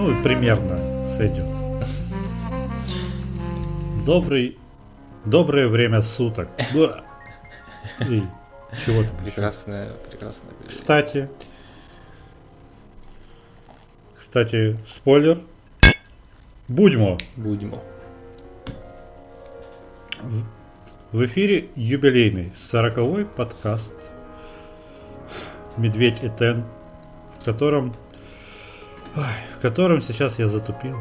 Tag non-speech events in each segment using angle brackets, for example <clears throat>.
Ну, примерно сойдет. Добрый, доброе время суток. Ну, и чего там еще? Прекрасная, прекрасная. Кстати, кстати, спойлер. Будьмо. Будьмо. В эфире юбилейный, сороковой подкаст «Медведь и Тен», в котором, ой, в котором сейчас я затупил.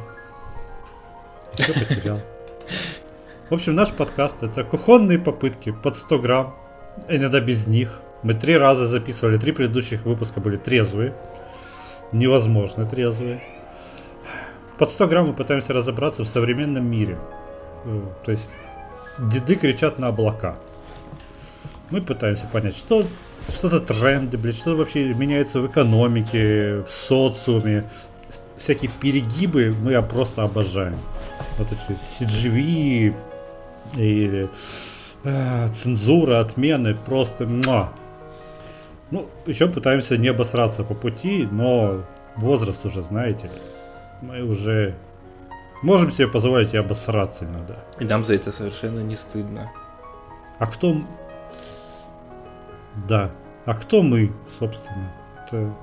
Все потерял. В общем, наш подкаст это кухонные попытки под 100 грамм, иногда без них. Мы три раза записывали, три предыдущих выпуска были трезвые. Невозможно трезвые. Под 100 грамм мы пытаемся разобраться в современном мире. Э, То есть деды кричат на облака. Мы пытаемся понять, что, что за тренды, блядь, что вообще меняется в экономике, в социуме. Всякие перегибы, ну я просто обожаю. Вот эти CGV или э, цензура, отмены, просто муа. Ну, еще пытаемся не обосраться по пути, но возраст уже, знаете ли. Мы уже можем себе позволить и обосраться иногда. И нам за это совершенно не стыдно. А кто... Да. А кто мы, собственно? Это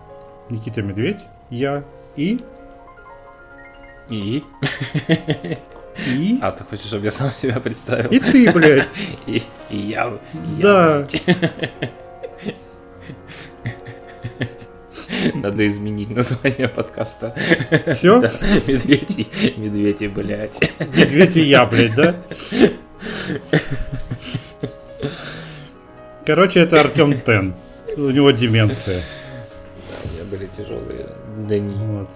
Никита Медведь, я и... И? И... <laughs> А, ты хочешь, чтобы я сам себя представил? И ты, блядь. <laughs> И, и я. и я, Да. блядь. <laughs> Надо изменить название подкаста. Все? Да, Медведь и, медведь и, блядь. Медведь и я, блядь, да? Короче, это Артем <laughs> Тен. У него деменция. Да, у меня были тяжелые дни. Вот.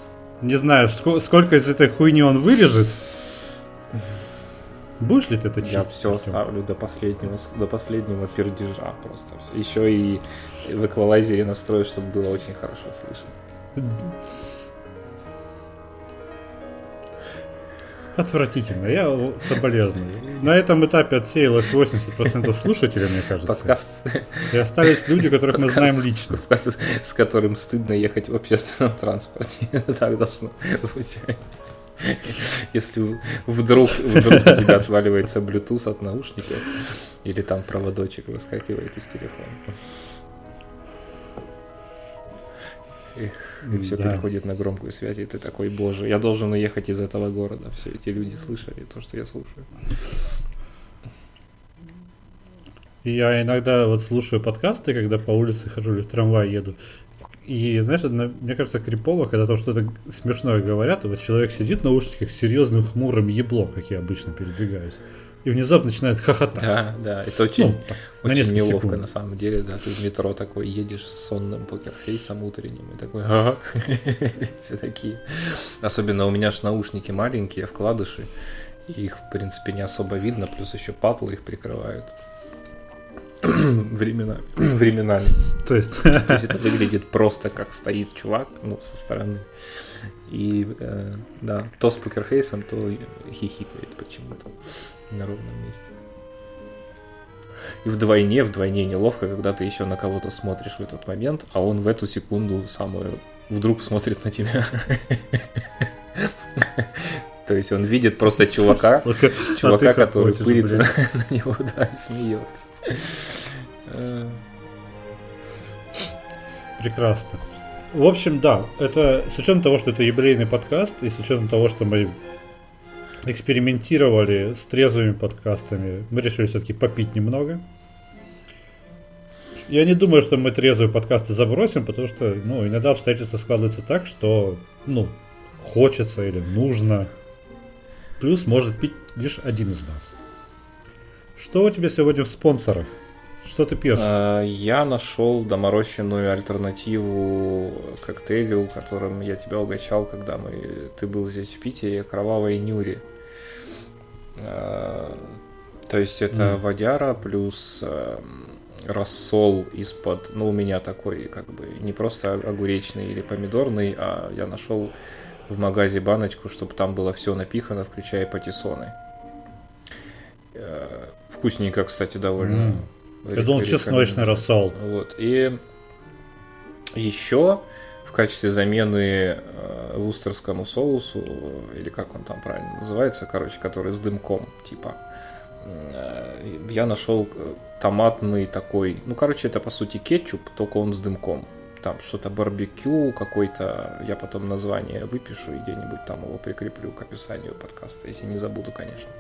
Не знаю, ско- сколько из этой хуйни он вырежет. Будешь ли ты это чистить? Я все оставлю до последнего, до последнего пердежа просто. Еще и в эквалайзере настрою, чтобы было очень хорошо слышно. Отвратительно, я соболезную. На этом этапе отсеялось 80% слушателей, мне кажется. Подкаст, И остались люди, которых мы подкаст, знаем лично. с которым стыдно ехать в общественном транспорте. <laughs> Так должно звучать. Если вдруг, вдруг у тебя отваливается Bluetooth от наушников, или там проводочек выскакивает из телефона. И, все Да. переходит на громкую связь, и ты такой, боже, я должен уехать из этого города. Все эти люди слышали то, что я слушаю. Я иногда вот слушаю подкасты, когда по улице хожу или в трамвай еду. И, знаешь, на- мне кажется, крипово, когда там что-то смешное говорят, и вот человек сидит в наушниках с серьезным хмурым еблом, как я обычно передвигаюсь, и внезапно начинает хохотать. Да, да, это очень, Ну, так, на очень несколько неловко секунд. на самом деле, да, ты в метро такой едешь с сонным покерфейсом утренним и такой, ага, <laughs> все такие. Особенно у меня ж наушники маленькие, вкладыши, их, в принципе, не особо видно, плюс еще патлы их прикрывают. <clears throat> Временами. <clears throat> Временами. То есть, То есть это выглядит просто как стоит чувак, ну, со стороны. И, э, да, то с покерфейсом, то хихикает почему-то на ровном месте. И вдвойне, вдвойне неловко, когда ты еще на кого-то смотришь в этот момент, а он в эту секунду самую вдруг смотрит на тебя. <laughs> То есть он видит просто чувака, <laughs> а чувака, который пылится <laughs> на него, да, и смеется. Э, Прекрасно. В общем, да, это с учетом того, что это юбилейный подкаст, и с учетом того, что мы экспериментировали с трезвыми подкастами, мы решили все-таки попить немного. Я не думаю, что мы трезвые подкасты забросим, потому что, ну, иногда обстоятельства складываются так, что, ну, хочется или нужно. Плюс может пить лишь один из нас. Что у тебя сегодня в спонсорах? Что ты пьешь? А, Я нашел доморощенную альтернативу коктейлю, которым я тебя угощал, когда мы, ты был здесь в Питере, кровавой нюри. А, То есть это Мгм. водяра плюс эм, рассол из-под, ну у меня такой как бы не просто огуречный или помидорный, а я нашел в магазе баночку, чтобы там было все напихано, включая патиссоны. Э, Вкусненько, кстати, довольно. М. Я думал, чесночный рассол. Вот. И еще в качестве замены э, вустерскому соусу, или как он там правильно называется, короче, который с дымком, типа. Э, я нашел э, томатный такой, ну, короче, это по сути кетчуп, только он с дымком. Там что-то барбекю какой-то, я потом название выпишу и где-нибудь там его прикреплю к описанию подкаста, если не забуду, конечно.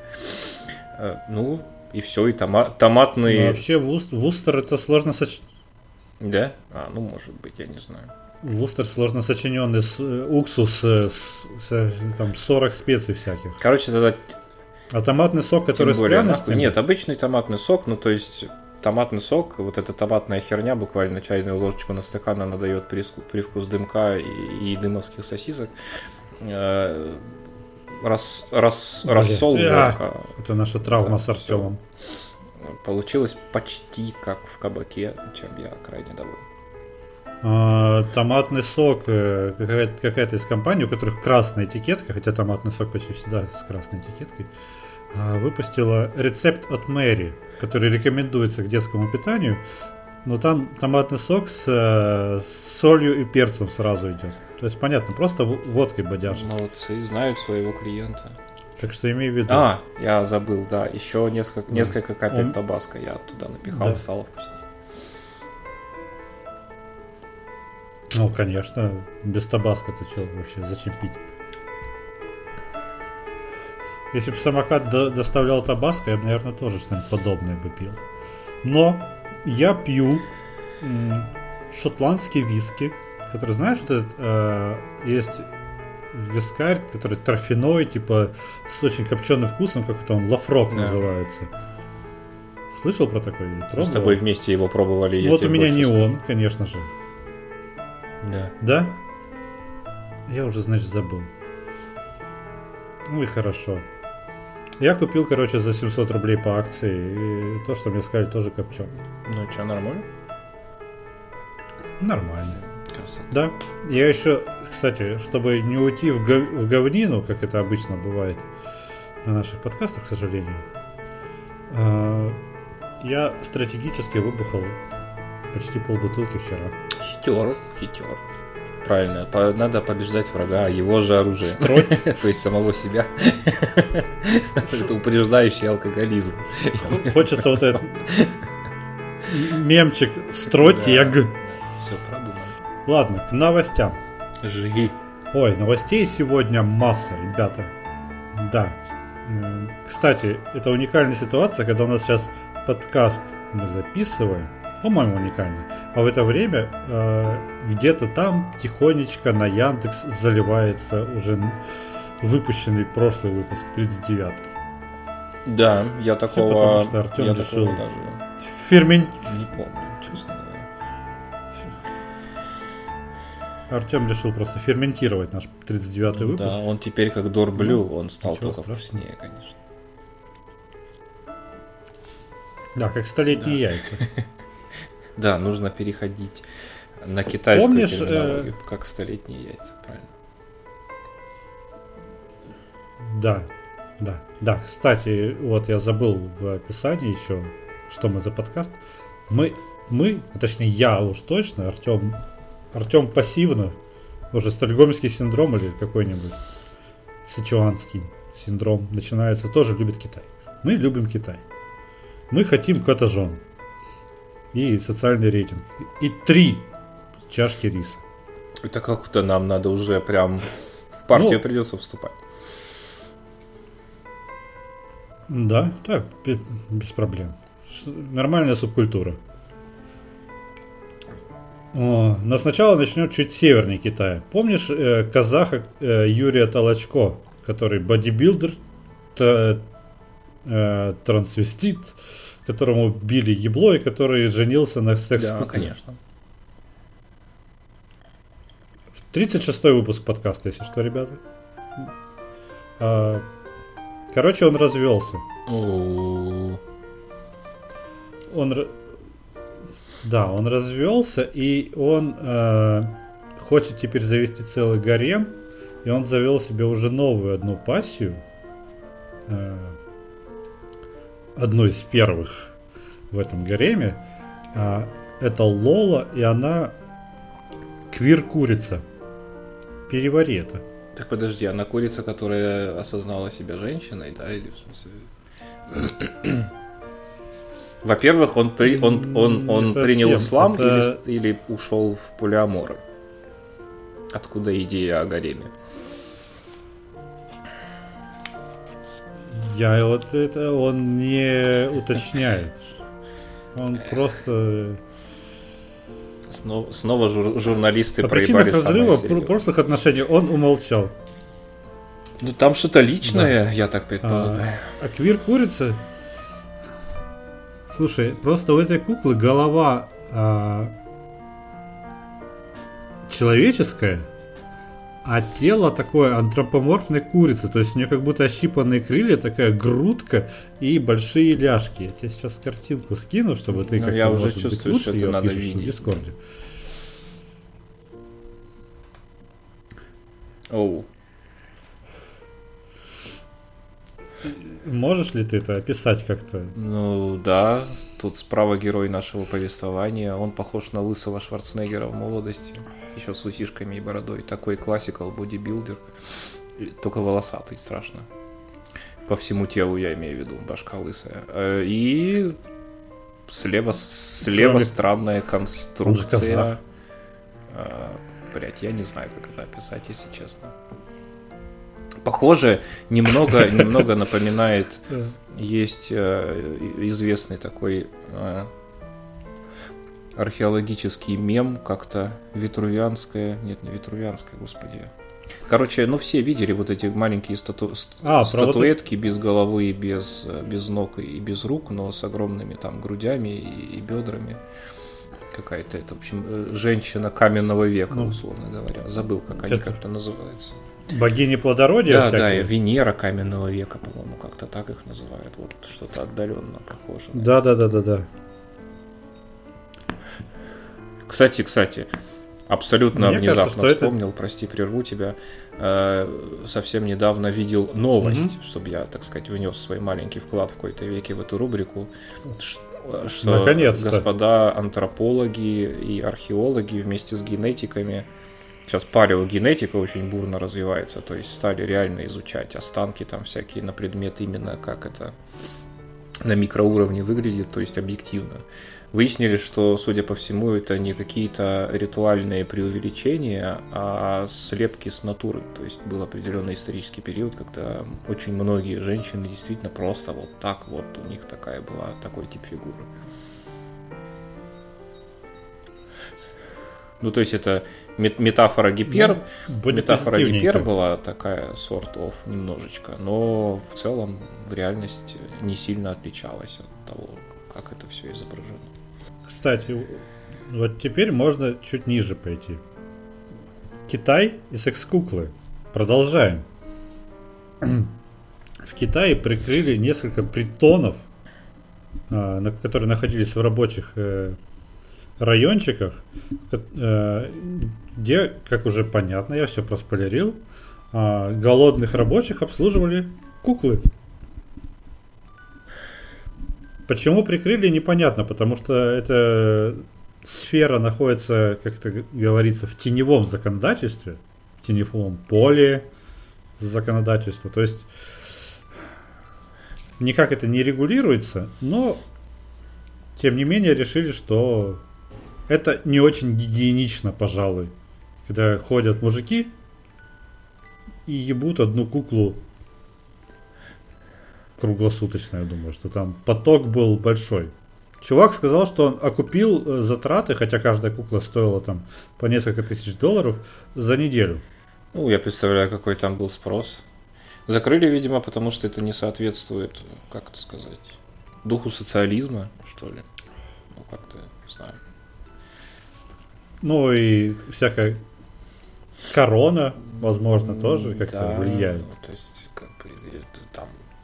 Ну, и все, и тома- томатные... Ну, вообще вустер это сложно сочетать. Да? А, ну может быть, я не знаю. Вустер сложно сочиненный с, уксус с, с, там 40 специй всяких. Короче, тогда а томатный сок, который Тем более, с пряностями? Нет, обычный томатный сок, ну то есть томатный сок, вот эта томатная херня, буквально чайную ложечку на стакан, она дает привкус, дымка и, и дымовских сосисок. Э, рас, рас, рассол водка. Это наша травма да, с Артемом. Получилось почти как в кабаке, чем я крайне доволен. А, томатный сок, э, какая-то, какая-то из компаний, у которых красная этикетка, хотя томатный сок почти всегда с красной этикеткой, а, выпустила рецепт от Мэри, который рекомендуется к детскому питанию, но там томатный сок с, э, с солью и перцем сразу идет. То есть, понятно, просто водкой бодяжат. Молодцы, знают своего клиента. Так что имей в виду. А, я забыл, да. Еще несколько, несколько капель Он... табаско я туда напихал, да. стало вкуснее. Ну, конечно, без табаска-то что вообще, зачем пить? Если бы самокат до- доставлял табаско, я бы, наверное, тоже что-нибудь подобное бы пил. Но я пью шотландский виски, который, знаешь, вот этот, э, есть вискарь, который торфяной, типа, с очень копченым вкусом, как это он, лафрок да. называется. Слышал про такой? Мы с тобой вместе его пробовали. Вот у меня не он, конечно же. Да. Да? Я уже, значит, забыл. Ну и хорошо. Я купил, короче, за 700 рублей по акции. И то, что мне сказали, тоже копченый. Ну что, нормально? Нормально. Красота. Да. Я еще, кстати, чтобы не уйти в, гов- в говнину, как это обычно бывает на наших подкастах, к сожалению, э- я стратегически выбухал почти полбутылки вчера. Хитер, хитер. Правильно, по, надо побеждать врага, его же оружие. <laughs> То есть самого себя. <laughs> Это упреждающий алкоголизм. Хочется вот этот мемчик стротег. Все продумано. Ладно, к новостям. Жги. Ой, новостей сегодня масса, ребята. Да. Кстати, это уникальная ситуация, когда у нас сейчас подкаст мы записываем, по-моему, уникально. А в это время э, где-то там тихонечко на Яндекс заливается уже выпущенный прошлый выпуск 39 Да, я такого, Все потому, что Артем я решил даже фермент... не помню, честно говоря. Артем решил просто ферментировать наш 39-й выпуск. Да, он теперь как Дорблю, ну, он стал только страшного. вкуснее, конечно. Да, как столетние да. яйца. <laughs> Да, нужно переходить на китайскую Помнишь, терминологию, э... как столетние яйца, правильно? Да, да, да. Кстати, вот я забыл в описании еще, что мы за подкаст. Мы, мы, а точнее я уж точно, Артем, Артем пассивно, уже стокгольмский синдром или какой-нибудь сычуанский синдром начинается, тоже любит Китай. Мы любим Китай. Мы хотим катажон и социальный рейтинг. И три чашки риса. Это как-то нам надо уже прям в партию ну, придется вступать. Да, так, без проблем. Нормальная субкультура. О, но сначала начнем чуть севернее Китая. Помнишь э, казаха э, Юрия Толочко, который бодибилдер, т, э, трансвестит, которому били ебло и который женился на секс Да, конечно. 36 выпуск подкаста, если что, ребята. А, короче, он развелся. Он да, он развелся, и он э, хочет теперь завести целый гарем, и он завел себе уже новую одну пассию. Э, одной из первых в этом гареме. А, это Лола, и она квир-курица. перевари это. Так подожди, она курица, которая осознала себя женщиной, да, или в смысле... <clears throat> Во-первых, он, при, он, он, он принял ислам Это- или, или ушел в полиаморы? Откуда идея о гареме? Я вот это он не уточняет. Он просто Снова, снова жур- журналисты о причинах проебали разрыва прошлых отношений он умолчал. Ну там что-то личное, я так предполагаю. А, а квир-курица... Слушай, просто у этой куклы голова а, человеческая, а тело такое антропоморфной курицы. То есть у нее как будто ощипанные крылья, такая грудка и большие ляжки. Я тебе сейчас картинку скину, чтобы ты Ну, как-то, я уже чувствую, лучше что это надо опишешь в видеть. Дискорде. Оу. Можешь ли ты это описать как-то? Ну да, тут справа герой нашего повествования. Он похож на лысого Шварценеггера в молодости. Еще с усишками и бородой. Такой классикал бодибилдер. Только волосатый, страшно. По всему телу я имею в виду, башка лысая. Э, И слева, слева Кроме- странная конструкция. Блять, я не знаю, как это описать, если честно. Похоже, немного, немного напоминает <laughs> есть э, известный такой э, археологический мем, как-то витрувианская, нет, не витрувианская, господи. Короче, ну все видели вот эти маленькие стату- ст- А, статуэтки без головы, и без, без ног и без рук, но с огромными там грудями и, и бедрами. Какая-то это, в общем, э, женщина каменного века, Ну, условно говоря. Забыл, как они как-то называются. Богини плодородия Да, да, всякие? и Венера каменного века, по-моему, как-то так их называют. Вот что-то отдаленно похоже. Да, да, да, да, да. Кстати, кстати, абсолютно Мне кажется, внезапно что это- вспомнил, прости, прерву тебя. Э, совсем недавно видел новость, чтобы я, так сказать, внес свой маленький вклад в какой-то веке в эту рубрику. Что Наконец-то. господа антропологи и археологи вместе с генетиками Сейчас палеогенетика очень бурно развивается, то есть стали реально изучать останки там всякие на предмет именно как это на микроуровне выглядит, то есть объективно. Выяснили, что, судя по всему, это не какие-то ритуальные преувеличения, а слепки с натуры. То есть был определенный исторический период, когда очень многие женщины действительно просто вот так вот, у них такая была, такой тип фигуры. Ну, то есть это мет- метафора гипер, Будет метафора гипер была такая сорт of немножечко, но в целом в реальность не сильно отличалась от того, как это все изображено. Кстати, вот теперь можно чуть ниже пойти. Китай и секс-куклы. Продолжаем. <clears throat> В Китае прикрыли несколько притонов, а, которые находились в рабочих э, райончиках, э, где, как уже понятно, я все проспойлерил, а, голодных рабочих обслуживали куклы. Почему прикрыли, непонятно, потому что эта сфера находится, как это говорится, в теневом законодательстве, в теневом поле законодательства. То есть никак это не регулируется, но тем не менее решили, что это не очень гигиенично, пожалуй, когда ходят мужики и ебут одну куклу круглосуточно, я думаю, что там поток был большой. Чувак сказал, что он окупил э, затраты, хотя каждая кукла стоила там по несколько тысяч долларов за неделю. Ну, я представляю, какой там был спрос. Закрыли, видимо, потому что это не соответствует, как это сказать, духу социализма, что ли. Ну, как-то, не знаю. Ну и всякая корона, возможно, тоже как-то Да, влияет. То есть,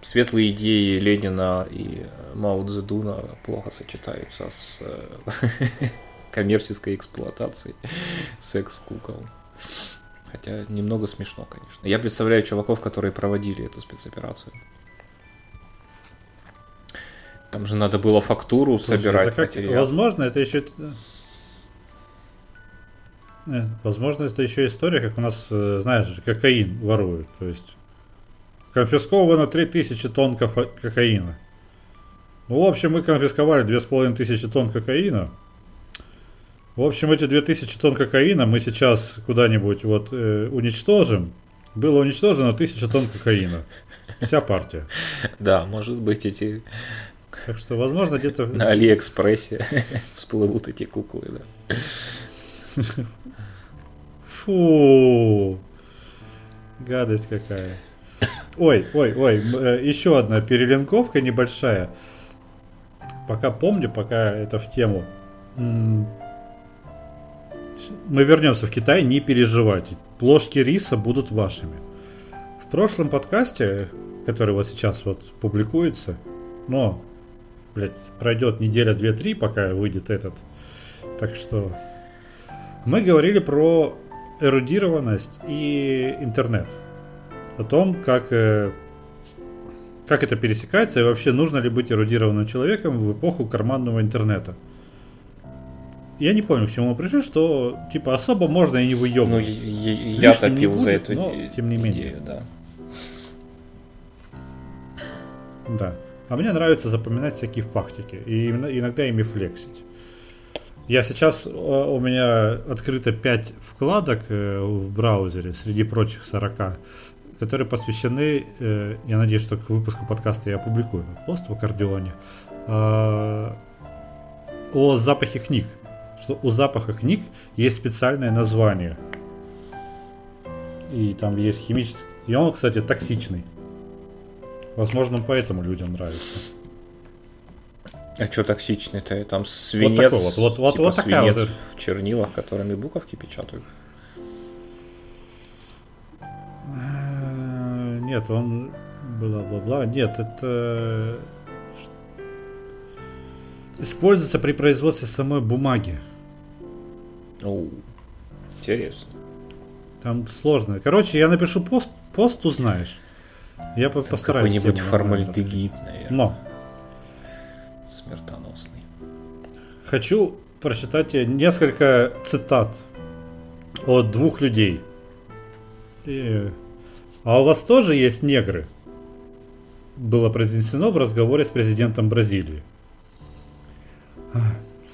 светлые идеи Ленина и Мао Цзэдуна плохо сочетаются с э, <laughs> коммерческой эксплуатацией секс-кукол. Хотя немного смешно, конечно. Я представляю чуваков, которые проводили эту спецоперацию. Там же надо было фактуру Слушай, собирать это как- возможно, это еще... Э, возможно, это еще история, как у нас, э, знаешь, кокаин воруют. То есть конфисковано 3000 тонн кокаина. Ну, в общем, мы конфисковали 2500 тонн кокаина. В общем, эти 2000 тонн кокаина мы сейчас куда-нибудь вот э, уничтожим. Было уничтожено 1000 тонн кокаина. Вся партия. Да, может быть, эти... Так что, возможно, где-то... На Алиэкспрессе <laughs> всплывут эти куклы, да. Фу. Гадость какая. Ой, ой, ой, э, еще одна перелинковка небольшая. Пока помню, пока это в тему. Мы вернемся в Китай, не переживайте. Ложки риса будут вашими. В прошлом подкасте, который вот сейчас вот публикуется, но, блядь, пройдет неделя, две, три, пока выйдет этот. Так что мы говорили про эрудированность и интернет. О том, как, э, как это пересекается и вообще нужно ли быть эрудированным человеком в эпоху карманного интернета. Я не помню, к чему мы пришли, что типа особо можно и не выебывать. Ну, я топил за эту но, тем не менее. идею, да. Да. А мне нравится запоминать всякие фактики и иногда ими флексить. Я сейчас, э, у меня открыто 5 вкладок э, в браузере среди прочих 40, которые посвящены, э, я надеюсь, что к выпуску подкаста я опубликую пост в аккордеоне, о запахе книг. Что у запаха книг есть специальное название. И там есть химический... И он, кстати, токсичный. Возможно, поэтому людям нравится. А что токсичный-то? Там свинец, вот, вот, вот, вот, типа вот свинец вот. в чернилах, которыми буковки печатают? Э, нет, он... Бла-бла-бла. Нет, это... Используется при производстве самой бумаги. О, интересно. Там сложно. Короче, я напишу пост, пост узнаешь. Я постараюсь. Какой-нибудь формальдегид, наверное. Но смертоносный. Хочу прочитать несколько цитат от двух людей. И... А у вас тоже есть негры? Было произнесено в разговоре с президентом Бразилии.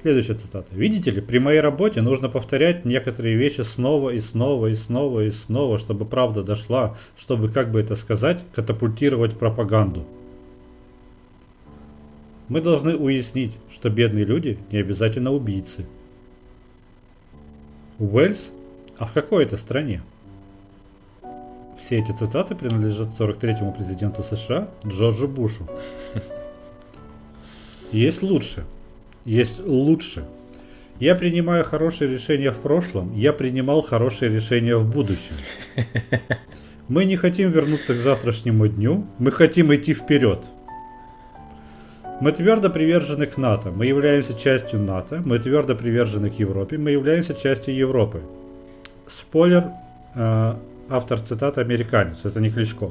Следующая цитата. Видите ли, при моей работе нужно повторять некоторые вещи снова и снова и снова и снова, чтобы правда дошла, чтобы, как бы это сказать, катапультировать пропаганду. Мы должны уяснить, что бедные люди не обязательно убийцы. Уэльс? А в какой это стране? Все эти цитаты принадлежат 43-му президенту США Джорджу Бушу. Есть лучше. Есть лучше. Я принимаю хорошие решения в прошлом, я принимал хорошие решения в будущем. Мы не хотим вернуться к завтрашнему дню, мы хотим идти вперед. Мы твердо привержены к НАТО. Мы являемся частью НАТО. Мы твердо привержены к Европе. Мы являемся частью Европы. Спойлер, э, автор цитаты американец. Это не Кличко.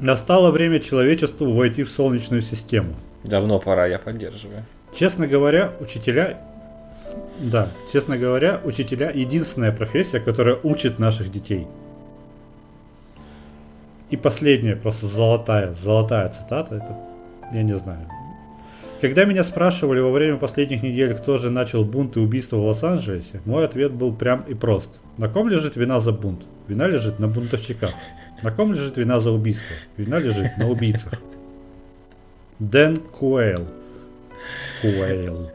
Настало время человечеству войти в Солнечную систему. Давно пора, я поддерживаю. Честно говоря, учителя... Да, честно говоря, учителя единственная профессия, которая учит наших детей – и последняя, просто золотая, золотая цитата, это, я не знаю. Когда меня спрашивали во время последних недель, кто же начал бунт и убийство в Лос-Анджелесе, мой ответ был прям и прост. На ком лежит вина за бунт? Вина лежит на бунтовщиках. На ком лежит вина за убийство? Вина лежит на убийцах. Дэн Куэйл. Куэйл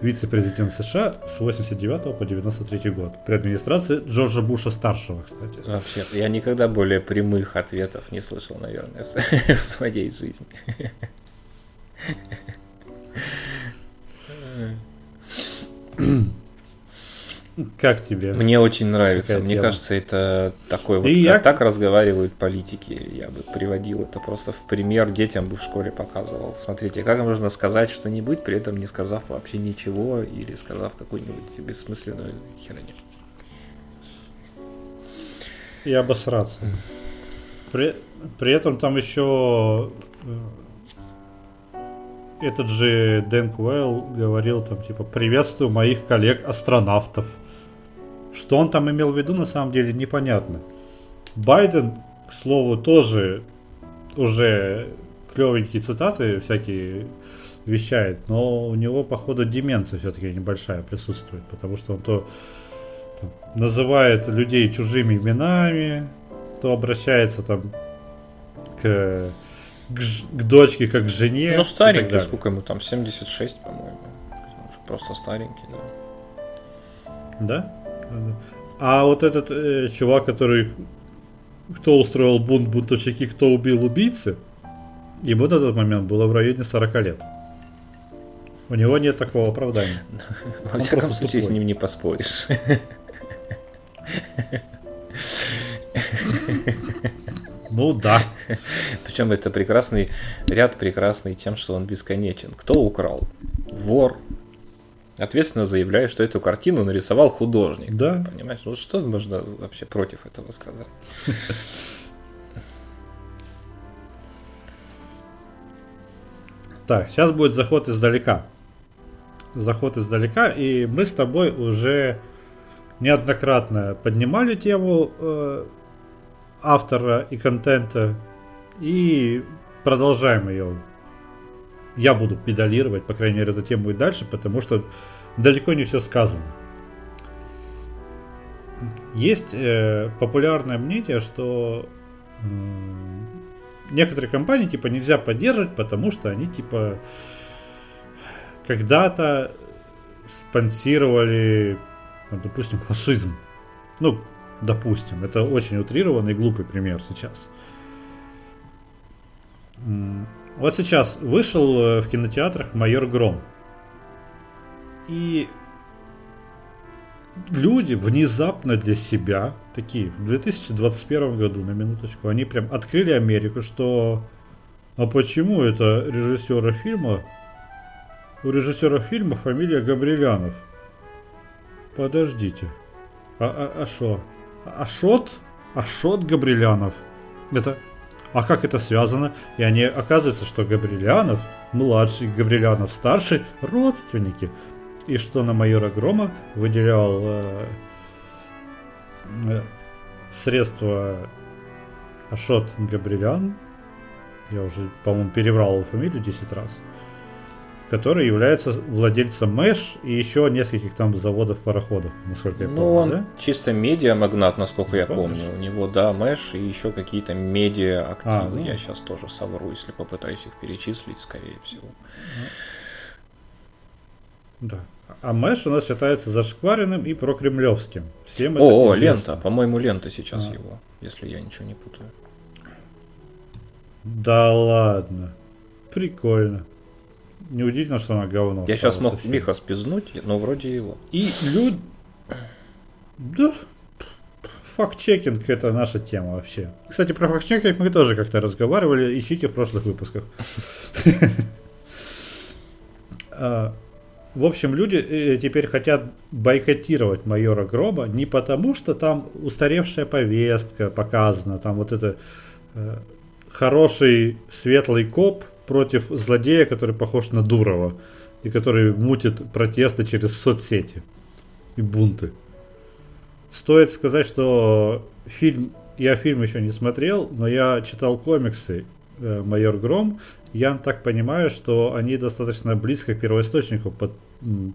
вице-президент США с 89 по 93 год. При администрации Джорджа Буша старшего, кстати. Вообще, я никогда более прямых ответов не слышал, наверное, в <laughs> своей жизни. Как тебе? Мне очень нравится. Мне тема? кажется, это такой вот, я... так разговаривают политики. Я бы приводил это просто в пример детям бы в школе показывал. Смотрите, как нужно сказать что-нибудь, при этом не сказав вообще ничего или сказав какую-нибудь бессмысленную херню. И обосраться. При, при этом там еще этот же Дэн Куэлл говорил там, типа, приветствую моих коллег-астронавтов. Что он там имел в виду, на самом деле, непонятно. Байден, к слову, тоже уже клевенькие цитаты всякие вещает, но у него, походу, деменция все-таки небольшая присутствует, потому что он то там, называет людей чужими именами, то обращается там к, к, к дочке как к жене. Ну, старенький, сколько ему там, 76, по-моему. Просто старенький, да. Да? А вот этот э, чувак, который кто устроил бунт, бунтовщики, кто убил убийцы, ему на тот момент было в районе 40 лет. У него нет такого оправдания. <laughs> Во всяком случае, с ним не поспоришь. <laughs> Ну да. <laughs> Причем это прекрасный ряд прекрасный тем, что он бесконечен. Кто украл? Вор. Ответственно заявляю, что эту картину нарисовал художник. Да. Понимаешь? Ну что можно вообще против этого сказать? Так, сейчас будет заход издалека. Заход издалека, и мы с тобой уже неоднократно поднимали тему э, автора и контента и продолжаем ее. Я буду педалировать, по крайней мере, эту тему и дальше, потому что далеко не все сказано. Есть э, популярное мнение, что э, некоторые компании типа нельзя поддерживать, потому что они типа когда-то спонсировали, ну, допустим, фашизм. Ну, допустим, это очень утрированный глупый пример сейчас. Вот сейчас вышел э, в кинотеатрах «Майор Гром». И люди внезапно для себя, такие, в 2021 году, на минуточку, они прям открыли Америку, что а почему это режиссера фильма, у режиссера фильма фамилия Габрилянов? Подождите, а что? А, а, Ашот? Ашот Габрилянов? Это а как это связано? И они, оказывается, что Габрилянов, младший, Габрилянов старший, родственники и что на майора Грома выделял э, э, средства Ашот Габрилян, я уже, по-моему, перебрал его фамилию 10 раз, который является владельцем Мэш и еще нескольких там заводов пароходов, насколько я ну, помню. он да? чисто медиа-магнат, насколько я помню. У него, да, Мэш и еще какие-то медиа-активы. А, ну... Я сейчас тоже совру, если попытаюсь их перечислить, скорее всего. Да. А Мэш у нас считается зашкваренным и прокремлевским. Всем О, известно. лента. По-моему, лента сейчас а. его, если я ничего не путаю. Да ладно. Прикольно. Неудивительно, что она говно. Я сейчас мог лихо спизнуть, но вроде его. И люди... Да. Факт-чекинг это наша тема вообще. Кстати, про факт-чекинг мы тоже как-то разговаривали. Ищите в прошлых выпусках. <laughs> А, в общем, люди э, теперь хотят бойкотировать майора Гроба не потому, что там устаревшая повестка показана, там вот это э, хороший светлый коп против злодея, который похож на Дурова и который мутит протесты через соцсети и бунты. Стоит сказать, что фильм, я фильм еще не смотрел, но я читал комиксы э, «Майор Гром», я так понимаю, что они достаточно близко к первоисточнику под,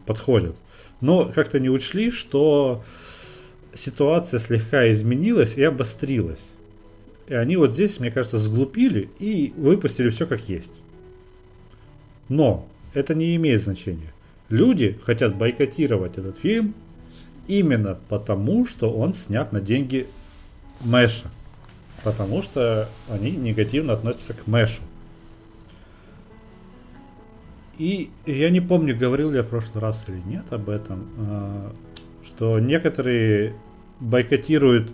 подходят. Но как-то не учли, что ситуация слегка изменилась и обострилась. И они вот здесь, мне кажется, сглупили и выпустили все как есть. Но это не имеет значения. Люди хотят бойкотировать этот фильм именно потому, что он снят на деньги Мэша. Потому что они негативно относятся к Мэшу. И я не помню, говорил ли я в прошлый раз или нет об этом, а, что некоторые бойкотируют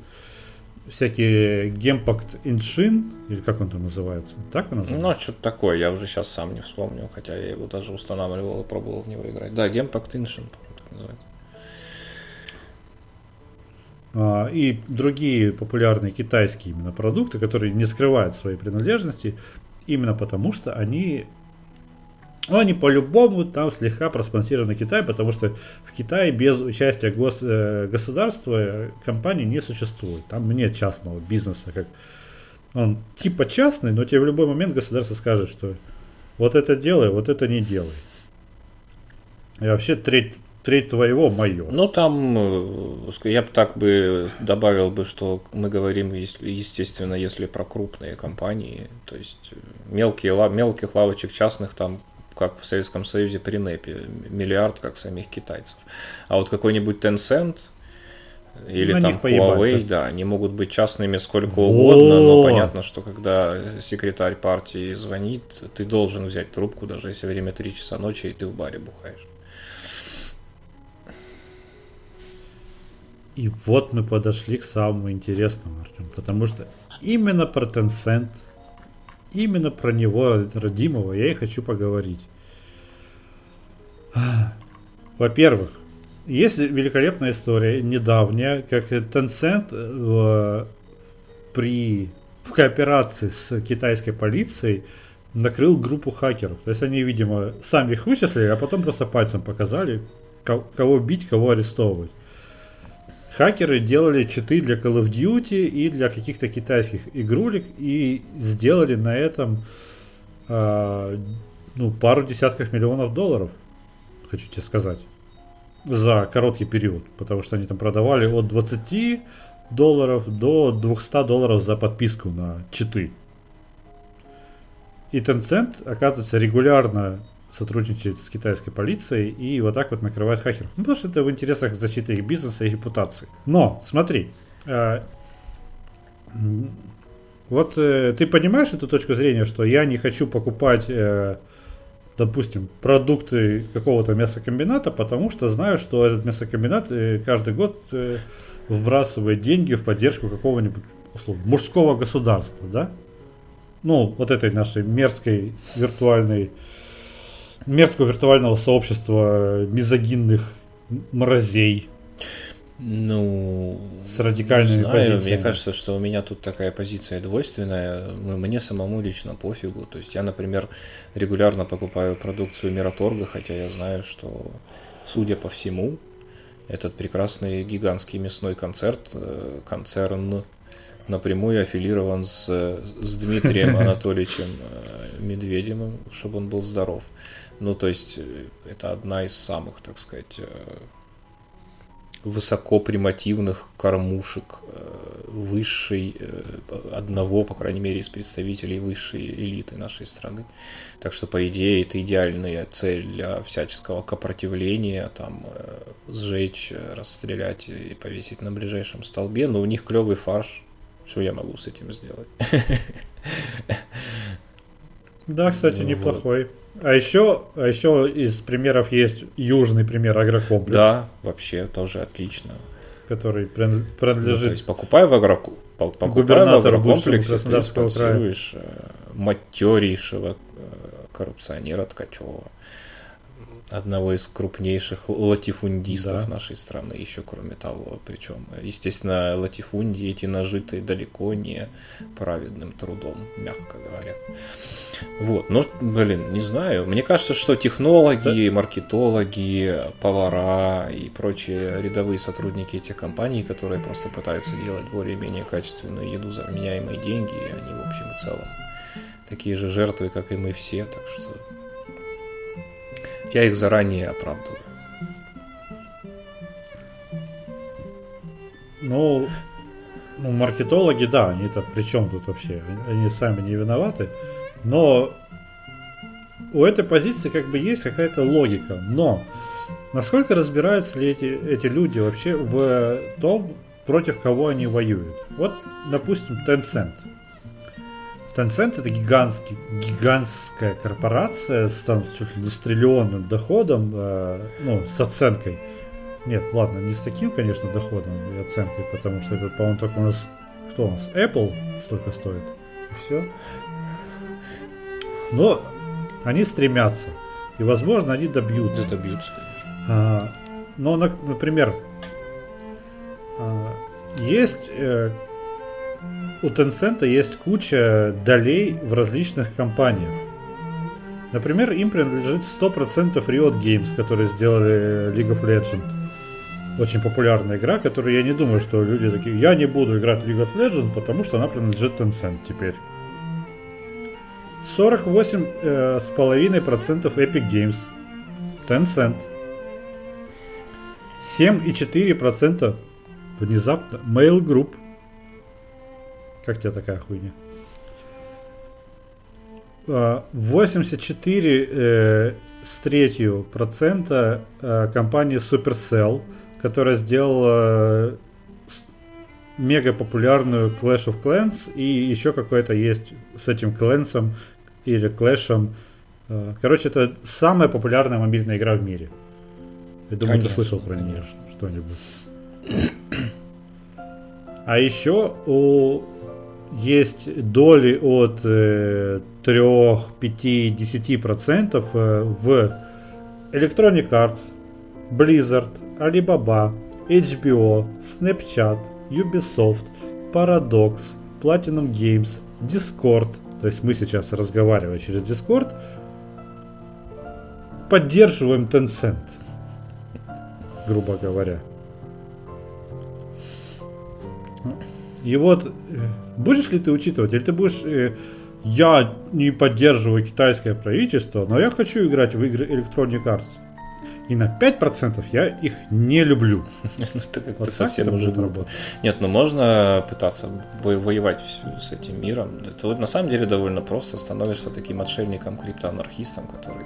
всякие Гемпакт Иншин, или как он там называется? Так он называется? Ну, что-то такое, я уже сейчас сам не вспомню, хотя я его даже устанавливал и пробовал в него играть. Да, Гемпакт Иншин, по-моему, так называется. А, и другие популярные китайские именно продукты, которые не скрывают своей принадлежности, именно потому что они Но они по-любому там слегка проспонсированы Китай, потому что в Китае без участия гос, э, государства компании не существует. Там нет частного бизнеса, как он типа частный, но тебе в любой момент государство скажет, что вот это делай, вот это не делай. И вообще треть, треть твоего мое. Ну там, э, я бы так бы добавил бы, что мы говорим, естественно, если про крупные компании, то есть э, мелкие, мелких лавочек частных там как в Советском Союзе при НЭПе, миллиард, как самих китайцев. А вот какой-нибудь Tencent или На там Huawei, да, они могут быть частными сколько угодно, но понятно, что когда секретарь партии звонит, ты должен взять трубку, даже если время 3 часа ночи, и ты в баре бухаешь. И вот мы подошли к самому интересному, Артем, потому что именно про Tencent Именно про него, родимого, я и хочу поговорить. Во-первых, есть великолепная история, недавняя, как Tencent э, при, в кооперации с китайской полицией накрыл группу хакеров. То есть они, видимо, сами их вычислили, а потом просто пальцем показали, кого бить, кого арестовывать хакеры делали читы для Call of Duty и для каких-то китайских игрулек и сделали на этом э, ну, пару десятков миллионов долларов, хочу тебе сказать, за короткий период, потому что они там продавали от 20 долларов до 200 долларов за подписку на читы. И Tencent, оказывается, регулярно сотрудничает с китайской полицией и вот так вот накрывает хакеров. Ну, потому что это в интересах защиты их бизнеса и репутации. Но, смотри, э, вот э, ты понимаешь эту точку зрения, что я не хочу покупать, э, допустим, продукты какого-то мясокомбината, потому что знаю, что этот мясокомбинат э, каждый год э, вбрасывает деньги в поддержку какого-нибудь условно, мужского государства, да? Ну, вот этой нашей мерзкой виртуальной мерзкого виртуального сообщества мизогинных мразей. Ну, с радикальными знаю, позициями. Мне кажется, что у меня тут такая позиция двойственная. Мне самому лично пофигу. То есть я, например, регулярно покупаю продукцию Мираторга, хотя я знаю, что, судя по всему, этот прекрасный гигантский мясной концерт, э, концерн напрямую аффилирован с, с Дмитрием <laughs> Анатольевичем э, Медведевым, чтобы он был здоров. Ну, то есть, э, это одна из самых, так сказать, э, высокопримативных кормушек э, высшей, одного, по крайней мере, из представителей высшей элиты нашей страны. Так что, по идее, это идеальная цель для всяческого копротивления, там, сжечь, расстрелять и повесить на ближайшем столбе, но у них клевый фарш, что я могу с этим сделать? <laughs> Да, кстати, ну, неплохой. Вот. А еще, а еще из примеров есть южный пример агрокомплекс. Да, вообще тоже отлично. Который принадлежит... Ну, то есть покупай в, агро... покупай в агрокомплексе, ты спонсируешь. Э, матерейшего э, коррупционера Ткачева одного из крупнейших латифундистов да. нашей страны, еще кроме того. Причем, естественно, латифундии эти нажитые далеко не праведным трудом, мягко говоря. Вот, но, блин, не знаю. Мне кажется, что технологи, маркетологи, повара и прочие рядовые сотрудники этих компаний, которые просто пытаются делать более-менее качественную еду за вменяемые деньги, они в общем и целом такие же жертвы, как и мы все, так что я их заранее оправдываю. Ну, ну, маркетологи, да, они это при чем тут вообще? Они сами не виноваты. Но у этой позиции как бы есть какая-то логика. Но насколько разбираются ли эти, эти люди вообще в том, против кого они воюют? Вот, допустим, Tencent. Tencent это гигантский, гигантская корпорация с там чуть ли не с триллионным доходом, э, ну, с оценкой. Нет, ладно, не с таким, конечно, доходом и оценкой, потому что это, по-моему, только у нас, кто у нас, Apple столько стоит, и все. Но они стремятся, и, возможно, они добьются. Да, добьются, А, но, например, а, есть э, у Tencent есть куча долей в различных компаниях. Например, им принадлежит 100% Riot Games, которые сделали League of Legends. Очень популярная игра, которую я не думаю, что люди такие, я не буду играть в League of Legends, потому что она принадлежит Tencent теперь. 48,5% э, Epic Games. Tencent. 7,4% внезапно Mail Group. Как тебе такая хуйня? 84 э, с третью процента э, компании Supercell, которая сделала э, мега популярную Clash of Clans и еще какой-то есть с этим клэнсом или клэшем. Э, короче, это самая популярная мобильная игра в мире. Я думаю, конечно, ты слышал про нее что-нибудь. А еще у есть доли от э, 3, 5, 10% в Electronic Arts, Blizzard, Alibaba, HBO, Snapchat, Ubisoft, Paradox, Platinum Games, Discord. То есть мы сейчас разговариваем через Discord, поддерживаем Tencent, грубо говоря. И вот, э, будешь ли ты учитывать, или ты будешь... Э, я не поддерживаю китайское правительство, но я хочу играть в игры Electronic Arts. И на 5% я их не люблю. <laughs> Ну, ты как-то совсем уже работать. Нет, ну можно пытаться воевать с этим миром. Это на самом деле довольно просто. Становишься таким отшельником, криптоанархистом, который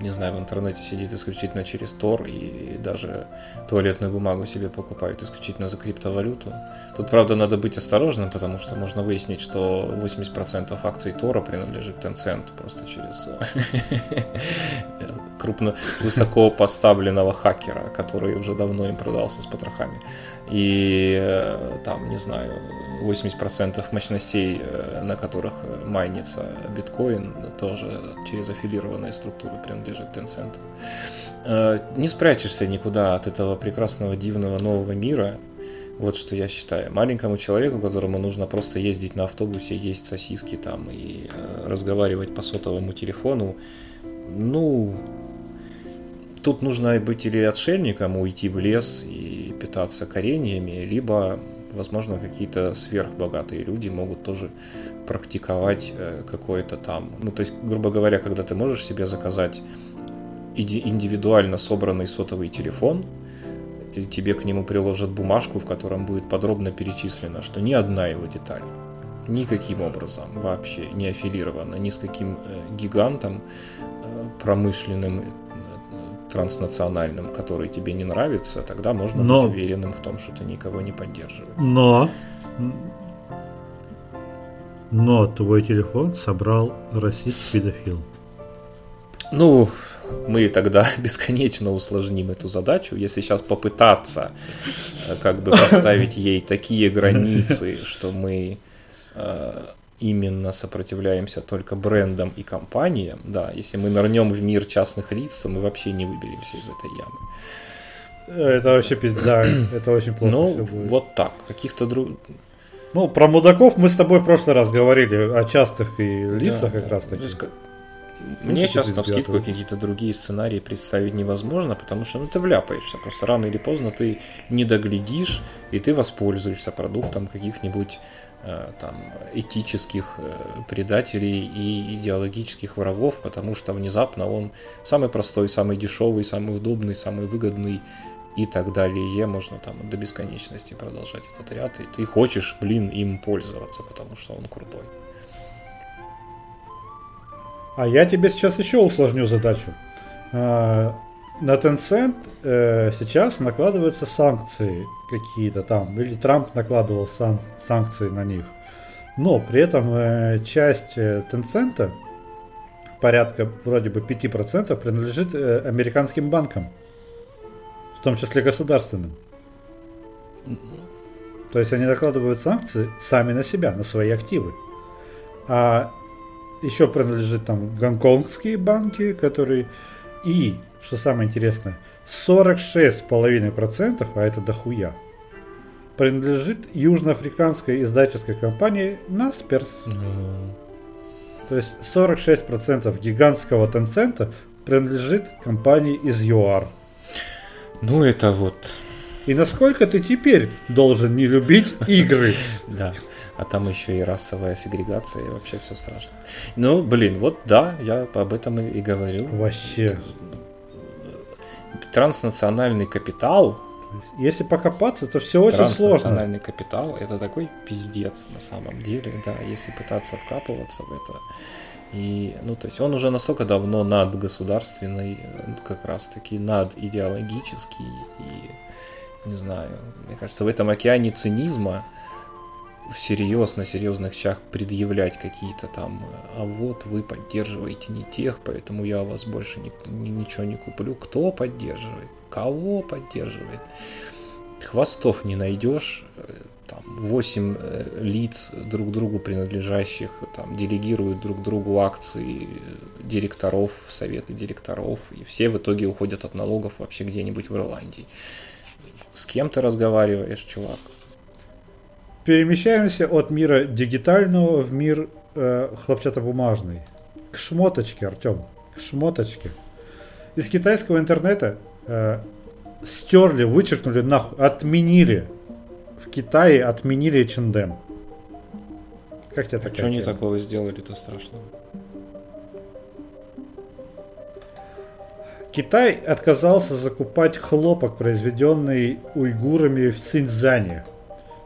не знаю, в интернете сидит исключительно через Тор и даже туалетную бумагу себе покупают исключительно за криптовалюту. Тут, правда, надо быть осторожным, потому что можно выяснить, что 80% акций Тора принадлежит Tencent просто через э, <laughs> крупно высоко поставленного хакера, который уже давно им продался с потрохами. И э, там, не знаю, 80% мощностей, э, на которых майнится биткоин, тоже через аффилированные структуры принадлежит Tencent. Э, не спрячешься никуда от этого прекрасного, дивного нового мира. Вот что я считаю. Маленькому человеку, которому нужно просто ездить на автобусе, есть сосиски там и разговаривать по сотовому телефону, ну, тут нужно быть или отшельником, уйти в лес и питаться кореньями, либо, возможно, какие-то сверхбогатые люди могут тоже практиковать э, какое-то там... Ну, то есть, грубо говоря, когда ты можешь себе заказать индивидуально собранный сотовый телефон, и тебе к нему приложат бумажку, в котором будет подробно перечислено, что ни одна его деталь никаким образом вообще не аффилирована ни с каким э, гигантом э, промышленным транснациональным, который тебе не нравится, тогда можно Но... быть уверенным в том, что ты никого не поддерживаешь. Но но твой телефон собрал российский педофил. Ну, мы тогда <laughs> бесконечно усложним эту задачу, если сейчас попытаться э, как бы поставить <laughs> ей такие границы, что мы э, именно сопротивляемся только брендам и компаниям, да, если мы нырнем в мир частных лиц, то мы вообще не выберемся из этой ямы. Это вообще пизда, <clears throat> это очень плохо ну, вот так, каких-то других... Ну, про мудаков мы с тобой в прошлый раз говорили, о частых и лицах да, как раз таки. Есть, мне сейчас на скидку какие-то другие сценарии представить невозможно, потому что ну, ты вляпаешься. Просто рано или поздно ты не доглядишь, и ты воспользуешься продуктом каких-нибудь Э, там, этических э, предателей и идеологических врагов, потому что внезапно он самый простой, самый дешевый, самый удобный, самый выгодный и так далее. Можно там до бесконечности продолжать этот ряд, и ты хочешь, блин, им пользоваться, потому что он крутой. А я тебе сейчас еще усложню задачу. А, на Tencent э, сейчас накладываются санкции какие-то там, или Трамп накладывал сан- санкции на них. Но при этом э, часть э, Tencent, порядка вроде бы 5%, принадлежит американским банкам, в том числе государственным. То есть они накладывают санкции сами на себя, на свои активы. А еще принадлежит там гонконгские банки, которые и что самое интересное, 46,5%, а это дохуя, принадлежит южноафриканской издательской компании Naspers. То есть 46% гигантского Tencent принадлежит компании из ЮАР. Ну, это вот... И насколько ты теперь должен не любить игры? <laughs> Да. А там еще и расовая сегрегация, и вообще все страшно. Ну, блин, вот да, я об этом и говорил. Вообще. Транснациональный капитал. Если покопаться, то все очень сложно. Транснациональный капитал это такой пиздец на самом деле, да, если пытаться вкапываться в это. И, ну, то есть он уже настолько давно надгосударственный, как раз таки над идеологический и, не знаю, мне кажется, в этом океане цинизма всерьез, на серьезных щах предъявлять какие-то там, а вот вы поддерживаете не тех, поэтому я вас больше ни, ни, ничего не куплю. Кто поддерживает? Кого поддерживает? Хвостов не найдешь, 8 э, лиц друг другу принадлежащих, там делегируют друг другу акции директоров, советы директоров, и все в итоге уходят от налогов вообще где-нибудь в Ирландии. С кем ты разговариваешь, чувак? перемещаемся от мира дигитального в мир э, хлопчатобумажный. К шмоточке, Артем. К шмоточке. Из китайского интернета э, стерли, вычеркнули нахуй, отменили. Китае отменили H&M. Как тебе а Что они такого сделали-то страшного? Китай отказался закупать хлопок, произведенный уйгурами в Синьцзяне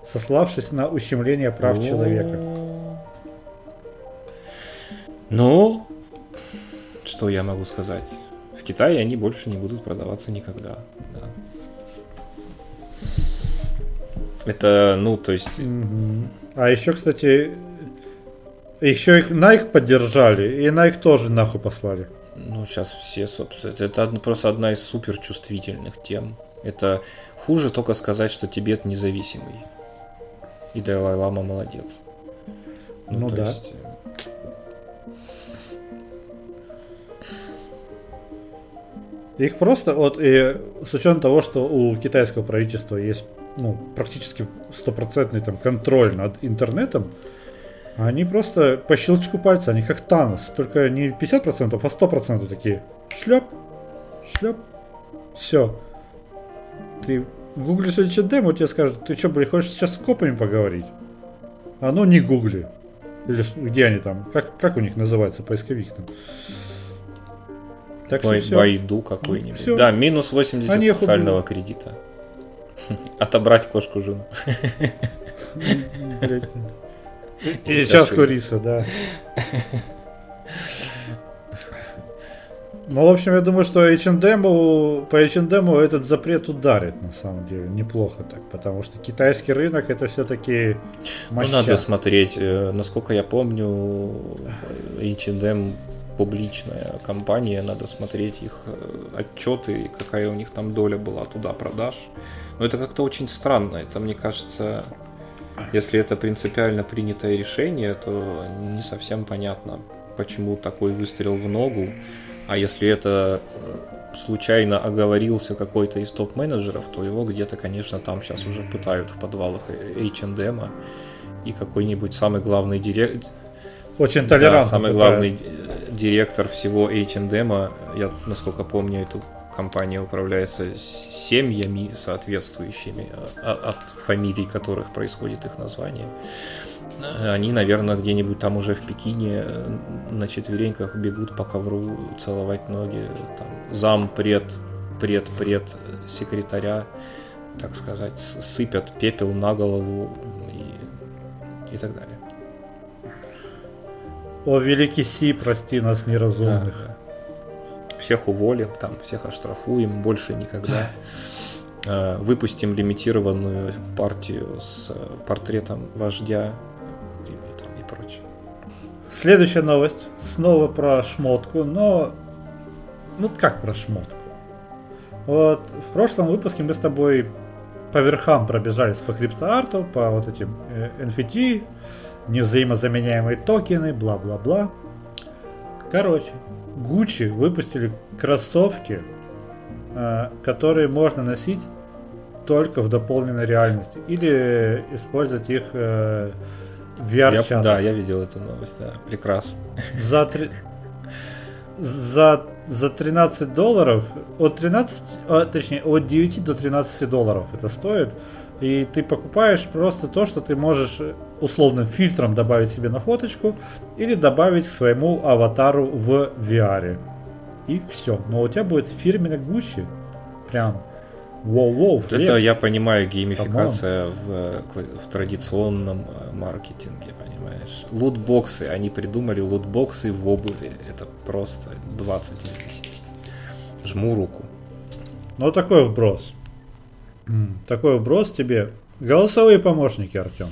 сославшись на ущемление прав О-о-о. человека. Ну, что я могу сказать? В Китае они больше не будут продаваться никогда. Да. Это, ну, то есть... А еще, кстати, еще их Nike поддержали, и Nike тоже нахуй послали. Ну, сейчас все, собственно, это просто одна из супер чувствительных тем. Это хуже только сказать, что Тибет независимый. И Далай-Лама молодец. Ну, ну да. Есть... Э, Их просто вот и с учетом того, что у китайского правительства есть ну, практически стопроцентный там контроль над интернетом, они просто по щелчку пальца, они как Танос, только не 50%, а 100% такие. Шлеп, шлеп, все. Ты гуглишь вот тебе скажут, ты что, блин, хочешь сейчас с копами поговорить? А ну не гугли. Или где они там? Как, как у них называется поисковик там? Так Бай, что Байду какой-нибудь. Ну, да, минус 80 они социального охуели. кредита. <laughs> Отобрать кошку жену. <laughs> И чашку риса, да. Ну, в общем, я думаю, что H&M, по H&M этот запрет ударит, на самом деле, неплохо так, потому что китайский рынок это все-таки Ну, надо смотреть, э, насколько я помню, H&M публичная компания, надо смотреть их э, отчеты, какая у них там доля была туда продаж. Но это как-то очень странно, это, мне кажется, если это принципиально принятое решение, то не совсем понятно, почему такой выстрел в ногу. А если это э, случайно оговорился какой-то из топ-менеджеров, то его где-то, конечно, там сейчас уже пытают в подвалах H&M и какой-нибудь самый главный директор... Очень толерантный. Да, самый главный э, директор всего H&M, я, насколько помню, эту компания управляется семьями соответствующими, а, от фамилий которых происходит их название они, наверное, где-нибудь там уже в Пекине э, на четвереньках бегут по ковру целовать ноги, там, зам, пред, пред, пред секретаря, так сказать, сыпят пепел на голову и, и так далее. О, великий Си, прости нас неразумных. Да. Всех уволим, там, всех оштрафуем, больше никогда. Э, выпустим лимитированную партию с портретом вождя Следующая новость. Снова про шмотку, но... Ну как про шмотку? Вот в прошлом выпуске мы с тобой по верхам пробежались по криптоарту, по вот этим э, NFT, невзаимозаменяемые токены, бла-бла-бла. Короче, Gucci выпустили кроссовки, э, которые можно носить только в дополненной реальности или использовать их э, VR-чатах. Да, я видел эту новость, да, прекрасно. За, три... за, за 13 долларов, от 13, а, точнее, от 9 до 13 долларов это стоит. И ты покупаешь просто то, что ты можешь условным фильтром добавить себе на фоточку или добавить к своему аватару в VR. И все. Но у тебя будет фирменный Gucci. Прям Воу-воу, вот это я понимаю геймификация в, в традиционном э, маркетинге, понимаешь. Лутбоксы, они придумали лутбоксы в обуви. Это просто 20 из 10. Жму руку. Ну такой вброс. Такой вброс тебе. Голосовые помощники, Артем.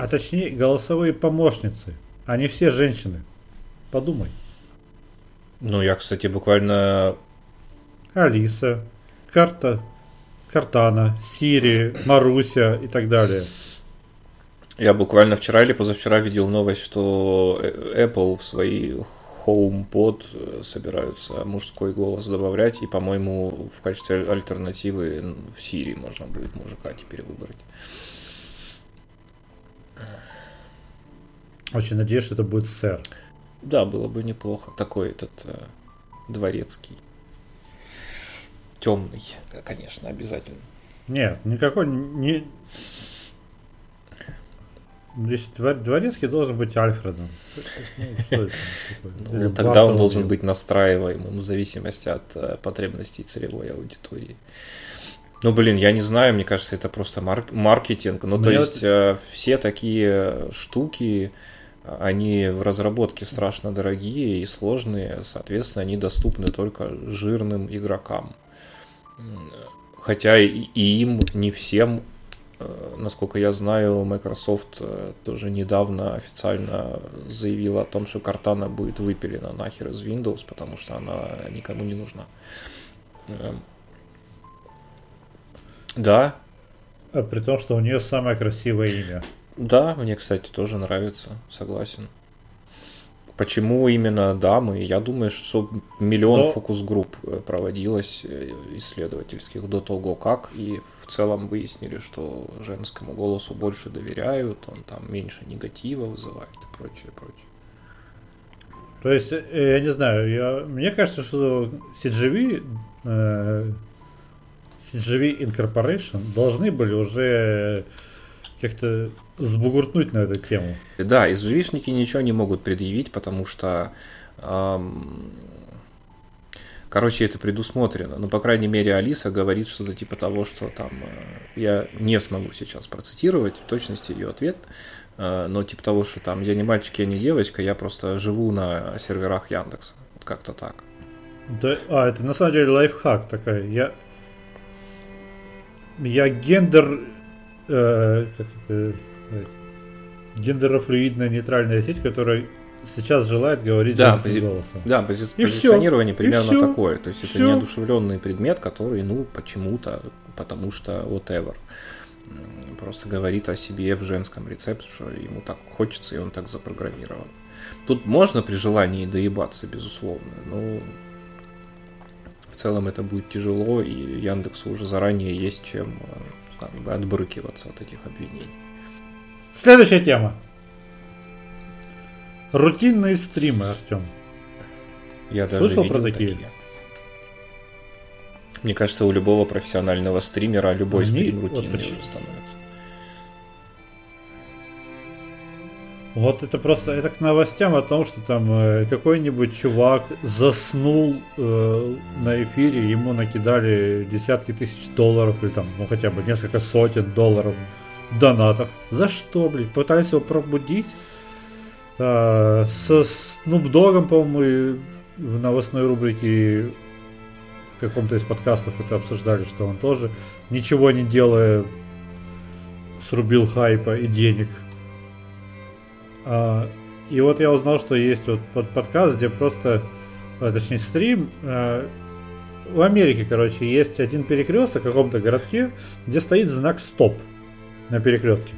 А точнее, голосовые помощницы. Они все женщины. Подумай. Ну, я, кстати, буквально Алиса, Карта, Картана, Сири, Маруся и так далее. Я буквально вчера или позавчера видел новость, что Apple в свои HomePod э, собираются мужской голос добавлять, и, по-моему, в качестве альтернативы в Siri можно будет мужика теперь выбрать. Очень надеюсь, что это будет сэр. Да, было бы неплохо. Такой этот э, дворецкий темный, конечно, обязательно. Нет, никакой не. Здесь дворецкий должен быть Альфредом. Ну, ну, тогда он должен быть настраиваемым в зависимости от э, потребностей целевой аудитории. Ну, блин, я не знаю, мне кажется, это просто марк- маркетинг. Ну, то есть, э, все такие штуки, они в разработке страшно дорогие и сложные, соответственно, они доступны только жирным игрокам. Хотя и им, не всем, э, насколько я знаю, Microsoft э, тоже недавно официально заявила о том, что Картана будет выпилена нахер из Windows, потому что она никому не нужна. Эм. Да. А при том, что у нее самое красивое имя. Да, мне, кстати, тоже нравится, согласен. Почему именно дамы? Я думаю, что миллион Но... фокус-групп э, проводилось э, исследовательских до того, как, и в целом выяснили, что женскому голосу больше доверяют, он там меньше негатива вызывает и прочее, прочее. То есть, э, я не знаю, я, мне кажется, что CGV, э, CGV Incorporation должны были уже как-то сбугуртнуть на эту тему. Да, из извишники ничего не могут предъявить, потому что эм, Короче, это предусмотрено. Но, по крайней мере, Алиса говорит что-то типа того, что там... Э, я не смогу сейчас процитировать в точности ее ответ, э, но типа того, что там я не мальчик, я не девочка, я просто живу на серверах Яндекса. Вот как-то так. Да, а, это на самом деле лайфхак такая. Я, я гендер э, как это, гендерофлюидная нейтральная сеть, которая сейчас желает говорить да, пози... голосом. Да, пози... и позиционирование все, примерно все, такое. То есть это все. неодушевленный предмет, который, ну, почему-то, потому что whatever. Просто говорит о себе в женском рецепте, что ему так хочется, и он так запрограммирован. Тут можно при желании доебаться, безусловно, но в целом это будет тяжело, и Яндексу уже заранее есть чем э, как бы отбрыкиваться от этих обвинений. Следующая тема. Рутинные стримы, Артем. Я даже Слышал про такие? такие? Мне кажется, у любого профессионального стримера любой Они, стрим рутинный вот уже становится. Вот это просто, это к новостям о том, что там э, какой-нибудь чувак заснул э, на эфире, ему накидали десятки тысяч долларов или там, ну хотя бы несколько сотен долларов донатов. За что, блядь? Пытались его пробудить? А, со Snoop Dogg, по-моему, в новостной рубрике в каком-то из подкастов это обсуждали, что он тоже ничего не делая срубил хайпа и денег и вот я узнал, что есть вот под подкаст, где просто, а, точнее стрим, а, в Америке, короче, есть один перекресток в каком-то городке, где стоит знак стоп на перекрестке.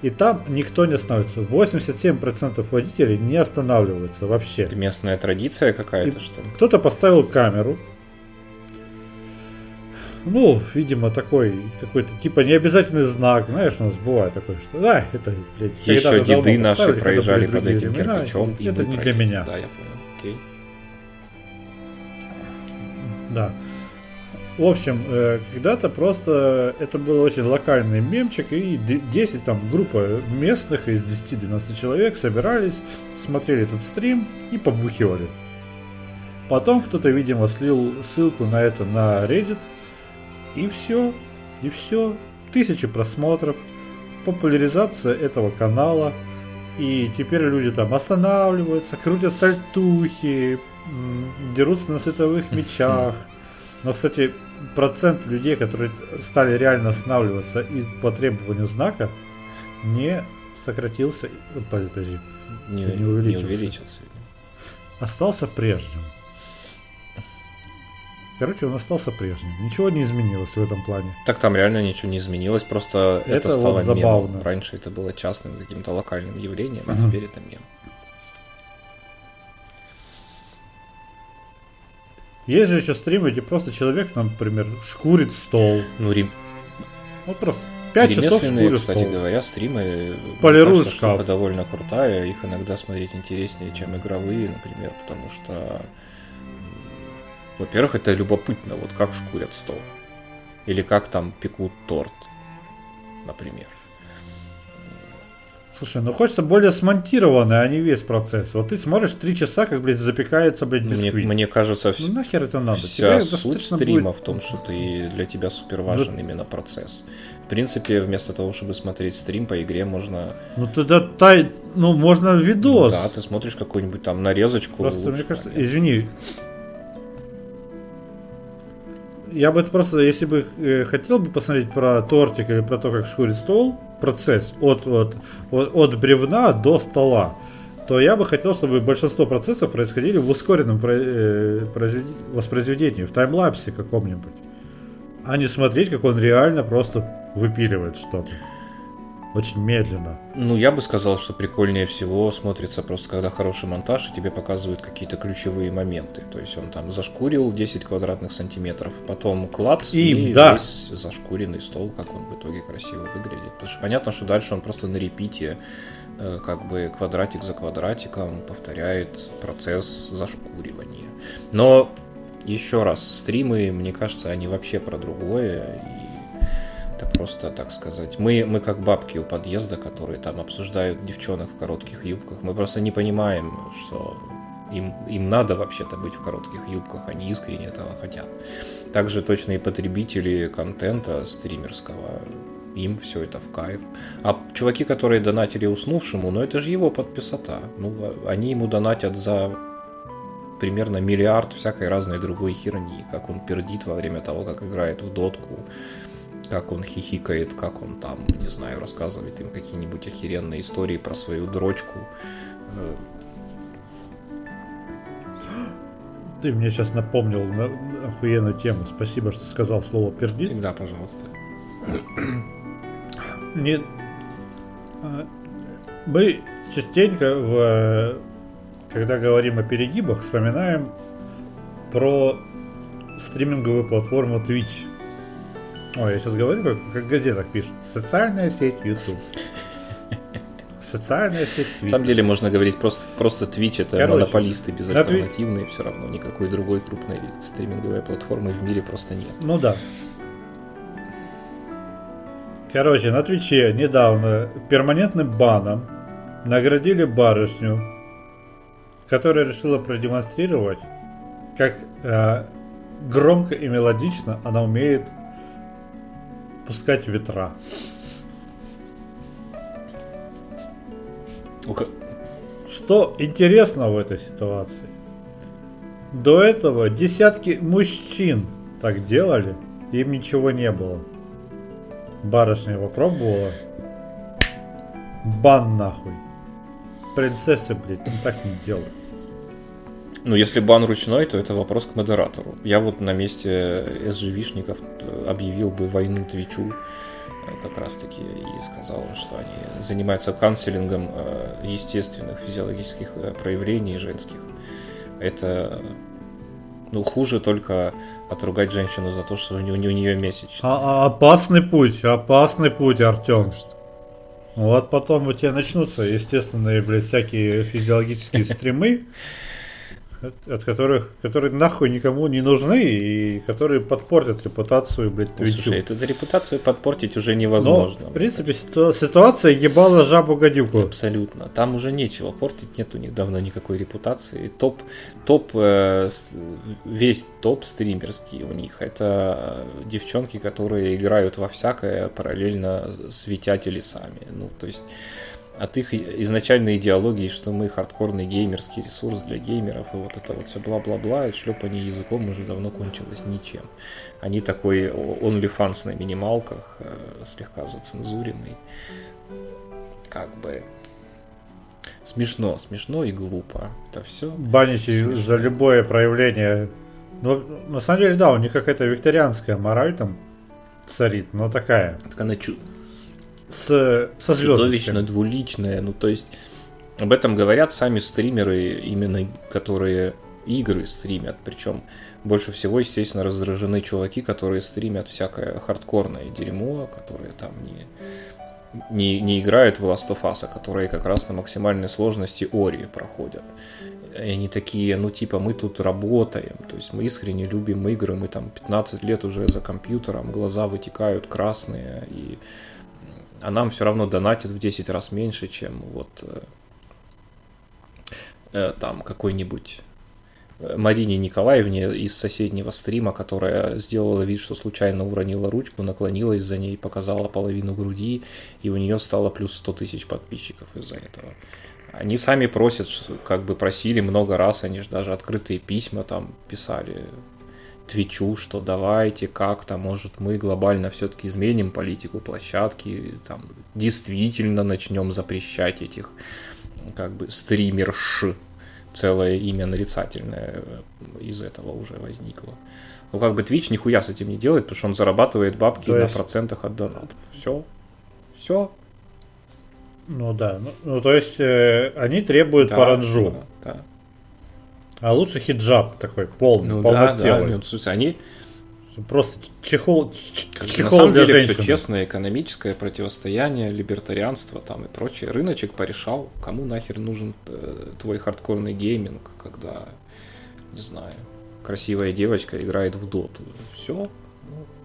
И там никто не останавливается. 87% водителей не останавливаются вообще. Это местная традиция какая-то, что ли? Кто-то поставил камеру. Ну, видимо, такой какой-то типа необязательный знак, знаешь, у нас бывает такое, что да, это, блядь, Еще деды наши проезжали под этим кирпичом. Это не для меня. Да, я понял. Окей. Да. В общем, э, когда-то просто это был очень локальный мемчик, и 10 там группа местных из 10-12 человек собирались, смотрели этот стрим и побухивали. Потом кто-то, видимо, слил ссылку на это на Reddit, и все, и все. Тысячи просмотров, популяризация этого канала, и теперь люди там останавливаются, крутят сальтухи, дерутся на световых мечах. Но, кстати, процент людей, которые стали реально останавливаться и по требованию знака, не сократился, подожди, не, не увеличился. Не увеличился. Остался прежним. Короче, он остался прежним. Ничего не изменилось в этом плане. Так там реально ничего не изменилось, просто это, это стало вот забавно. Мемом. Раньше это было частным каким-то локальным явлением, а теперь это мем. Есть же еще стримы, где просто человек, например, шкурит стол. Ну, рим... Вот просто 5 часов шкурит кстати стол. говоря, стримы полируют кажется, шкаф. довольно крутая. Их иногда смотреть интереснее, чем игровые, например, потому что, во-первых, это любопытно, вот как шкурят стол. Или как там пекут торт, например. Слушай, ну хочется более смонтированное, а не весь процесс. Вот ты смотришь три часа, как, блядь, запекается, блядь, бисквит. Мне, мне кажется, ну нахер это надо? Вся Тебе суть стрима будет... в том, что ты, для тебя супер важен да. именно процесс. В принципе, вместо того, чтобы смотреть стрим по игре, можно... Ну тогда тай... ну можно видос. Ну, да, ты смотришь какую-нибудь там нарезочку. Просто, лучше, мне кажется, конечно. извини, я бы просто, если бы э, хотел бы посмотреть про тортик или про то, как шкурит стол, процесс от, от, от, от бревна до стола, то я бы хотел, чтобы большинство процессов происходили в ускоренном э, воспроизведении, в таймлапсе каком-нибудь. А не смотреть, как он реально просто выпиливает что-то очень медленно. Ну, я бы сказал, что прикольнее всего смотрится просто, когда хороший монтаж, и тебе показывают какие-то ключевые моменты. То есть он там зашкурил 10 квадратных сантиметров, потом клад и, и да. весь зашкуренный стол, как он в итоге красиво выглядит. Потому что понятно, что дальше он просто на репите э, как бы квадратик за квадратиком повторяет процесс зашкуривания. Но еще раз, стримы, мне кажется, они вообще про другое. Это просто, так сказать, мы, мы как бабки у подъезда, которые там обсуждают девчонок в коротких юбках. Мы просто не понимаем, что им, им надо вообще-то быть в коротких юбках, они искренне этого хотят. Также точно и потребители контента стримерского, им все это в кайф. А чуваки, которые донатили уснувшему, ну это же его подписота. Ну, они ему донатят за примерно миллиард всякой разной другой херни, как он пердит во время того, как играет в дотку, как он хихикает, как он там, не знаю, рассказывает им какие-нибудь охеренные истории про свою дрочку. Э, Ты мне сейчас напомнил на охуенную тему. Спасибо, что сказал слово пердит. Всегда, пожалуйста. Не... А, мы частенько, в... когда говорим о перегибах, вспоминаем про стриминговую платформу Twitch. Ой, я сейчас говорю, как, как в газетах пишут. Социальная сеть YouTube. Социальная сеть Twitch. На самом деле можно говорить просто, просто Twitch это Короче, монополисты безальтернативные, Twi... все равно никакой другой крупной стриминговой платформы в мире просто нет. Ну да. Короче, на Твиче недавно перманентным баном наградили барышню, которая решила продемонстрировать, как э, громко и мелодично она умеет пускать ветра. Что интересно в этой ситуации? До этого десятки мужчин так делали, им ничего не было. Барышня его пробовала. Бан нахуй. Принцессы, блядь, ну так не делают. Ну, если бан ручной, то это вопрос к модератору. Я вот на месте SGV-шников объявил бы войну Твичу э, как раз-таки и сказал, что они занимаются канцелингом э, естественных физиологических э, проявлений женских. Это Ну, хуже только отругать женщину за то, что у нее, у нее месяц. А, а, опасный путь, опасный путь, Артем. Вот потом у тебя начнутся естественные, блядь, всякие физиологические <laughs> стримы, от которых, которые нахуй никому не нужны и которые подпортят репутацию, блядь, ну, Твичу. Слушай, эту репутацию подпортить уже невозможно. Но, в принципе, ситуа- ситуация ебала жабу гадюку. Абсолютно. Там уже нечего портить, нет у них давно никакой репутации. Топ, топ, э, весь топ стримерский у них это девчонки, которые играют во всякое, параллельно светятели сами. Ну, то есть от их изначальной идеологии, что мы хардкорный геймерский ресурс для геймеров, и вот это вот все бла-бла-бла, и шлепание языком уже давно кончилось ничем. Они такой OnlyFans на минималках, э, слегка зацензуренный. Как бы смешно, смешно и глупо. Это все. Банить за любое проявление. Ну, на самом деле, да, у них какая-то викторианская мораль там царит, но такая. Так она чу с, со Чудовищно двуличное. Ну, то есть, об этом говорят сами стримеры, именно которые игры стримят. Причем больше всего, естественно, раздражены чуваки, которые стримят всякое хардкорное дерьмо, которые там не, не, не играют в Last of Us, а которые как раз на максимальной сложности Ори проходят. И они такие, ну типа, мы тут работаем, то есть мы искренне любим игры, мы там 15 лет уже за компьютером, глаза вытекают красные, и а нам все равно донатят в 10 раз меньше, чем вот э, э, там какой-нибудь э, Марине Николаевне из соседнего стрима, которая сделала вид, что случайно уронила ручку, наклонилась за ней, показала половину груди, и у нее стало плюс 100 тысяч подписчиков из-за этого. Они сами просят, как бы просили много раз, они же даже открытые письма там писали Твичу, что давайте как-то, может, мы глобально все-таки изменим политику площадки, там, действительно начнем запрещать этих, как бы, стримерш. Целое имя нарицательное из этого уже возникло. Ну, как бы Twitch нихуя с этим не делает, потому что он зарабатывает бабки то есть... на процентах от донатов. Все. Все. Ну да. Ну, ну то есть э, они требуют да, паранжу. Да, да. А лучше хиджаб такой полный, ну, полнотелый. Да, да. Ну, слушай, они просто чехол, чехол На самом для деле женщины. все честное экономическое противостояние, либертарианство там и прочее. Рыночек порешал, кому нахер нужен э, твой хардкорный гейминг, когда, не знаю, красивая девочка играет в доту. Все,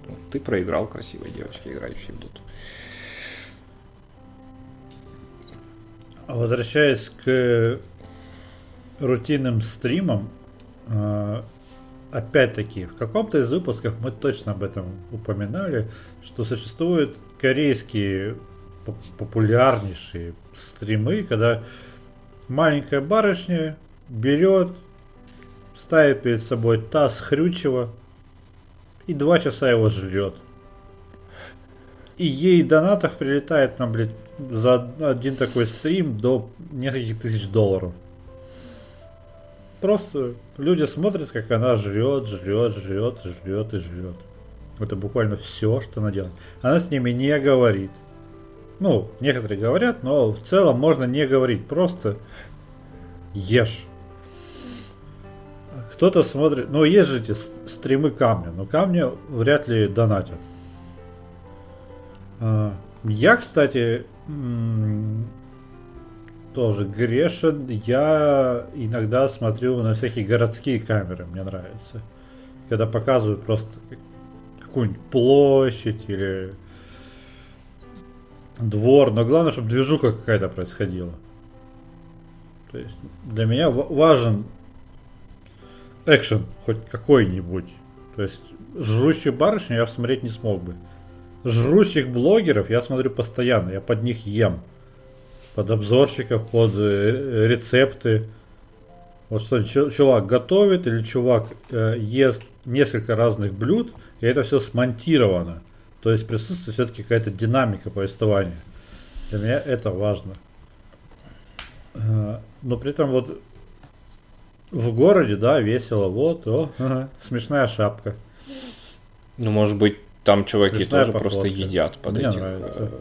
ну, ты проиграл красивой девочке, играющей в доту. Возвращаясь к рутинным стримом, а, опять-таки, в каком-то из выпусков мы точно об этом упоминали, что существуют корейские популярнейшие стримы, когда маленькая барышня берет, ставит перед собой таз хрючева и два часа его жрет. И ей донатов прилетает на, блядь, за один такой стрим до нескольких тысяч долларов. Просто люди смотрят, как она жрет, жрет, жрет, жрет и жрет. Это буквально все, что она делает. Она с ними не говорит. Ну, некоторые говорят, но в целом можно не говорить. Просто ешь. Кто-то смотрит, ну есть же эти стримы камня, но камни вряд ли донатят. А, я, кстати, тоже грешен. Я иногда смотрю на всякие городские камеры, мне нравится. Когда показывают просто какую-нибудь площадь или двор, но главное, чтобы движуха какая-то происходила. То есть для меня важен экшен хоть какой-нибудь. То есть жрущую барышню я посмотреть не смог бы. Жрущих блогеров я смотрю постоянно, я под них ем под обзорщиков, под э, рецепты. Вот что чувак готовит или чувак э, ест несколько разных блюд, и это все смонтировано. То есть присутствует все-таки какая-то динамика повествования. Для меня это важно. Э, но при этом вот в городе, да, весело, вот, о, ага, смешная шапка. Ну, может быть, там чуваки смешная тоже походка. просто едят под Мне этих нравится.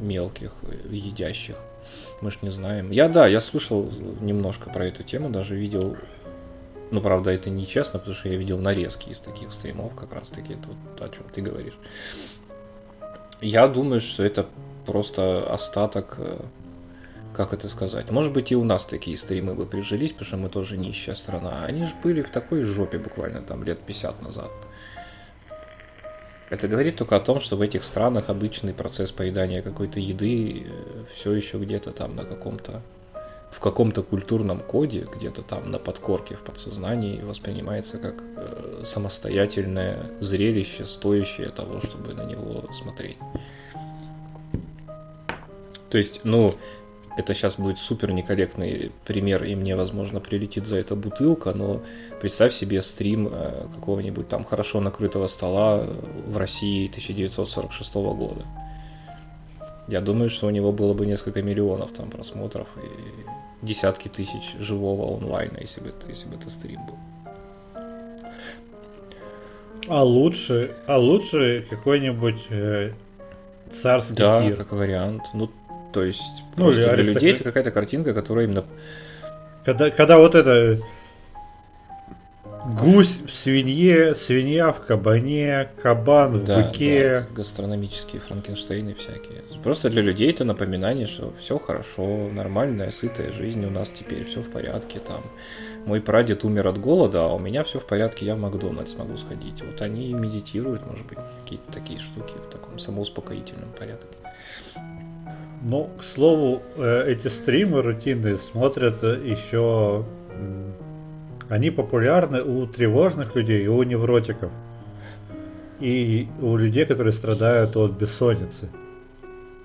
Мелких едящих. Мы ж не знаем. Я, да, я слышал немножко про эту тему, даже видел Ну, правда, это нечестно, потому что я видел нарезки из таких стримов, как раз таки, это вот о чем ты говоришь. Я думаю, что это просто остаток, э, как это сказать, может быть и у нас такие стримы бы прижились, потому что мы тоже нищая страна. Они же были в такой жопе буквально там лет 50 назад. Это говорит только о том, что в этих странах обычный процесс поедания какой-то еды э, все еще где-то там на каком-то в каком-то культурном коде, где-то там на подкорке в подсознании воспринимается как э, самостоятельное зрелище, стоящее того, чтобы на него смотреть. То есть, ну, это сейчас будет супер некорректный пример, и мне, возможно, прилетит за это бутылка, но представь себе стрим э, какого-нибудь там хорошо накрытого стола в России 1946 года. Я думаю, что у него было бы несколько миллионов там просмотров и десятки тысяч живого онлайна, если бы если бы это стрим был. А лучше, а лучше какой-нибудь э, царский да, пир. как вариант. Ну, то есть, Ну, просто для аристократ- людей это какая-то картинка, которая именно... Когда, когда вот это гусь в свинье, свинья в кабане, кабан в Да, быке. да, гастрономические Франкенштейны всякие. Просто для людей это напоминание, что все хорошо, нормальная, сытая жизнь у нас теперь, все в порядке. Там мой прадед умер от голода, а у меня все в порядке, я в Макдональдс могу сходить. Вот они медитируют, может быть, какие-то такие штуки в таком самоуспокоительном порядке. Ну, к слову, э, эти стримы рутинные смотрят э, еще... Они популярны у тревожных людей и у невротиков. И у людей, которые страдают от бессонницы.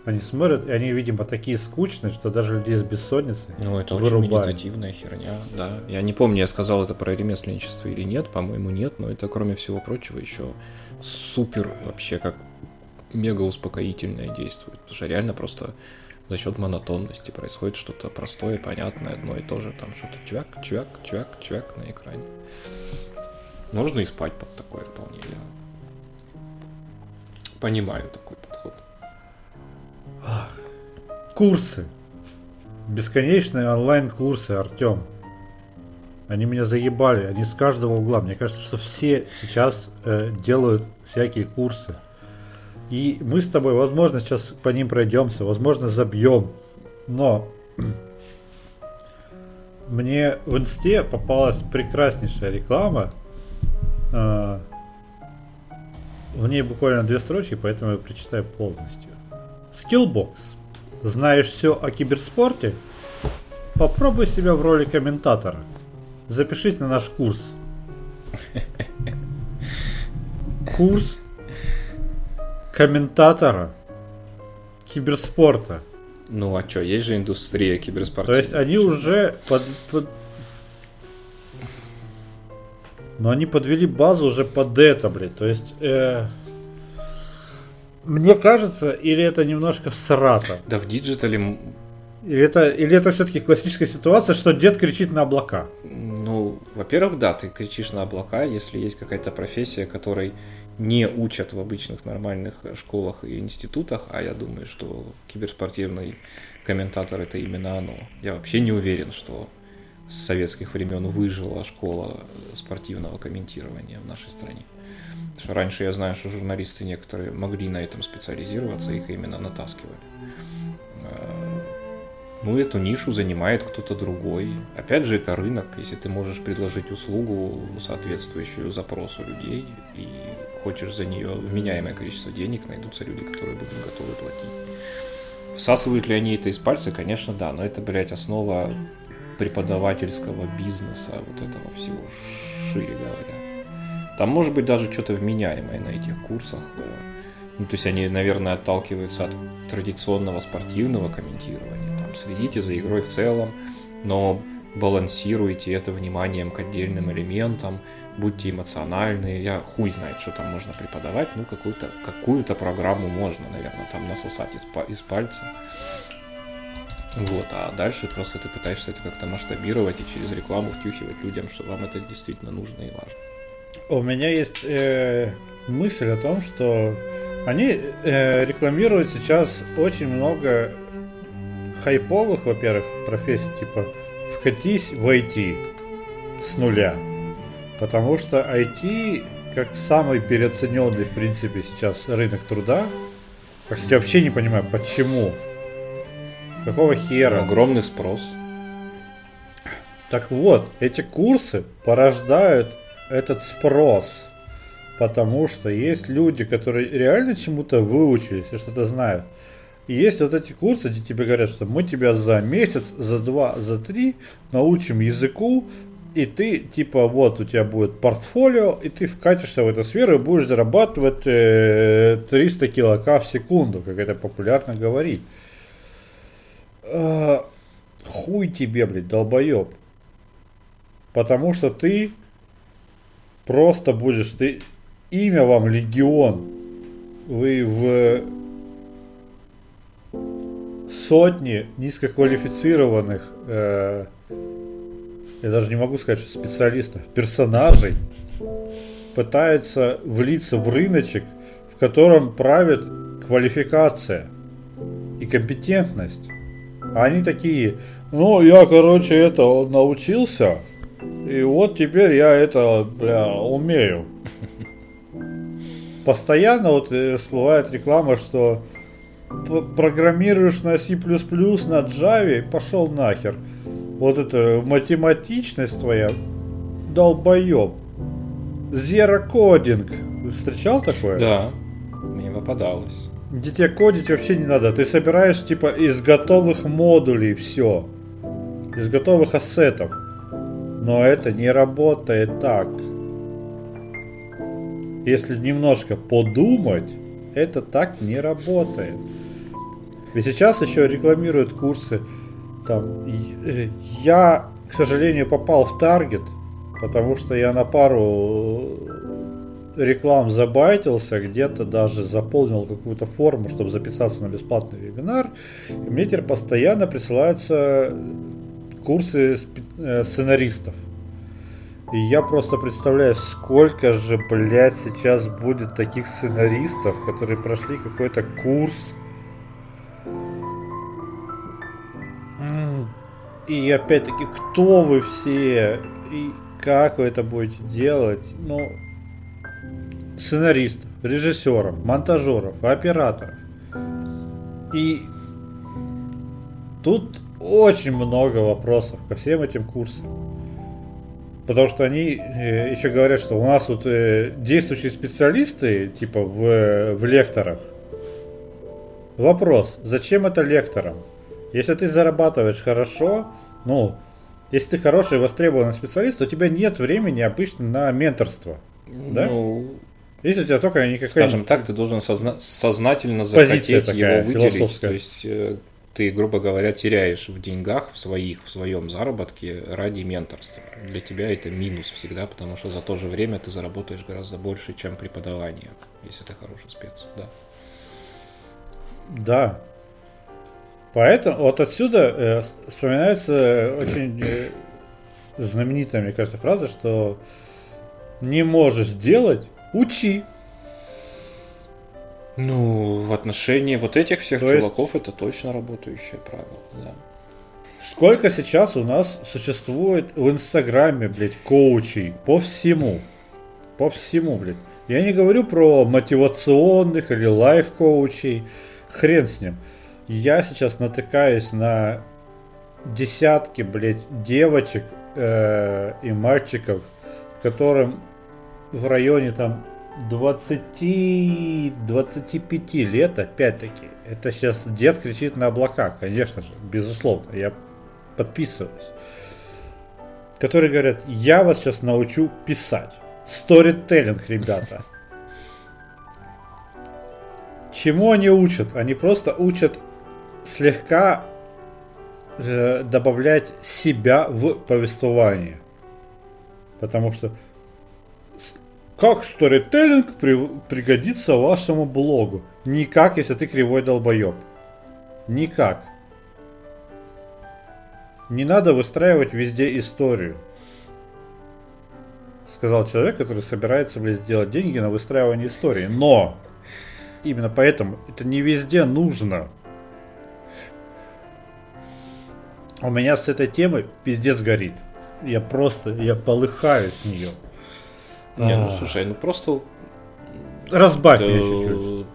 Они смотрят, и они, видимо, такие скучные, что даже людей с бессонницей Ну, это очень вырубают. медитативная херня, да. Я не помню, я сказал это про ремесленничество или нет, по-моему, нет, но это, кроме всего прочего, еще супер вообще как мега успокоительное действует. Потому что реально просто за счет монотонности происходит что-то простое, понятное, одно и то же, там что-то чвяк, чвяк, чвяк, чвяк на экране. Можно и спать под такое вполне, я понимаю такой подход. Курсы. Бесконечные онлайн-курсы, Артем. Они меня заебали, они с каждого угла. Мне кажется, что все сейчас э, делают всякие курсы. И мы с тобой, возможно, сейчас по ним пройдемся, возможно, забьем. Но мне в инсте попалась прекраснейшая реклама. Э, в ней буквально две строчки, поэтому я прочитаю полностью. Skillbox. Знаешь все о киберспорте? Попробуй себя в роли комментатора. Запишись на наш курс. <laughs> Курс комментатора киберспорта. Ну а что, есть же индустрия То киберспортивная. есть они уже под, под- Но они подвели базу уже под это, блядь. То есть... э, Мне кажется, или это немножко всрато. Да в диджитале Или это, или это все-таки классическая ситуация, что дед кричит на облака. Ну, во-первых, да, ты кричишь на облака, если есть какая-то профессия, которой не учат в обычных нормальных школах и институтах, а я думаю, что киберспортивный комментатор это именно оно. Я вообще не уверен, что с советских времен выжила школа спортивного комментирования в нашей стране. Потому что раньше я знаю, что журналисты некоторые могли на этом специализироваться, их именно натаскивали. Э, Ну, эту нишу занимает кто-то другой. Опять же, это рынок. Если ты можешь предложить услугу, соответствующую запросу людей, и хочешь за нее вменяемое количество денег, найдутся люди, которые будут готовы платить. Всасывают ли они это из пальца? Конечно, да, но это, блядь, основа преподавательского бизнеса, вот этого всего, шире говоря. Там может быть даже что-то вменяемое на этих курсах. Ну, то есть они, наверное, отталкиваются от традиционного спортивного комментирования. Там следите за игрой в целом, но балансируйте это вниманием к отдельным элементам, будьте эмоциональны. Я хуй знает, что там можно преподавать. Ну, какую-то какую-то программу можно, наверное, там насосать из, из пальца. Вот, а дальше просто ты пытаешься это как-то масштабировать и через рекламу втюхивать людям, что вам это действительно нужно и важно. У меня есть э, мысль о том, что они э, рекламируют сейчас очень много хайповых, во-первых, профессий, типа вкатись в IT с нуля. Потому что IT, как самый переоцененный, в принципе, сейчас рынок труда, я вообще не понимаю, почему. Какого хера? Огромный спрос. Так вот, эти курсы порождают этот спрос. Потому что есть люди, которые реально чему-то выучились и что-то знают. И есть вот эти курсы, где тебе говорят, что мы тебя за месяц, за два, за три научим языку, и ты, типа, вот, у тебя будет портфолио, и ты вкатишься в эту сферу и будешь зарабатывать э, 300 килока в секунду, как это популярно говорить. Э, хуй тебе, блядь, долбоеб. Потому что ты просто будешь, ты имя вам Легион. Вы в сотни низкоквалифицированных э, я даже не могу сказать, что специалистов, персонажей пытаются влиться в рыночек, в котором правит квалификация и компетентность. А они такие, ну, я, короче, это научился, и вот теперь я это, бля, умею. Постоянно вот э, всплывает реклама, что программируешь на C++, на Java, пошел нахер вот эта математичность твоя, долбоеб. Zero кодинг. Встречал такое? Да, мне попадалось. Где тебе кодить вообще не надо. Ты собираешь типа из готовых модулей все. Из готовых ассетов. Но это не работает так. Если немножко подумать, это так не работает. И сейчас еще рекламируют курсы там, э, я, к сожалению, попал в таргет, потому что я на пару реклам забайтился, где-то даже заполнил какую-то форму, чтобы записаться на бесплатный вебинар. И мне теперь постоянно присылаются курсы э, сценаристов. И я просто представляю, сколько же, блядь, сейчас будет таких сценаристов, которые прошли какой-то курс, И опять-таки, кто вы все и как вы это будете делать? Ну, сценаристов, режиссеров, монтажеров, операторов. И тут очень много вопросов ко всем этим курсам. Потому что они э, еще говорят, что у нас вот э, действующие специалисты, типа в, в лекторах. Вопрос, зачем это лекторам? Если ты зарабатываешь хорошо, ну, если ты хороший востребованный специалист, то у тебя нет времени обычно на менторство. Да? Ну, если у тебя только никакая... Скажем так, ты должен созна- сознательно захотеть такая, его выделить. То есть э, ты, грубо говоря, теряешь в деньгах в своих, в своем заработке ради менторства. Для тебя это минус всегда, потому что за то же время ты заработаешь гораздо больше, чем преподавание, если ты хороший спец, да. Да, Поэтому вот отсюда э, вспоминается очень э, знаменитая, мне кажется, фраза, что не можешь делать, учи. Ну, в отношении вот этих всех То чуваков есть... это точно работающее правило, да. Сколько сейчас у нас существует в Инстаграме, блядь, коучей по всему. По всему, блядь. Я не говорю про мотивационных или лайф-коучей. Хрен с ним я сейчас натыкаюсь на десятки, блядь, девочек э, и мальчиков, которым в районе там 20-25 лет, опять-таки, это сейчас дед кричит на облака, конечно же, безусловно, я подписываюсь. Которые говорят, я вас сейчас научу писать. Сторителлинг, ребята. <laughs> Чему они учат? Они просто учат слегка э, добавлять себя в повествование. Потому что как сторителлинг при, пригодится вашему блогу? Никак, если ты кривой долбоеб. Никак. Не надо выстраивать везде историю. Сказал человек, который собирается, блядь, сделать деньги на выстраивание истории. Но! Именно поэтому это не везде нужно. У меня с этой темой пиздец горит. Я просто, я полыхаю с нее. Не, ну слушай, ну просто... Разбавь меня чуть-чуть.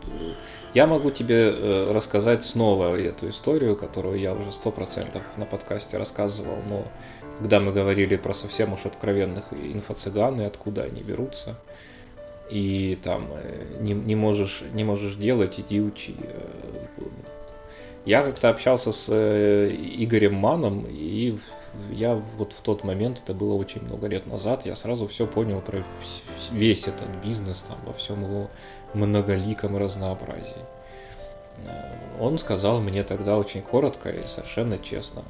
Я могу тебе э, рассказать снова эту историю, которую я уже сто процентов на подкасте рассказывал, но когда мы говорили про совсем уж откровенных инфо-цыган и откуда они берутся, и там э, не, не, можешь, не можешь делать, иди учи. Э, я как-то общался с Игорем Маном, и я вот в тот момент, это было очень много лет назад, я сразу все понял про весь этот бизнес, там, во всем его многоликом разнообразии. Э, он сказал мне тогда очень коротко и совершенно честно.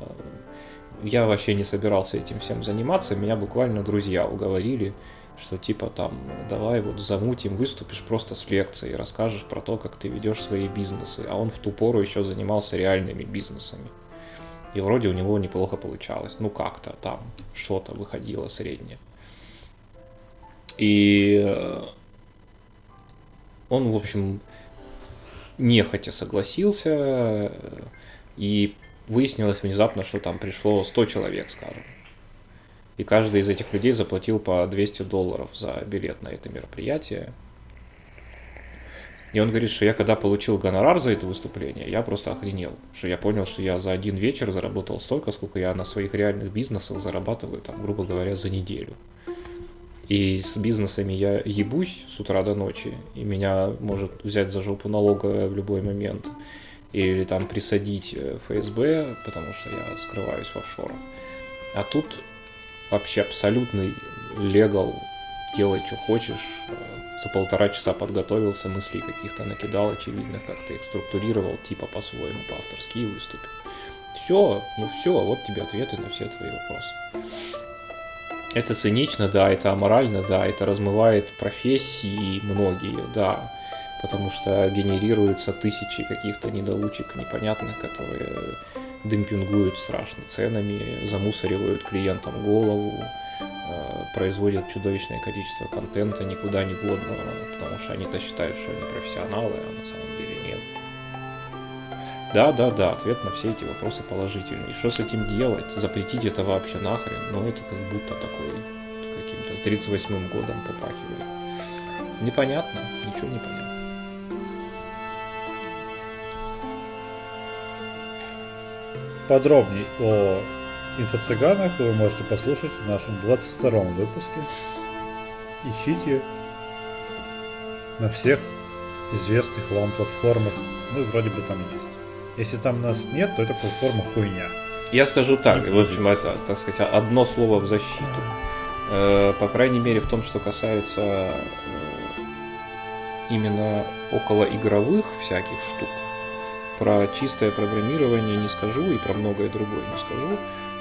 Я вообще не собирался этим всем заниматься, меня буквально друзья уговорили, что типа там давай вот замутим, выступишь просто с лекцией, расскажешь про то, как ты ведешь свои бизнесы. А он в ту пору еще занимался реальными бизнесами. И вроде у него неплохо получалось. Ну как-то там что-то выходило среднее. И э, он, в общем, нехотя согласился, э, и выяснилось внезапно, что там пришло 100 человек, скажем. И каждый из этих людей заплатил по 200 долларов за билет на это мероприятие. И он говорит, что я когда получил гонорар за это выступление, я просто охренел. Что я понял, что я за один вечер заработал столько, сколько я на своих реальных бизнесах зарабатываю, там, грубо говоря, за неделю. И с бизнесами я ебусь с утра до ночи, и меня может взять за жопу налоговая в любой момент. Или там присадить э, ФСБ, потому что я скрываюсь в офшорах. А тут вообще абсолютный легал, делай, что хочешь, за полтора часа подготовился, мыслей каких-то накидал, очевидно, как-то их структурировал, типа по-своему, по-авторски выступил. Все, ну все, вот тебе ответы на все твои вопросы. Это цинично, да, это аморально, да, это размывает профессии многие, да, потому что генерируются тысячи каких-то недоучек непонятных, которые демпингуют страшно ценами, замусоривают клиентам голову, Э, производят чудовищное количество контента никуда не годного, потому что они-то считают, что они профессионалы, а на самом деле нет. Да, да, да, ответ на все эти вопросы положительный. И что с этим делать? Запретить это вообще нахрен? Ну, это как будто такой каким-то 38-м годом попахивает. Непонятно, ничего не понятно. Подробней о инфо-цыганах вы можете послушать в нашем 22-м выпуске. Ищите на всех известных вам платформах. Ну, вроде бы там есть. Если там нас нет, то эта платформа хуйня. Я скажу так, в общем, это, так сказать, одно слово в защиту. Э, по крайней мере, в том, что касается э, именно около игровых всяких штук. Про чистое программирование не скажу и про многое другое не скажу.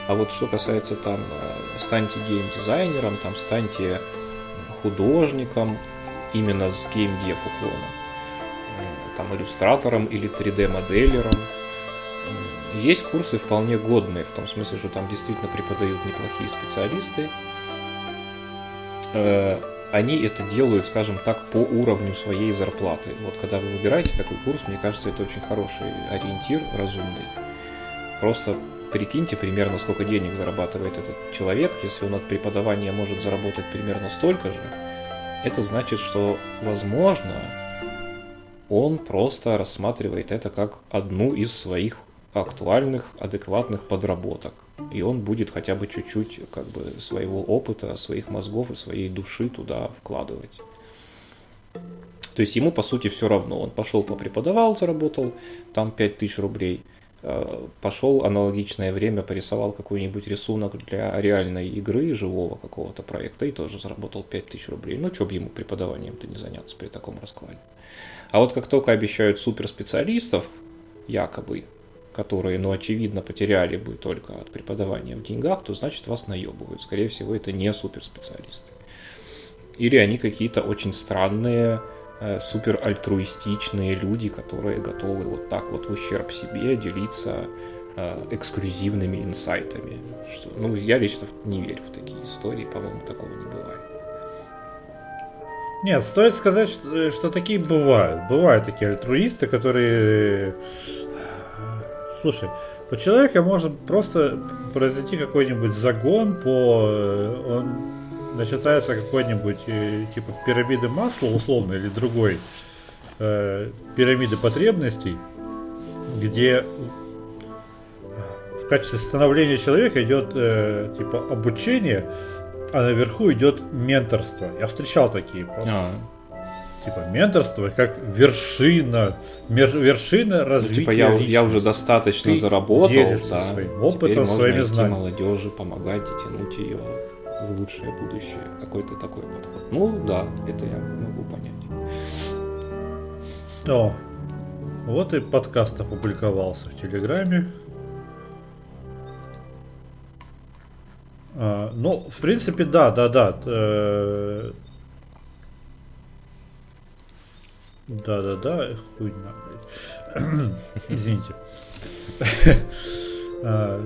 А вот что касается там, э, станьте геймдизайнером, там, станьте художником, именно с геймдев уклоном, э, там, иллюстратором или 3D-моделером. Есть курсы вполне годные, в том смысле, что там действительно преподают неплохие специалисты. Они это делают, скажем так, по уровню своей зарплаты. Вот когда вы выбираете такой курс, мне кажется, это очень хороший ориентир, разумный. Просто прикиньте примерно, сколько денег зарабатывает этот человек. Если он от преподавания может заработать примерно столько же, это значит, что, возможно, он просто рассматривает это как одну из своих актуальных, адекватных подработок. И он будет хотя бы чуть-чуть как бы своего опыта, своих мозгов и своей души туда вкладывать. То есть ему, по сути, все равно. Он пошел попреподавал, заработал там 5000 рублей – Э, пошел аналогичное время, порисовал какой-нибудь рисунок для реальной игры, живого какого-то проекта, и тоже заработал 5000 рублей. Ну, что бы ему преподаванием-то не заняться при таком раскладе. А вот как только обещают суперспециалистов, якобы, которые, ну, очевидно, потеряли бы только от преподавания в деньгах, то значит вас наебывают. Скорее всего, это не суперспециалисты. Или они какие-то очень странные, Э, супер альтруистичные люди, которые готовы вот так вот в ущерб себе делиться э, эксклюзивными инсайтами. Что, ну, я лично не верю в такие истории, по-моему, такого не бывает. Нет, стоит сказать, что, э, что такие бывают. Бывают такие альтруисты, которые... Слушай, у человека может просто произойти какой-нибудь загон по... Он начитается какой-нибудь э, типа пирамиды масла условно или другой э, пирамиды потребностей, где в качестве становления человека идет э, типа обучение, а наверху идет менторство. Я встречал такие просто. А. Типа менторство как вершина, вершина развития. Ну, типа я, я уже достаточно Ты заработал, да. Своим опытом, Теперь своими можно идти молодежи, помогать и тянуть ее в лучшее будущее. Какой-то такой подход. Ну да, это я могу понять. О, вот и подкаст опубликовался в Телеграме. А, ну, в принципе, да, да, да. Э, да, да, да, хуйня, блядь. <laughs> Извините. <laughs> А,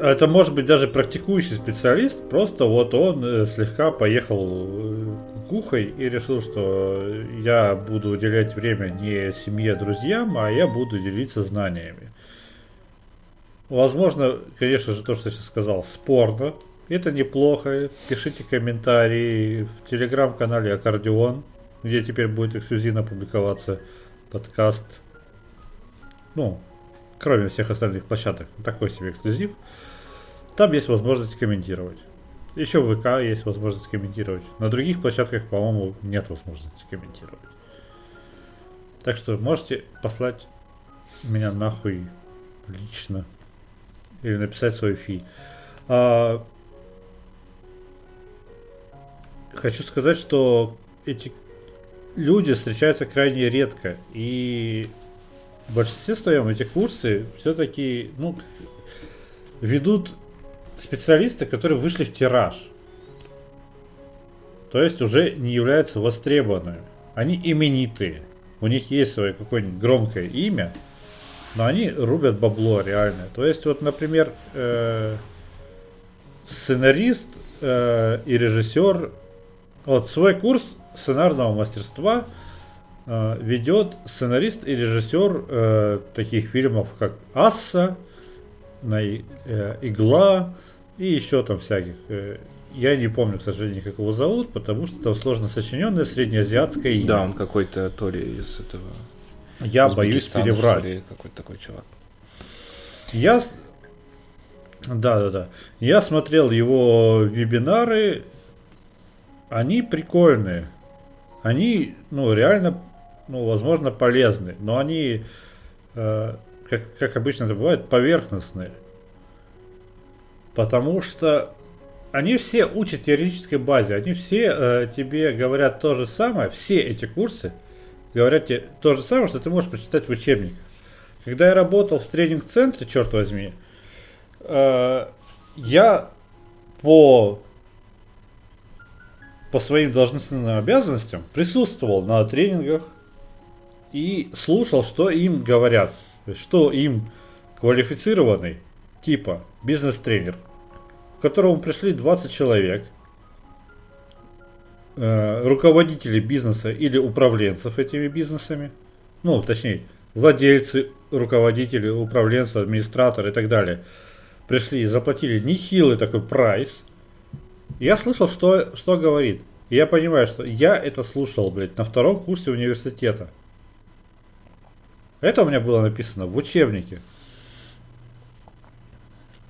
это может быть даже практикующий специалист, просто вот он э, слегка поехал э, кухой и решил, что я буду уделять время не семье, а друзьям, а я буду делиться знаниями. Возможно, конечно же, то, что я сейчас сказал, спорно. Это неплохо. Пишите комментарии в телеграм-канале Аккордеон, где теперь будет эксклюзивно публиковаться подкаст. Ну, кроме всех остальных площадок. Такой себе эксклюзив. Там есть возможность комментировать. Еще в ВК есть возможность комментировать. На других площадках, по-моему, нет возможности комментировать. Так что можете послать меня нахуй лично. Или написать свой фи. А, хочу сказать, что эти люди встречаются крайне редко. И в большинстве своем эти курсы все-таки ну, ведут специалисты, которые вышли в тираж. То есть уже не являются востребованными. Они именитые. У них есть свое какое-нибудь громкое имя, но они рубят бабло реально. То есть вот, например, э, сценарист э, и режиссер, вот свой курс сценарного мастерства э, ведет сценарист и режиссер э, таких фильмов, как Асса, на, э, Игла, и еще там всяких. Э, я не помню, к сожалению, как его зовут, потому что там сложно сочиненное среднеазиатское имя. Да, он какой-то то ли из этого... Я боюсь переврать. Какой-то такой чувак. Я... Да, да, да. Я смотрел его вебинары. Они прикольные. Они, ну, реально, ну, возможно, полезны. Но они, э, как, как обычно это бывает, поверхностные. Потому что они все учат теоретической базе, они все э, тебе говорят то же самое, все эти курсы говорят тебе то же самое, что ты можешь прочитать в учебниках. Когда я работал в тренинг-центре, черт возьми, э, я по по своим должностным обязанностям присутствовал на тренингах и слушал, что им говорят, что им квалифицированный типа бизнес-тренер, к которому пришли 20 человек, э, руководители бизнеса или управленцев этими бизнесами, ну, точнее, владельцы, руководители, управленцы, администраторы и так далее, пришли и заплатили нехилый такой прайс. Я слышал, что, что говорит. И я понимаю, что я это слушал, блядь, на втором курсе университета. Это у меня было написано в учебнике.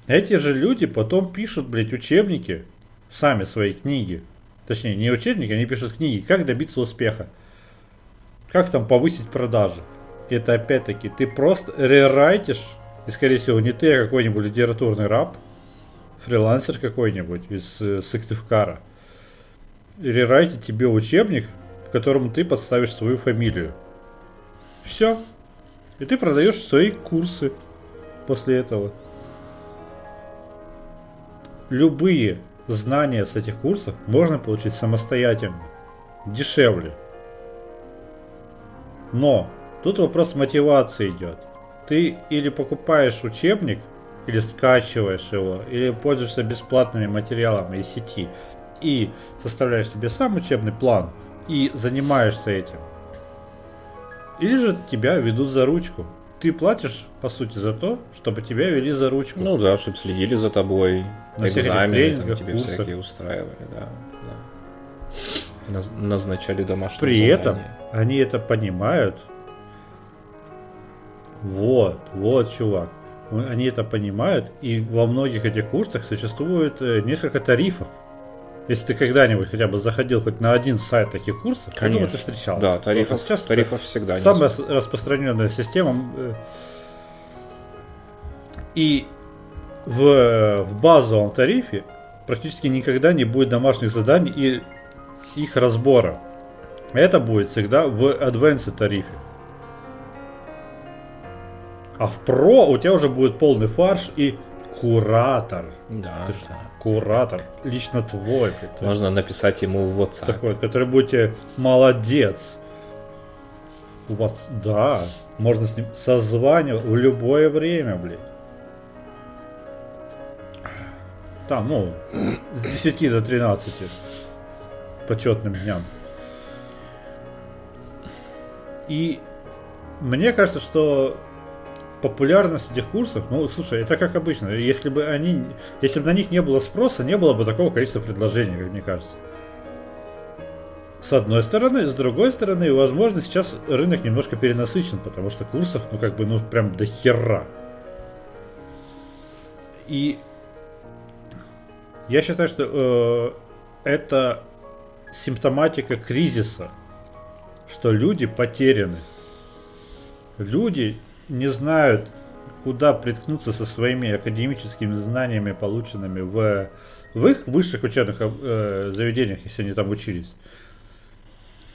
Эти же люди потом пишут, блядь, учебники, сами свои книги. Точнее, не учебники, они пишут книги, как добиться успеха. Как там повысить продажи. Это опять-таки, ты просто рерайтишь, и скорее всего не ты, а какой-нибудь литературный раб, фрилансер какой-нибудь из э, Сыктывкара. Рерайтит тебе учебник, в котором ты подставишь свою фамилию. Все. И ты продаешь свои курсы после этого любые знания с этих курсов можно получить самостоятельно, дешевле. Но тут вопрос мотивации идет. Ты или покупаешь учебник, или скачиваешь его, или пользуешься бесплатными материалами из сети и составляешь себе сам учебный план и занимаешься этим. Или же тебя ведут за ручку. ты платишь, по сути, за то, чтобы тебя вели за ручку. Ну да, чтобы следили за тобой, На экзамены там тебе курсах. всякие устраивали, да. да. Наз- назначали домашние При этом задания. они это понимают. Вот, вот, чувак. Они это понимают, и во многих этих курсах существует э, несколько тарифов. Если ты когда-нибудь хотя бы заходил хоть на один сайт таких курсов, я думаю, ты Конечно. встречал. Да, тарифов, сейчас тарифов всегда Самая несколько. распространенная система. э, И в, в базовом тарифе практически никогда не будет домашних заданий и их разбора. Это будет всегда в Advanced тарифе. А в Pro у тебя уже будет полный фарш и куратор. Да, Ты что, да. Куратор. Лично твой. блядь. То есть Можно написать ему в WhatsApp. такой, который будет тебе молодец. У вас, да, можно с ним созванивать в любое время, блин. Там, ну, с 10 до 13 почетным дням. И мне кажется, что популярность этих курсов, ну, слушай, это как обычно. Если бы они, если бы на них не было спроса, не было бы такого количества предложений, как мне кажется. С одной стороны, с другой стороны, возможно, сейчас рынок немножко перенасыщен, потому что курсов, ну, как бы, ну, прям до хера. И я считаю, что э, это симптоматика кризиса, что люди потеряны. Люди не знают, куда приткнуться со своими академическими знаниями, полученными в, в их высших учебных э, заведениях, если они там учились.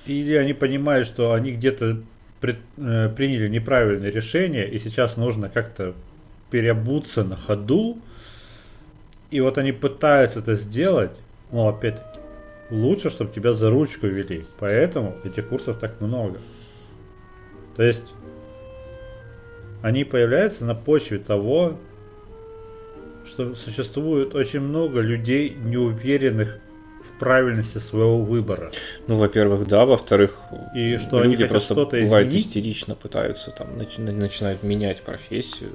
Или они понимают, что они где-то пред- э, приняли неправильное решение, и сейчас нужно как-то переобуться на ходу. И вот они пытаются это сделать, но опять-таки, лучше, чтобы тебя за ручку вели. Поэтому этих курсов так много. То есть, они появляются на почве того, что существует очень много людей, неуверенных в правильности своего выбора. Ну, во-первых, да, во-вторых, И что они люди хотят просто что-то бывают изменить. истерично пытаются там начи- начинают менять профессию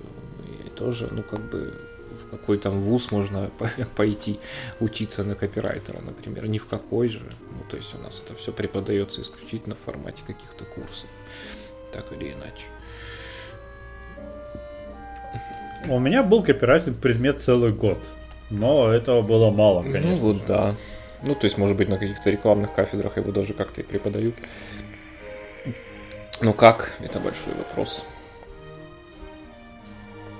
и тоже, ну как бы в какой там вуз можно <laughs> по- пойти учиться на копирайтера, например, ни в какой же. Ну то есть у нас это все преподается исключительно в формате каких-то курсов, так или иначе. У меня был копирайтинг предмет целый год. Но этого было мало, конечно. ну вот же. да. Ну то есть может быть на каких-то рекламных кафедрах его даже как-то и преподают. Ну как, это большой вопрос.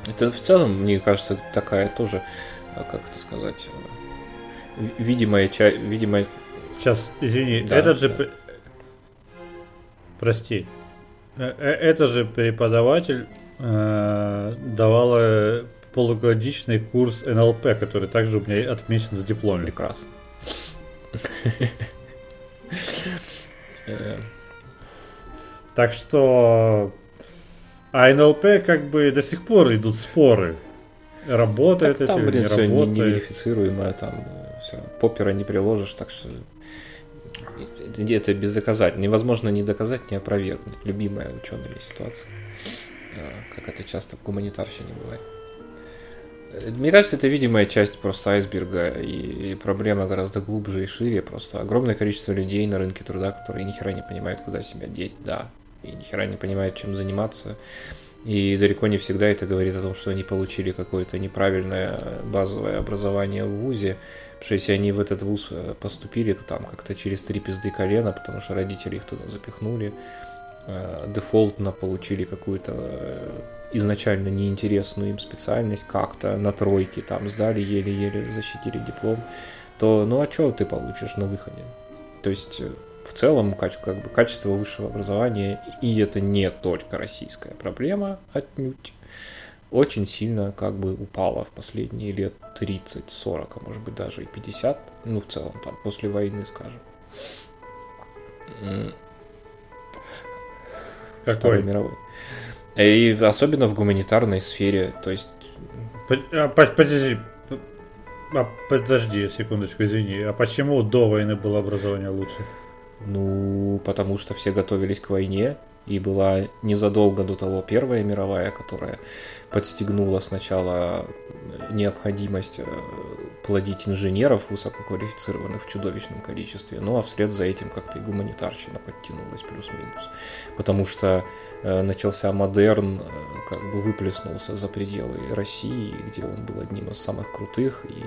Это в целом, мне кажется, такая тоже, а, как это сказать, э, ви- видимая часть, видимая... Сейчас, извини, Да, этот же... да. пр- Прости. Э, э, Это же преподаватель э, давала полугодичный курс НЛП, который также у меня отмечен в дипломе. Прекрасно. Э, Так что... А НЛП как бы до сих пор идут споры. Работает Так это там, блин, не все работает. неверифицируемое, там все, попера не приложишь, так что это- без доказать. Невозможно ни доказать, ни опровергнуть. Любимая ученая ситуация, как это часто в гуманитарщине бывает. Э, Мне кажется, это видимая часть просто айсберга, и, проблема гораздо глубже и шире. Просто огромное количество людей на рынке труда, которые ни хера не понимают, куда себя деть, да, и ни хера не понимают, чем заниматься. И далеко не всегда это говорит о том, что они получили какое-то неправильное базовое образование в ВУЗе. Потому что если они в этот ВУЗ э, поступили там как-то через три пизды колена, потому что родители их туда запихнули, э, дефолтно получили какую-то э, изначально неинтересную им специальность как-то на тройке там сдали, еле-еле защитили диплом, то ну а что ты получишь на выходе? То есть э, в целом как бы, качество высшего образования, и это не только российская проблема отнюдь, очень сильно как бы упало в последние лет 30-40, а может быть даже и 50, ну в целом там после войны, скажем. М, Второй Какой? мировой. И особенно в гуманитарной сфере, то есть а, по- Подожди. А, подожди секундочку, извини. А почему до войны было образование лучше? Ну, потому что все готовились к войне, и была незадолго до того Первая мировая, которая подстегнула сначала необходимость э, плодить инженеров высококвалифицированных в чудовищном количестве, ну а вслед за этим как-то и гуманитарщина подтянулась плюс-минус. Потому что э, начался модерн, э, как бы выплеснулся за пределы России, где он был одним из самых крутых, и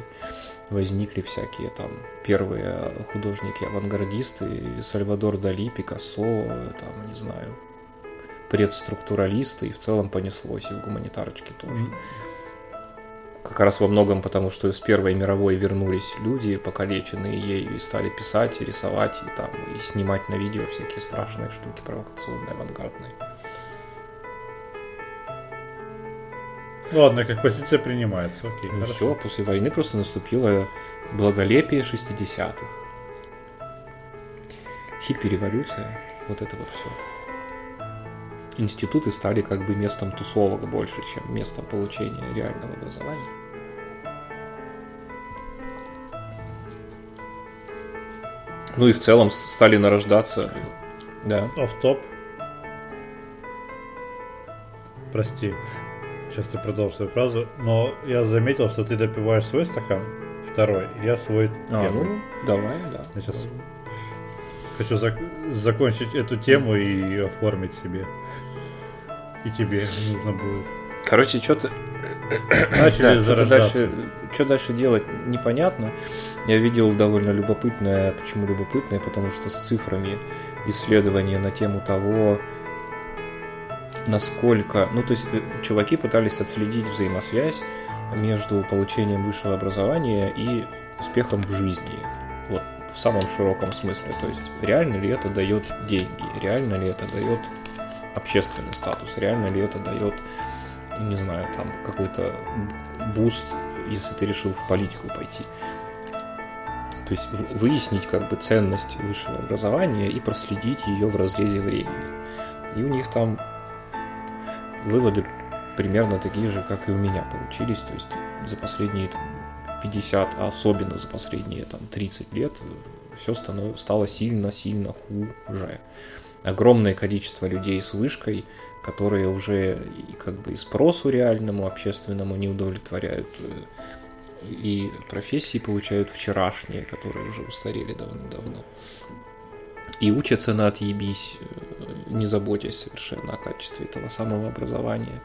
возникли всякие там первые художники-авангардисты, Сальвадор Дали, Пикассо, там, не знаю, предструктуралисты, и в целом понеслось, и в гуманитарочке тоже. Как раз во многом потому, что с Первой мировой вернулись люди, покалеченные ею, и стали писать, и рисовать, и там, и снимать на видео всякие страшные штуки провокационные, авангардные. Ладно, как позиция принимается, окей, Ну хорошо. все, после войны просто наступило благолепие 60-х. Хиппи-революция, вот это вот все. Институты стали как бы местом тусовок больше, чем местом получения реального образования. Ну и в целом стали нарождаться, да. Оф-топ. Прости. Сейчас ты продолжишь свою фразу. Но я заметил, что ты допиваешь свой стакан, второй, я свой А, первый. ну, давай, да. Я сейчас хочу зак- закончить эту тему и оформить себе. И тебе нужно будет. Короче, что-то Начали Да, что зарождаться. дальше, что дальше делать, непонятно. Я видел довольно любопытное, почему любопытное, потому что с цифрами исследования на тему того, насколько... Ну, то есть, э, чуваки пытались отследить взаимосвязь между получением высшего образования и успехом в жизни. Вот в самом широком смысле. То есть, реально ли это дает деньги, реально ли это дает общественный статус, реально ли это дает не знаю, там какой-то буст, если ты решил в политику пойти. То есть выяснить как бы ценность высшего образования и проследить ее в разрезе времени. И у них там выводы примерно такие же, как и у меня получились. То есть за последние там, 50, а особенно за последние там, 30 лет все стало сильно-сильно хуже. Огромное количество людей с вышкой, которые уже как бы и спросу реальному общественному не удовлетворяют, э, и профессии получают вчерашние, которые уже устарели давно-давно. И учатся на отъебись, э, не заботясь совершенно о качестве этого самого образования.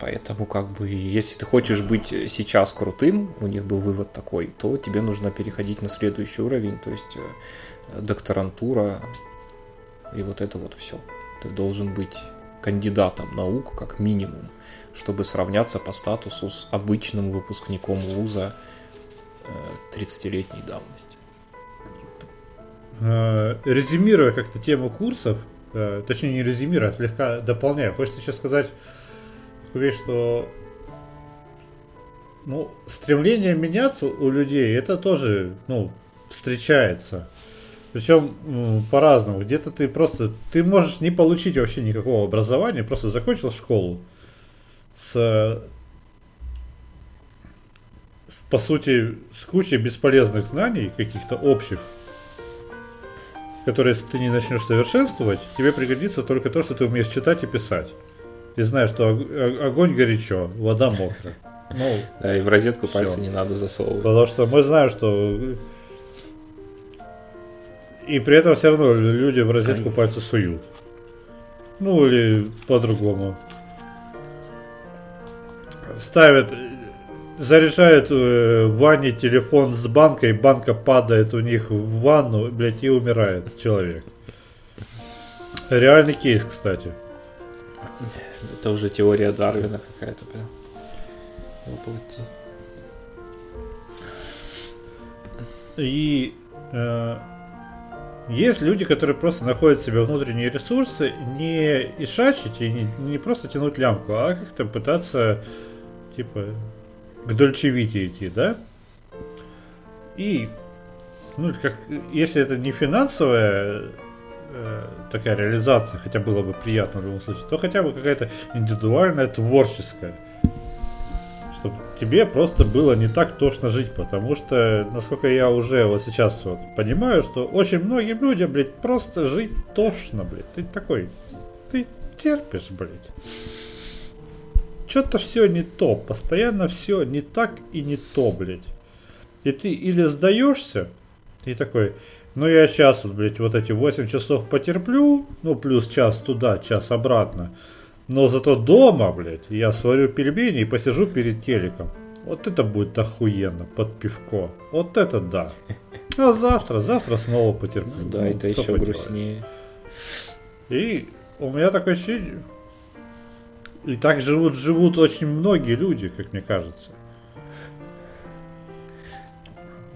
Поэтому, как бы, если ты хочешь быть сейчас крутым, у них был вывод такой, то тебе нужно переходить на следующий уровень, то есть э, докторантура и вот это вот все. Ты должен быть кандидатом наук, как минимум, чтобы сравняться по статусу с обычным выпускником вуза э, 30-летней давности. Э, Резюмируя как-то тему курсов, э, точнее не резюмируя, а слегка дополняя, хочется еще сказать такую вещь, что ну, стремление меняться у людей, это тоже, ну, встречается. Причем по-разному. Где-то ты просто, ты можешь не получить вообще никакого образования, просто закончил школу с, по сути, с кучей бесполезных знаний, каких-то общих, которые, если ты не начнешь совершенствовать, тебе пригодится только то, что ты умеешь читать и писать. И знаешь, что огонь горячо, вода мокрая. Ну, Да, и в розетку Всё. пальцы не надо засовывать. потому что мы знаем, что и при этом все равно люди в розетку Конечно. пальцы суют. Ну или по-другому. Ставят, заряжают э, в ванне телефон с банкой, банка падает у них в ванну, блядь, и умирает человек. Реальный кейс, кстати. Это уже теория Дарвина какая-то прям. Воплоти. И э, есть люди, которые просто находят в себе внутренние ресурсы, не ишачить и не, не просто тянуть лямку, а как-то пытаться, типа, к дольчевите идти, да? И, ну, как, если это не финансовая э, такая реализация, хотя было бы приятно в любом случае, то хотя бы какая-то индивидуальная, творческая. Чтобы тебе просто было не так тошно жить, потому что, насколько я уже вот сейчас вот понимаю, что очень многим людям, блядь, просто жить тошно, блядь. Ты такой, ты терпишь, блядь. Что-то все не то, постоянно все не так и не то, блядь. И ты или сдаешься, и такой, ну я сейчас блядь, вот эти 8 часов потерплю, ну плюс час туда, час обратно. Но зато дома, блядь, я сварю пельмени и посижу перед телеком. Вот это будет охуенно, под пивко. Вот это да. А завтра, завтра снова потерплю. Ну, да, Ну, это еще поделаешь. грустнее. И у меня такое ощущение... И так живут, живут очень многие люди, как мне кажется.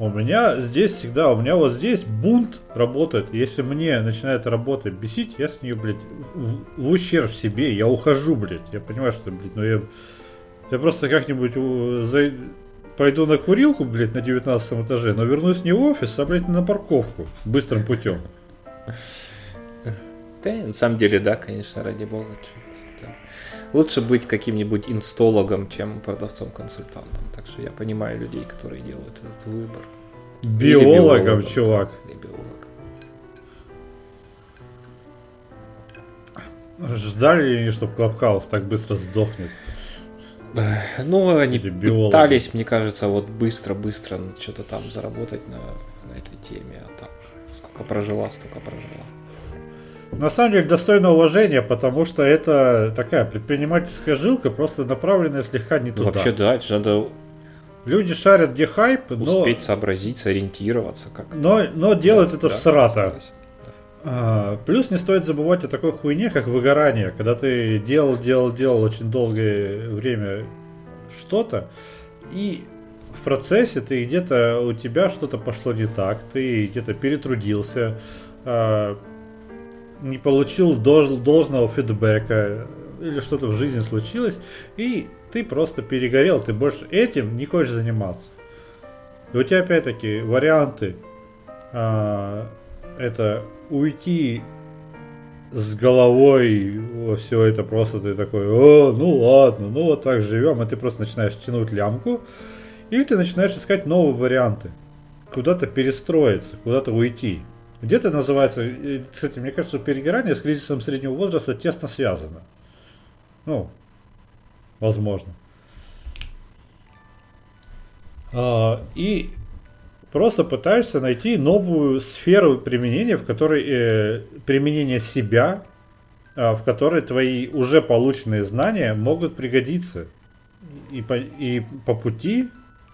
У меня здесь всегда, у меня вот здесь бунт работает. Если мне начинает работа бесить, я с нее, блядь, в, в ущерб себе, я ухожу, блядь. Я понимаю, что, блядь, ну я, я просто как-нибудь э, зай- пойду на курилку, блядь, на 19 этаже, но вернусь не в офис, а, блядь, на парковку быстрым путем. Да, на самом деле, да, конечно, ради бога. да. Лучше быть каким-нибудь инстологом, чем продавцом-консультантом. Так что я понимаю людей, которые делают этот выбор. Биологом, биологом. чувак. Или биолог. Ждали ли, чтобы Клабхаус так быстро сдохнет? Ну, они пытались, мне кажется, вот быстро-быстро что-то там заработать на, на этой теме, а там сколько прожила, столько прожила. На самом деле достойно уважения, потому что это такая предпринимательская жилка, просто направленная слегка не туда. вообще, да, это надо Люди шарят, где хайп, но, успеть сообразить, сориентироваться, как но, но делают Да, это да, в срата. А, плюс не стоит забывать о такой хуйне, как выгорание. Когда ты делал, делал, делал очень долгое время что-то, и в процессе ты где-то у тебя что-то пошло не так, ты где-то перетрудился, а, не получил дож- должного фидбэка, или что-то в жизни случилось, и ты просто перегорел, ты больше этим не хочешь заниматься. И у тебя опять-таки варианты а, это уйти с головой во все это просто ты такой, о, ну ладно, ну вот так живем, и ты просто начинаешь тянуть лямку, или ты начинаешь искать новые варианты, куда-то перестроиться, куда-то уйти. Где-то называется, кстати, мне кажется, перегорание с кризисом среднего возраста тесно связано. Ну, возможно. А, и просто пытаешься найти новую сферу применения, в которой э, применение себя, а, в которой твои уже полученные знания могут пригодиться. И по, и по пути,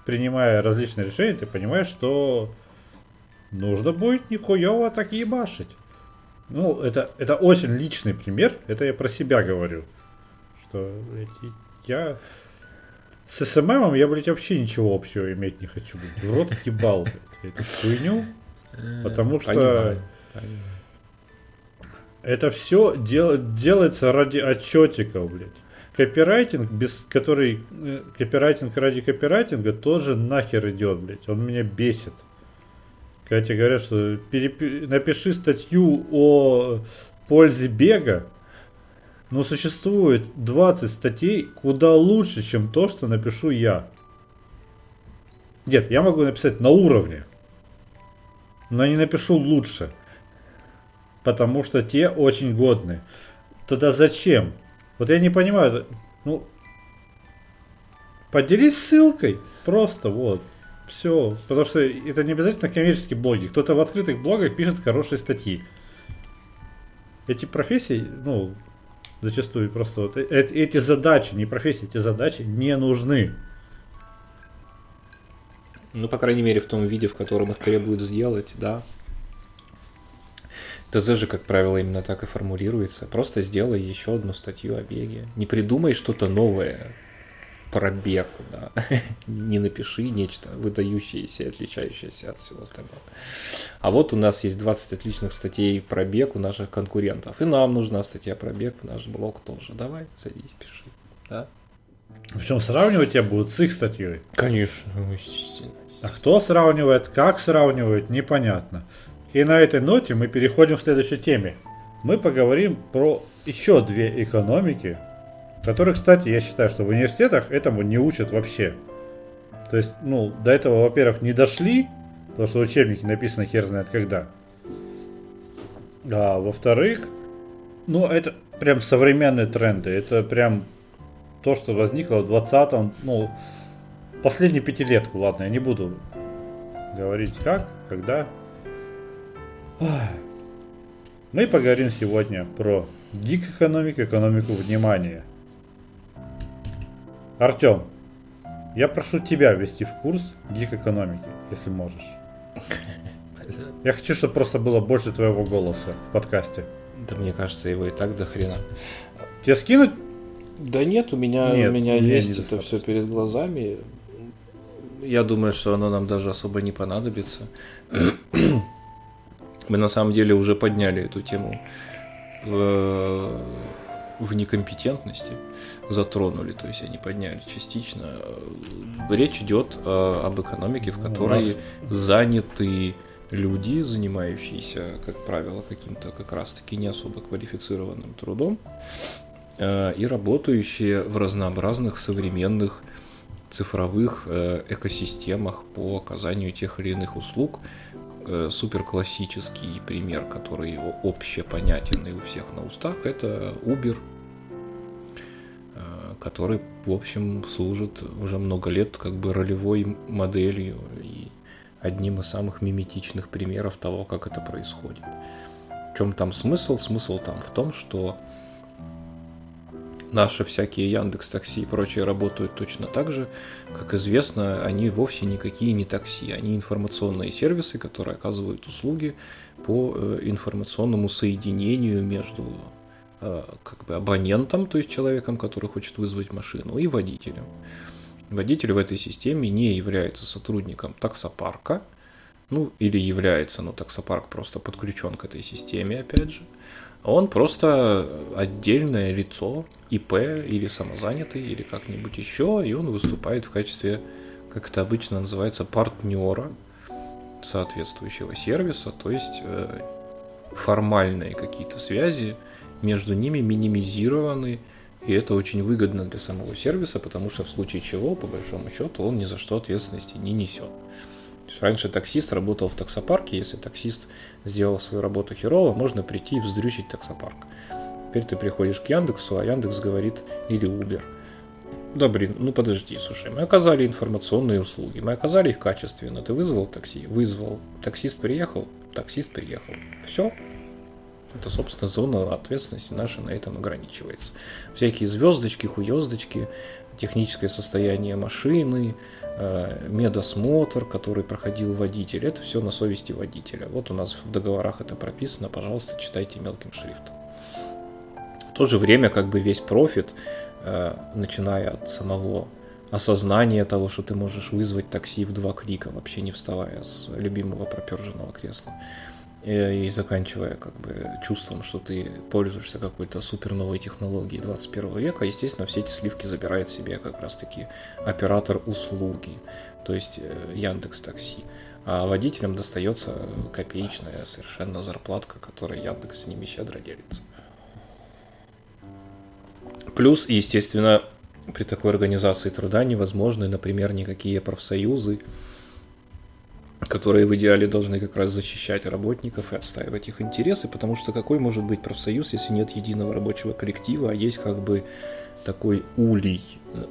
принимая различные решения, ты понимаешь, что нужно будет нихуево так ебашить. Ну, это, это очень личный пример, это я про себя говорю. Что, блядь, я с СММом я, блядь, вообще ничего общего иметь не хочу. Блядь. В рот ебал, блядь, эту хуйню. Потому что- Понимаю, понимаю. Это все делается ради отчетиков, блядь. Копирайтинг, без который э, копирайтинг ради копирайтинга тоже нахер идет, блядь. Он меня бесит. Когда тебе говорят, что перепи- напиши статью о пользе бега, но существует 20 статей куда лучше, чем то, что напишу я. Нет, я могу написать на уровне, но не напишу лучше. Потому что те очень годные. Тогда зачем? Вот я не понимаю. Ну, поделись ссылкой. Просто вот. Все. Потому что это не обязательно коммерческие блоги. Кто-то в открытых блогах пишет хорошие статьи. Эти профессии, ну, зачастую просто вот э- э- эти задачи, не профессии, эти задачи не нужны. Ну, по крайней мере, в том виде, в котором их требуют сделать, да. ТЗ же, как правило, именно так и формулируется. Просто сделай еще одну статью о беге. Не придумай что-то новое про бег, да. <laughs> Не напиши нечто выдающееся и отличающееся от всего остального. А вот у нас есть 20 отличных статей про бег у наших конкурентов. И нам нужна статья про бег в наш блог тоже. Давай, садись, пиши. Да? Причем сравнивать я буду с их статьей. Конечно, ну, естественно. А кто сравнивает, как сравнивает, непонятно. И на этой ноте мы переходим к следующей теме. Мы поговорим про еще две экономики, Который, кстати, я считаю, что в университетах этому не учат вообще. То есть, ну, до этого, во-первых, не дошли, потому что учебники написаны хер знает когда. А во-вторых, ну, это прям современные тренды. Это прям то, что возникло в 20-м, ну, последнюю пятилетку, ладно, я не буду говорить как, когда. Мы поговорим сегодня про гик экономику, экономику внимания. Артем, я прошу тебя ввести в курс гик экономики, если можешь. <laughs> Я хочу, чтобы просто было больше твоего голоса в подкасте. Да мне кажется, его и так до хрена. Тебе скинуть? Да нет, у меня, нет, у меня есть это все перед глазами. Я думаю, что оно нам даже особо не понадобится. <clears throat> Мы на самом деле уже подняли эту тему в, в некомпетентности, затронули, то есть они подняли частично. Речь идет э, об экономике, в которой заняты люди, занимающиеся, как правило, каким-то как раз-таки не особо квалифицированным трудом э, и работающие в разнообразных современных цифровых э, экосистемах по оказанию тех или иных услуг. Э, Супер классический пример, который общепонятен и у всех на устах, это Uber, который, в общем, служит уже много лет как бы ролевой моделью и одним из самых миметичных примеров того, как это происходит. В чем там смысл? Смысл там в том, что наши всякие Яндекс Такси и прочие работают точно так же. Как известно, они вовсе никакие не такси, они информационные сервисы, которые оказывают услуги по э, информационному соединению между как бы абонентом, то есть человеком, который хочет вызвать машину, и водителем. Водитель в этой системе не является сотрудником таксопарка, ну или является, но таксопарк просто подключен к этой системе, опять же. Он просто отдельное лицо, ИП или самозанятый, или как-нибудь еще, и он выступает в качестве, как это обычно называется, партнера соответствующего сервиса, то есть э, формальные какие-то связи между ними минимизированы, и это очень выгодно для самого сервиса, потому что в случае чего, по большому счету, он ни за что ответственности не несет. Раньше таксист работал в таксопарке, если таксист сделал свою работу херово, можно прийти и вздрючить таксопарк. Теперь ты приходишь к Яндексу, а Яндекс говорит, или Uber. Да блин, ну подожди, слушай, мы оказали информационные услуги, мы оказали их качественно, ты вызвал такси, вызвал, таксист приехал, таксист приехал. Все, это, собственно, зона ответственности наша на этом ограничивается. Всякие звездочки, хуездочки, техническое состояние машины, э, медосмотр, который проходил водитель, это все на совести водителя. Вот у нас в договорах это прописано, пожалуйста, читайте мелким шрифтом. В то же время как бы весь профит, э, начиная от самого осознания того, что ты можешь вызвать такси в два клика, вообще не вставая с любимого проперженного кресла, и заканчивая как бы чувством, что ты пользуешься какой-то супер новой технологией 21 века, естественно, все эти сливки забирает себе как раз-таки оператор услуги, то есть э, Яндекс Такси. А водителям достается копеечная совершенно зарплатка, которой Яндекс с ними щедро делится. Плюс, естественно, при такой организации труда невозможны, например, никакие профсоюзы, которые в идеале должны как раз защищать работников и отстаивать их интересы, потому что какой может быть профсоюз, если нет единого рабочего коллектива, а есть как бы такой улей,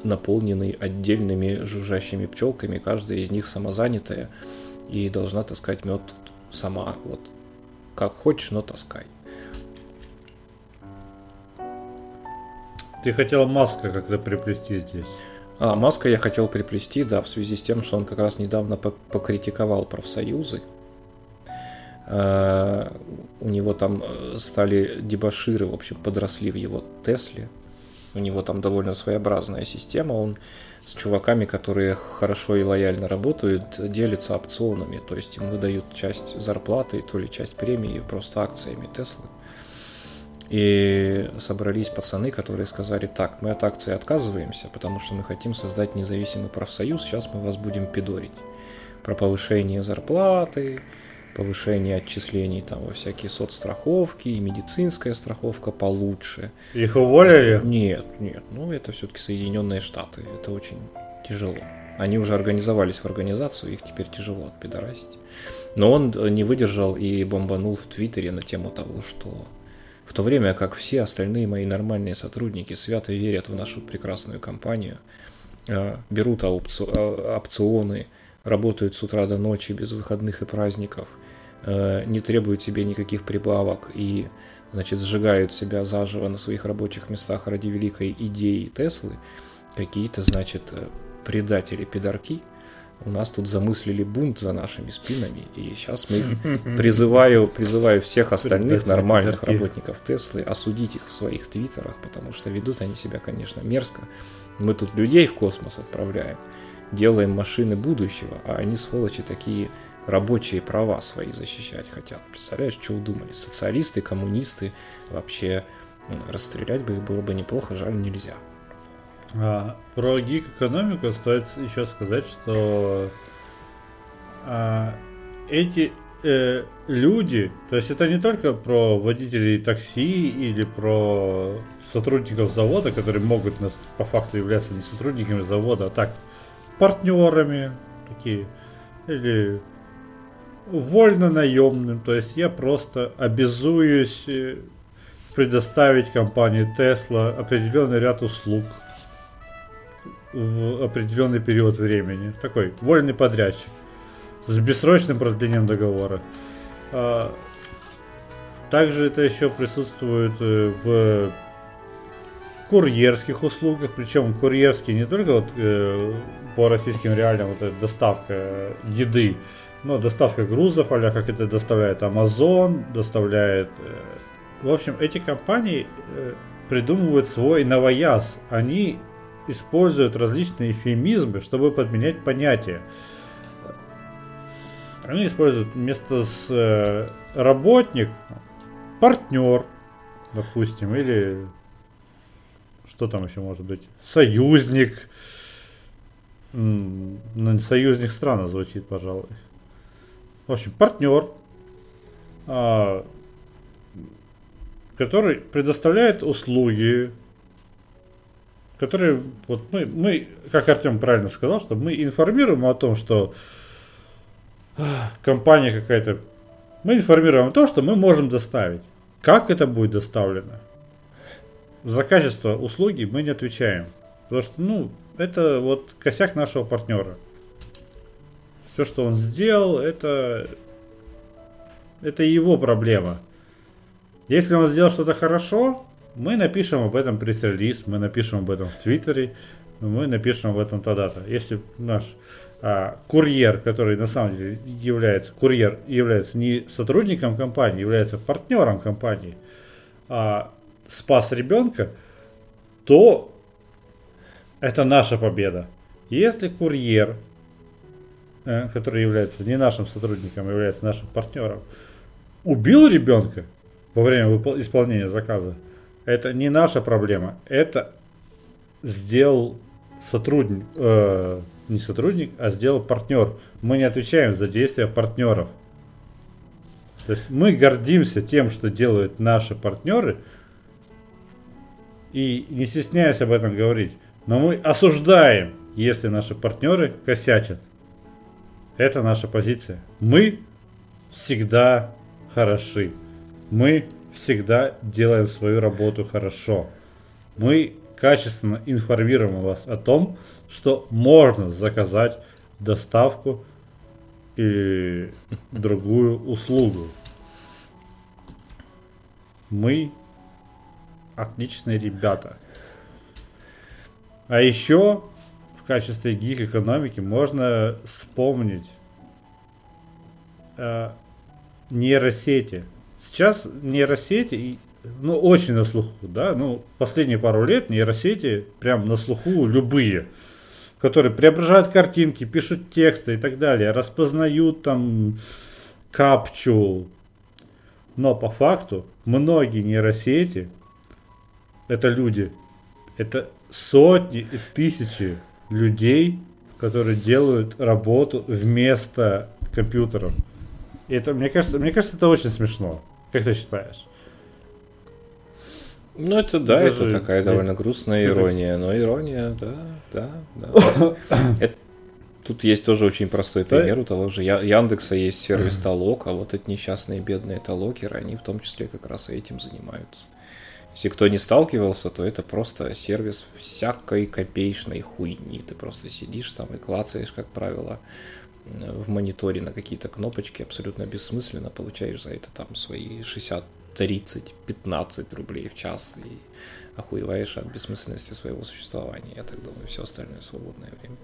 наполненный отдельными жужжащими пчелками, каждая из них самозанятая и должна таскать мед сама, вот как хочешь, но таскай. Ты хотел маска как-то приплести здесь. А, Маска я хотел приплести, да, в связи с тем, что он как раз недавно покритиковал профсоюзы. А, у него там э, стали дебаширы, в общем, подросли в его Тесле. У него там довольно своеобразная система. Он с чуваками, которые хорошо и лояльно работают, делится опционами. То есть им выдают часть зарплаты, то ли часть премии просто акциями Теслы. И собрались пацаны, которые сказали, так, мы от акции отказываемся, потому что мы хотим создать независимый профсоюз, сейчас мы вас будем пидорить. Про повышение зарплаты, повышение отчислений там во всякие соцстраховки, и медицинская страховка получше. Их уволили? Нет, нет, ну это все-таки Соединенные Штаты, это очень тяжело. Они уже организовались в организацию, их теперь тяжело отпидорасить. Но он не выдержал и бомбанул в Твиттере на тему того, что в то время как все остальные мои нормальные сотрудники свято верят в нашу прекрасную компанию, э, берут э, опционы, работают с утра до ночи без выходных и праздников, э, не требуют себе никаких прибавок и значит, сжигают себя заживо на своих рабочих местах ради великой идеи Теслы, какие-то, значит, предатели-пидорки – у нас тут замыслили бунт за нашими спинами, и сейчас мы призываю, призываю всех остальных нормальных работников Теслы осудить их в своих твиттерах, потому что ведут они себя, конечно, мерзко. Мы тут людей в космос отправляем, делаем машины будущего, а они, сволочи, такие рабочие права свои защищать хотят. Представляешь, что удумали? Социалисты, коммунисты, вообще расстрелять бы их было бы неплохо, жаль, нельзя. А, про гик-экономику стоит еще сказать, что а, эти э, люди, то есть это не только про водителей такси или про сотрудников завода, которые могут нас по факту являться не сотрудниками завода, а так партнерами такие, или вольно наемным, то есть я просто обязуюсь э, предоставить компании Tesla определенный ряд услуг, в определенный период времени. Такой вольный подрядчик с бессрочным продлением договора. А, также это еще присутствует э, в курьерских услугах, причем курьерские не только вот, э, по российским реалиям вот эта доставка еды, но доставка грузов, а как это доставляет Amazon, доставляет... Э, в общем, эти компании э, придумывают свой новояз. Они используют различные эфемизмы, чтобы подменять понятия. Они используют вместо с э, работник партнер, допустим, или что там еще может быть, союзник. Ну, союзник странно звучит, пожалуй. В общем, партнер, а, который предоставляет услуги которые, вот мы, мы, как Артем правильно сказал, что мы информируем о том, что компания какая-то, мы информируем о том, что мы можем доставить. Как это будет доставлено? За качество услуги мы не отвечаем. Потому что, ну, это вот косяк нашего партнера. Все, что он сделал, это, это его проблема. Если он сделал что-то хорошо, мы напишем об этом пресс-релиз, мы напишем об этом в Твиттере, мы напишем об этом тогда-то. Если наш а, курьер, который на самом деле является, курьер является не сотрудником компании, является партнером компании, а спас ребенка, то это наша победа. Если курьер, э, который является не нашим сотрудником, а является нашим партнером, убил ребенка во время исполнения заказа, это не наша проблема. Это сделал сотрудник, э, не сотрудник, а сделал партнер. Мы не отвечаем за действия партнеров. То есть мы гордимся тем, что делают наши партнеры, и не стесняясь об этом говорить. Но мы осуждаем, если наши партнеры косячат. Это наша позиция. Мы всегда хороши. Мы всегда делаем свою работу хорошо. Мы качественно информируем вас о том, что можно заказать доставку или другую услугу. Мы отличные ребята. А еще в качестве гик экономики можно вспомнить э, нейросети – Сейчас нейросети, ну, очень на слуху, да, ну, последние пару лет нейросети прям на слуху любые, которые преображают картинки, пишут тексты и так далее, распознают там капчу. Но по факту многие нейросети, это люди, это сотни и тысячи людей, которые делают работу вместо компьютеров. Это, мне кажется, мне кажется, это очень смешно. Как ты считаешь? Ну, это да, Даже- это такая это- довольно грустная это- ирония, но ирония, да, да, да. <coughs> Это- Тут есть тоже очень простой пример у того же Я- Яндекса есть сервис Толок, а вот эти несчастные бедные толокеры, они в том числе как раз этим занимаются. Если кто не сталкивался, то это просто сервис всякой копеечной хуйни. Ты просто сидишь там и клацаешь, как правило, в мониторе на какие-то кнопочки абсолютно бессмысленно, получаешь за это там свои 60, 30, 15 рублей в час и охуеваешь от бессмысленности своего существования. Я так думаю, все остальное свободное время.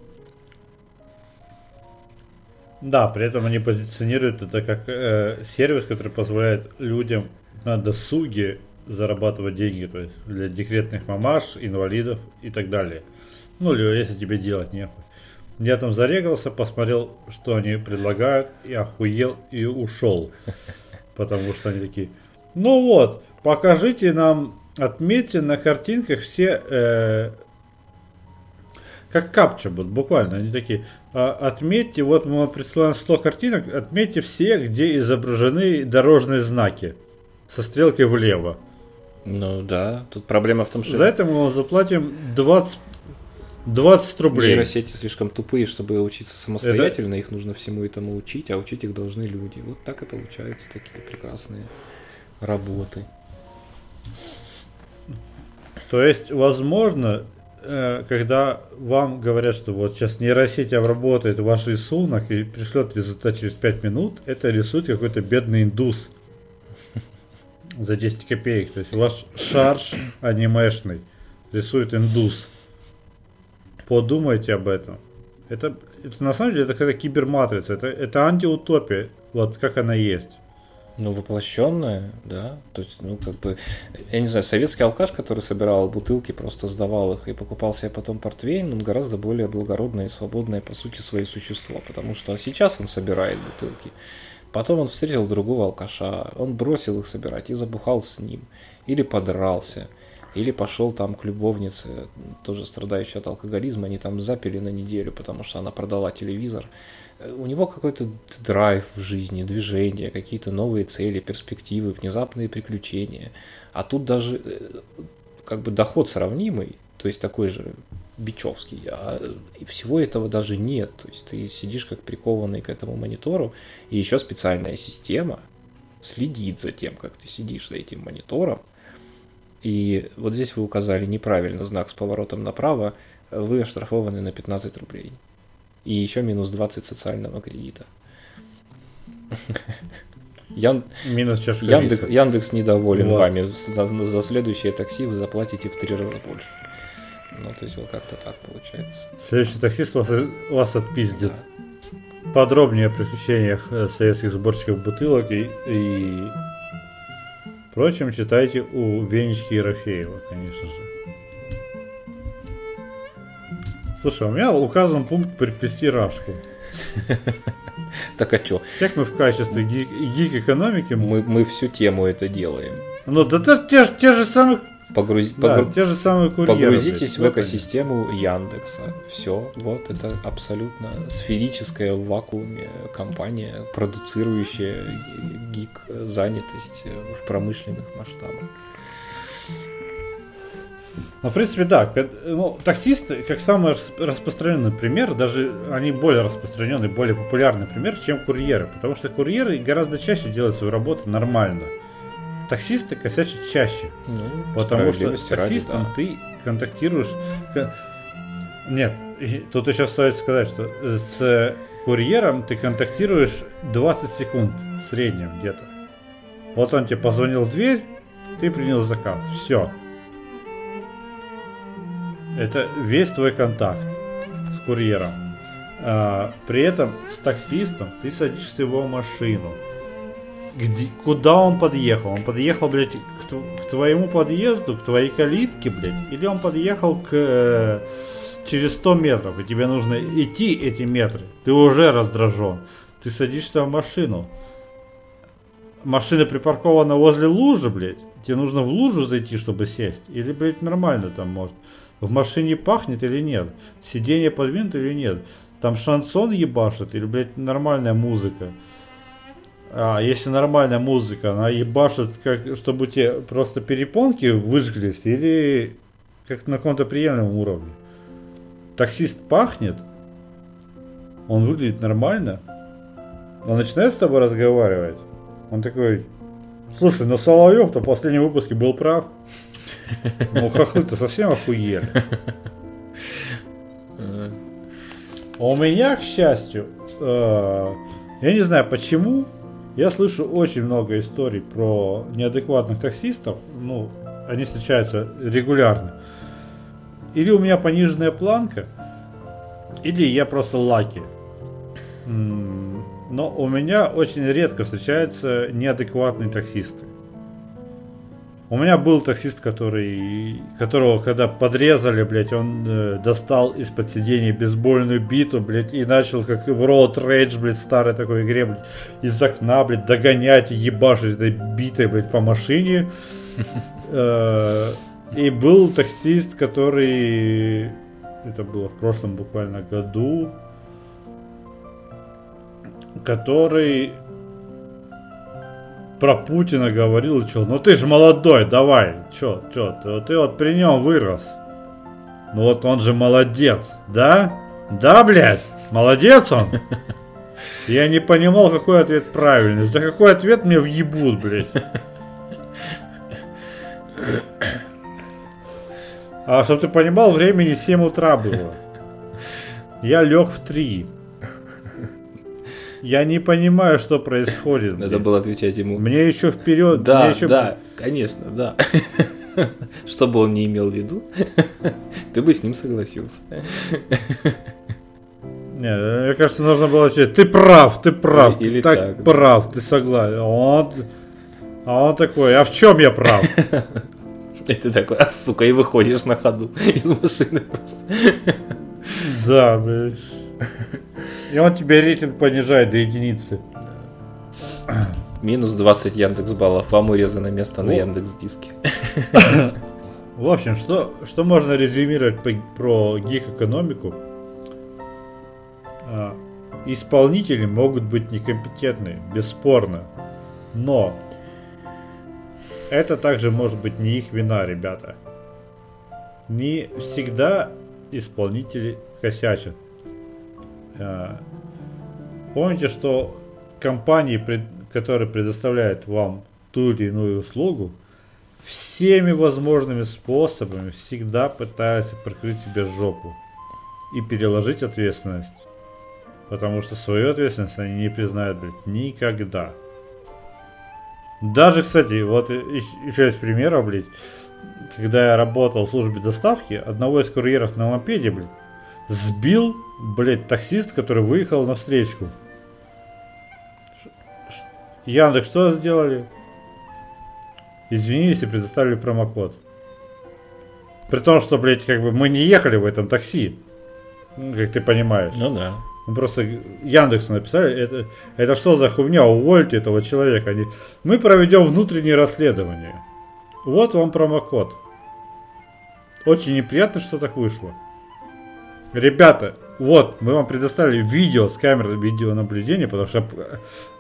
Да, при этом они позиционируют это как э, сервис, который позволяет людям на досуге зарабатывать деньги, то есть для декретных мамаш, инвалидов и так далее. Ну, или если тебе делать нехуй. Я там зарегался, посмотрел, что они предлагают, и охуел, и ушел. Потому что они такие, ну вот, покажите нам, отметьте на картинках все э, как капча вот буквально. Они такие, «А, отметьте, вот мы вам присылаем 100 картинок, отметьте все, где изображены дорожные знаки со стрелкой влево. Ну да, тут проблема в том, что За это мы вам заплатим 20, 20 рублей. нейросети слишком тупые, чтобы учиться самостоятельно, их нужно всему этому учить, а учить их должны люди. Вот так и получаются такие прекрасные работы. То есть, возможно, э, когда вам говорят, что вот сейчас нейросеть обработает ваш рисунок и пришлет результат через 5 минут, это рисует какой-то бедный индус за 10 копеек. То есть ваш шарж анимешный рисует индус. Подумайте об этом. Это, это на самом деле это какая-то киберматрица, это, это антиутопия, вот как она есть. Ну, воплощенная, да. То есть, ну, как бы, я не знаю, советский алкаш, который собирал бутылки, просто сдавал их и покупал себе потом портвейн, он гораздо более благородное и свободное, по сути, свое существо. Потому что сейчас он собирает бутылки. Потом он встретил другого алкаша, он бросил их собирать и забухал с ним. Или подрался. Или пошел там к любовнице, тоже страдающей от алкоголизма, они там запили на неделю, потому что она продала телевизор. Э, У него какой-то драйв в жизни, движение, какие-то новые цели, перспективы, внезапные приключения. А тут даже э, как бы доход сравнимый, то есть такой же бичевский, а всего этого даже нет. То есть ты сидишь как прикованный к этому монитору, и еще специальная система следит за тем, как ты сидишь за этим монитором, и вот здесь вы указали неправильно знак с поворотом направо, вы оштрафованы на 15 рублей. И еще минус 20 социального кредита. <laughs> Ян- Минус чашка Яндекс. Яндекс недоволен Вот. вами. За, за следующее такси вы заплатите в три раза больше. Ну, то есть вот как-то так получается. Следующий таксист вас, вас отпиздит. Подробнее о приключениях э, советских сборщиков бутылок и, и прочем читайте у Венечки Ерофеева, конечно же. Слушай, у меня указан пункт приплести рашку. <laughs> Так а чё? Как мы в качестве гик, гик-экономики... Мы, мы всю тему это делаем. Ну, да, те же самые... Погрузи- да, погру- те же самые курьеры. Погрузитесь в они. экосистему Яндекса. Все, вот это абсолютно сферическая в вакууме компания, продуцирующая гик занятость в промышленных масштабах. Ну, в принципе, да. Ну, таксисты, как самый рас- распространенный пример, даже они более распространенный, более популярный пример, чем курьеры. Потому что курьеры гораздо чаще делают свою работу нормально. Таксисты косячат чаще. Ну, Потому что с справедливости ради, таксистом да. ты контактируешь... ко- Нет, тут еще стоит сказать, что э, с курьером ты контактируешь 20 секунд в среднем где-то. Вот он тебе позвонил в дверь, ты принял заказ. Все. Это весь твой контакт с курьером. А, при этом с таксистом ты садишься в его машину. Где, куда он подъехал? Он подъехал, блядь, к, к твоему подъезду, к твоей калитке, блядь, или он подъехал к э, через 100 метров, и тебе нужно идти эти метры. Ты уже раздражен. Ты садишься в машину. Машина припаркована возле лужи, блядь. Тебе нужно в лужу зайти, чтобы сесть. Или, блядь, нормально там может. В машине пахнет или нет? Сиденье подвинуто или нет? Там шансон ебашит или, блядь, нормальная музыка? А если нормальная музыка, она ебашит, как, чтобы тебе просто перепонки выжглись, или как на каком-то приемлемом уровне. Таксист пахнет, он выглядит нормально, он начинает с тобой разговаривать, он такой, слушай, ну Соловьев-то в последнем выпуске был прав. <laughs> Ну, хохлы-то совсем охуели. А у меня, к счастью, э, я не знаю почему, я слышу очень много историй про неадекватных таксистов. Ну, они встречаются регулярно. Или у меня пониженная планка, или я просто лаки. Но у меня очень редко встречаются неадекватные таксисты. У меня был таксист, который, которого когда подрезали, блядь, он э, достал из-под сидения бейсбольную биту, блядь, и начал, как в Road Rage, блядь, старой такой игре, блядь, из окна, блядь, догонять и ебашить этой битой, блядь, по машине. <laughs> Э, и был таксист, который... Это было в прошлом буквально году. Который про Путина говорил, что, ну ты же молодой, давай, что, что, ты, ты вот при нем вырос. Ну вот он же молодец, да? Да, блядь, молодец он. <laughs> Я не понимал, какой ответ правильный. За какой ответ мне въебут, блядь. А чтобы ты понимал, времени 7 утра было. Я лег в 3. Я не понимаю, что происходит. Надо было отвечать ему. Мне еще вперед. Да, еще... да, конечно, да. <laughs> Что бы он не имел в виду, <laughs> ты бы с ним согласился. <laughs> Не, мне кажется, нужно было отвечать, ты прав, ты прав, Или ты так, так прав, да. ты согласен. А он, а он такой, а в чем я прав? И ты такой, а сука, и выходишь на ходу из машины просто. Да, блядь. И он тебе рейтинг понижает до единицы. Минус 20 Яндекс баллов. Вам урезано место на Яндекс Диске. <laughs> В общем, что, что можно резюмировать по, про гик-экономику? А, исполнители могут быть некомпетентны, бесспорно. Но это также может быть не их вина, ребята. Не всегда исполнители косячат. А, помните, что компании, которые предоставляют вам ту или иную услугу, всеми возможными способами всегда пытаются прикрыть себе жопу и переложить ответственность. Потому что свою ответственность они не признают, блядь, никогда. Даже, кстати, вот еще из примера, блядь, когда я работал в службе доставки, одного из курьеров на мопеде, блядь, сбил, блядь, таксист, который выехал на встречку. Яндекс что сделали? Извинились и предоставили промокод. При том, что, блядь, как бы мы не ехали в этом такси. Ну, как ты понимаешь. Ну да. Мы просто Яндексу написали, это, это что за хуйня, увольте этого человека. Они, мы проведем внутреннее расследование. Вот вам промокод. Очень неприятно, что так вышло. Ребята, вот, мы вам предоставили видео с камеры видеонаблюдения, потому что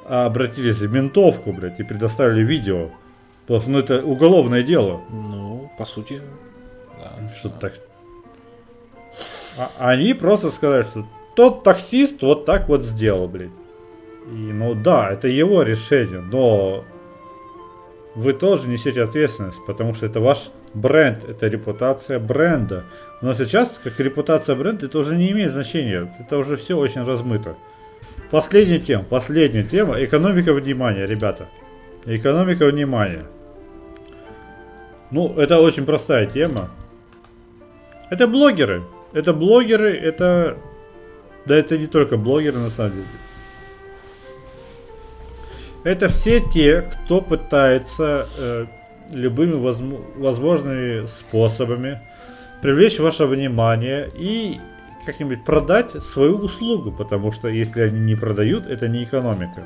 обратились в ментовку, блядь, и предоставили видео. Потому что ну, это уголовное дело. Ну, по сути, да. Что да. так. А, они просто сказали, что тот таксист вот так вот сделал, блядь. И, ну да, это его решение, но вы тоже несете ответственность, потому что это ваш бренд, это репутация бренда. Но сейчас, как репутация бренда, это уже не имеет значения. Это уже все очень размыто. Последняя тема, последняя тема. Экономика внимания, ребята. Экономика внимания. Ну, это очень простая тема. Это блогеры. Это блогеры, это... Да это не только блогеры на самом деле. Это все те, кто пытается э, любыми возможными способами привлечь ваше внимание и как-нибудь продать свою услугу, потому что если они не продают, это не экономика.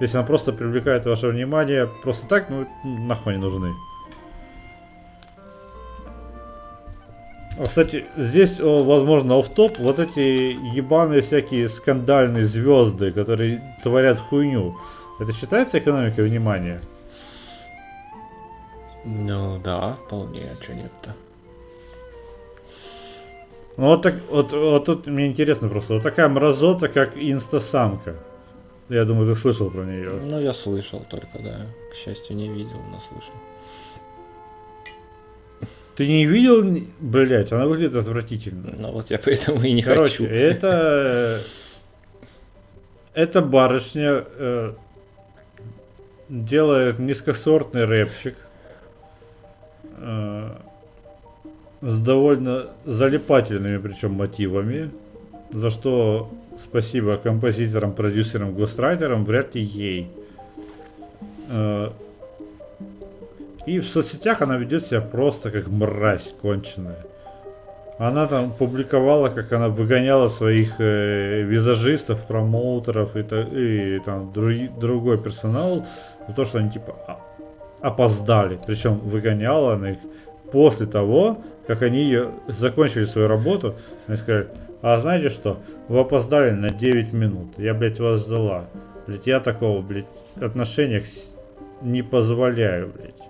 Если она просто привлекает ваше внимание просто так, ну нахуй не нужны. Кстати, здесь, возможно, оф топ вот эти ебаные всякие скандальные звезды, которые творят хуйню. Это считается экономикой внимания? Ну да, вполне, а что нет-то? Ну вот так, вот, вот тут мне интересно просто, вот такая мразота, как инстасамка. Я думаю, ты слышал про нее. Ну, я слышал только, да. К счастью, не видел, но слышал. Ты не видел, блять, она выглядит отвратительно. Ну вот я поэтому и не Короче, хочу. это... Эта барышня э, делает низкосортный рэпчик э, с довольно залипательными причем мотивами, за что спасибо композиторам, продюсерам, гострайтерам, вряд ли ей. Э, и в соцсетях она ведет себя просто как мразь конченая. Она там публиковала, как она выгоняла своих э, визажистов, промоутеров и, и там други- другой персонал за то, что они типа а- опоздали. Причем выгоняла она их после того, как они ее закончили свою работу. Они сказали, а знаете что, вы опоздали на 9 минут. Я, блядь, вас ждала. Блядь, я такого, блядь, отношениях не позволяю, блядь.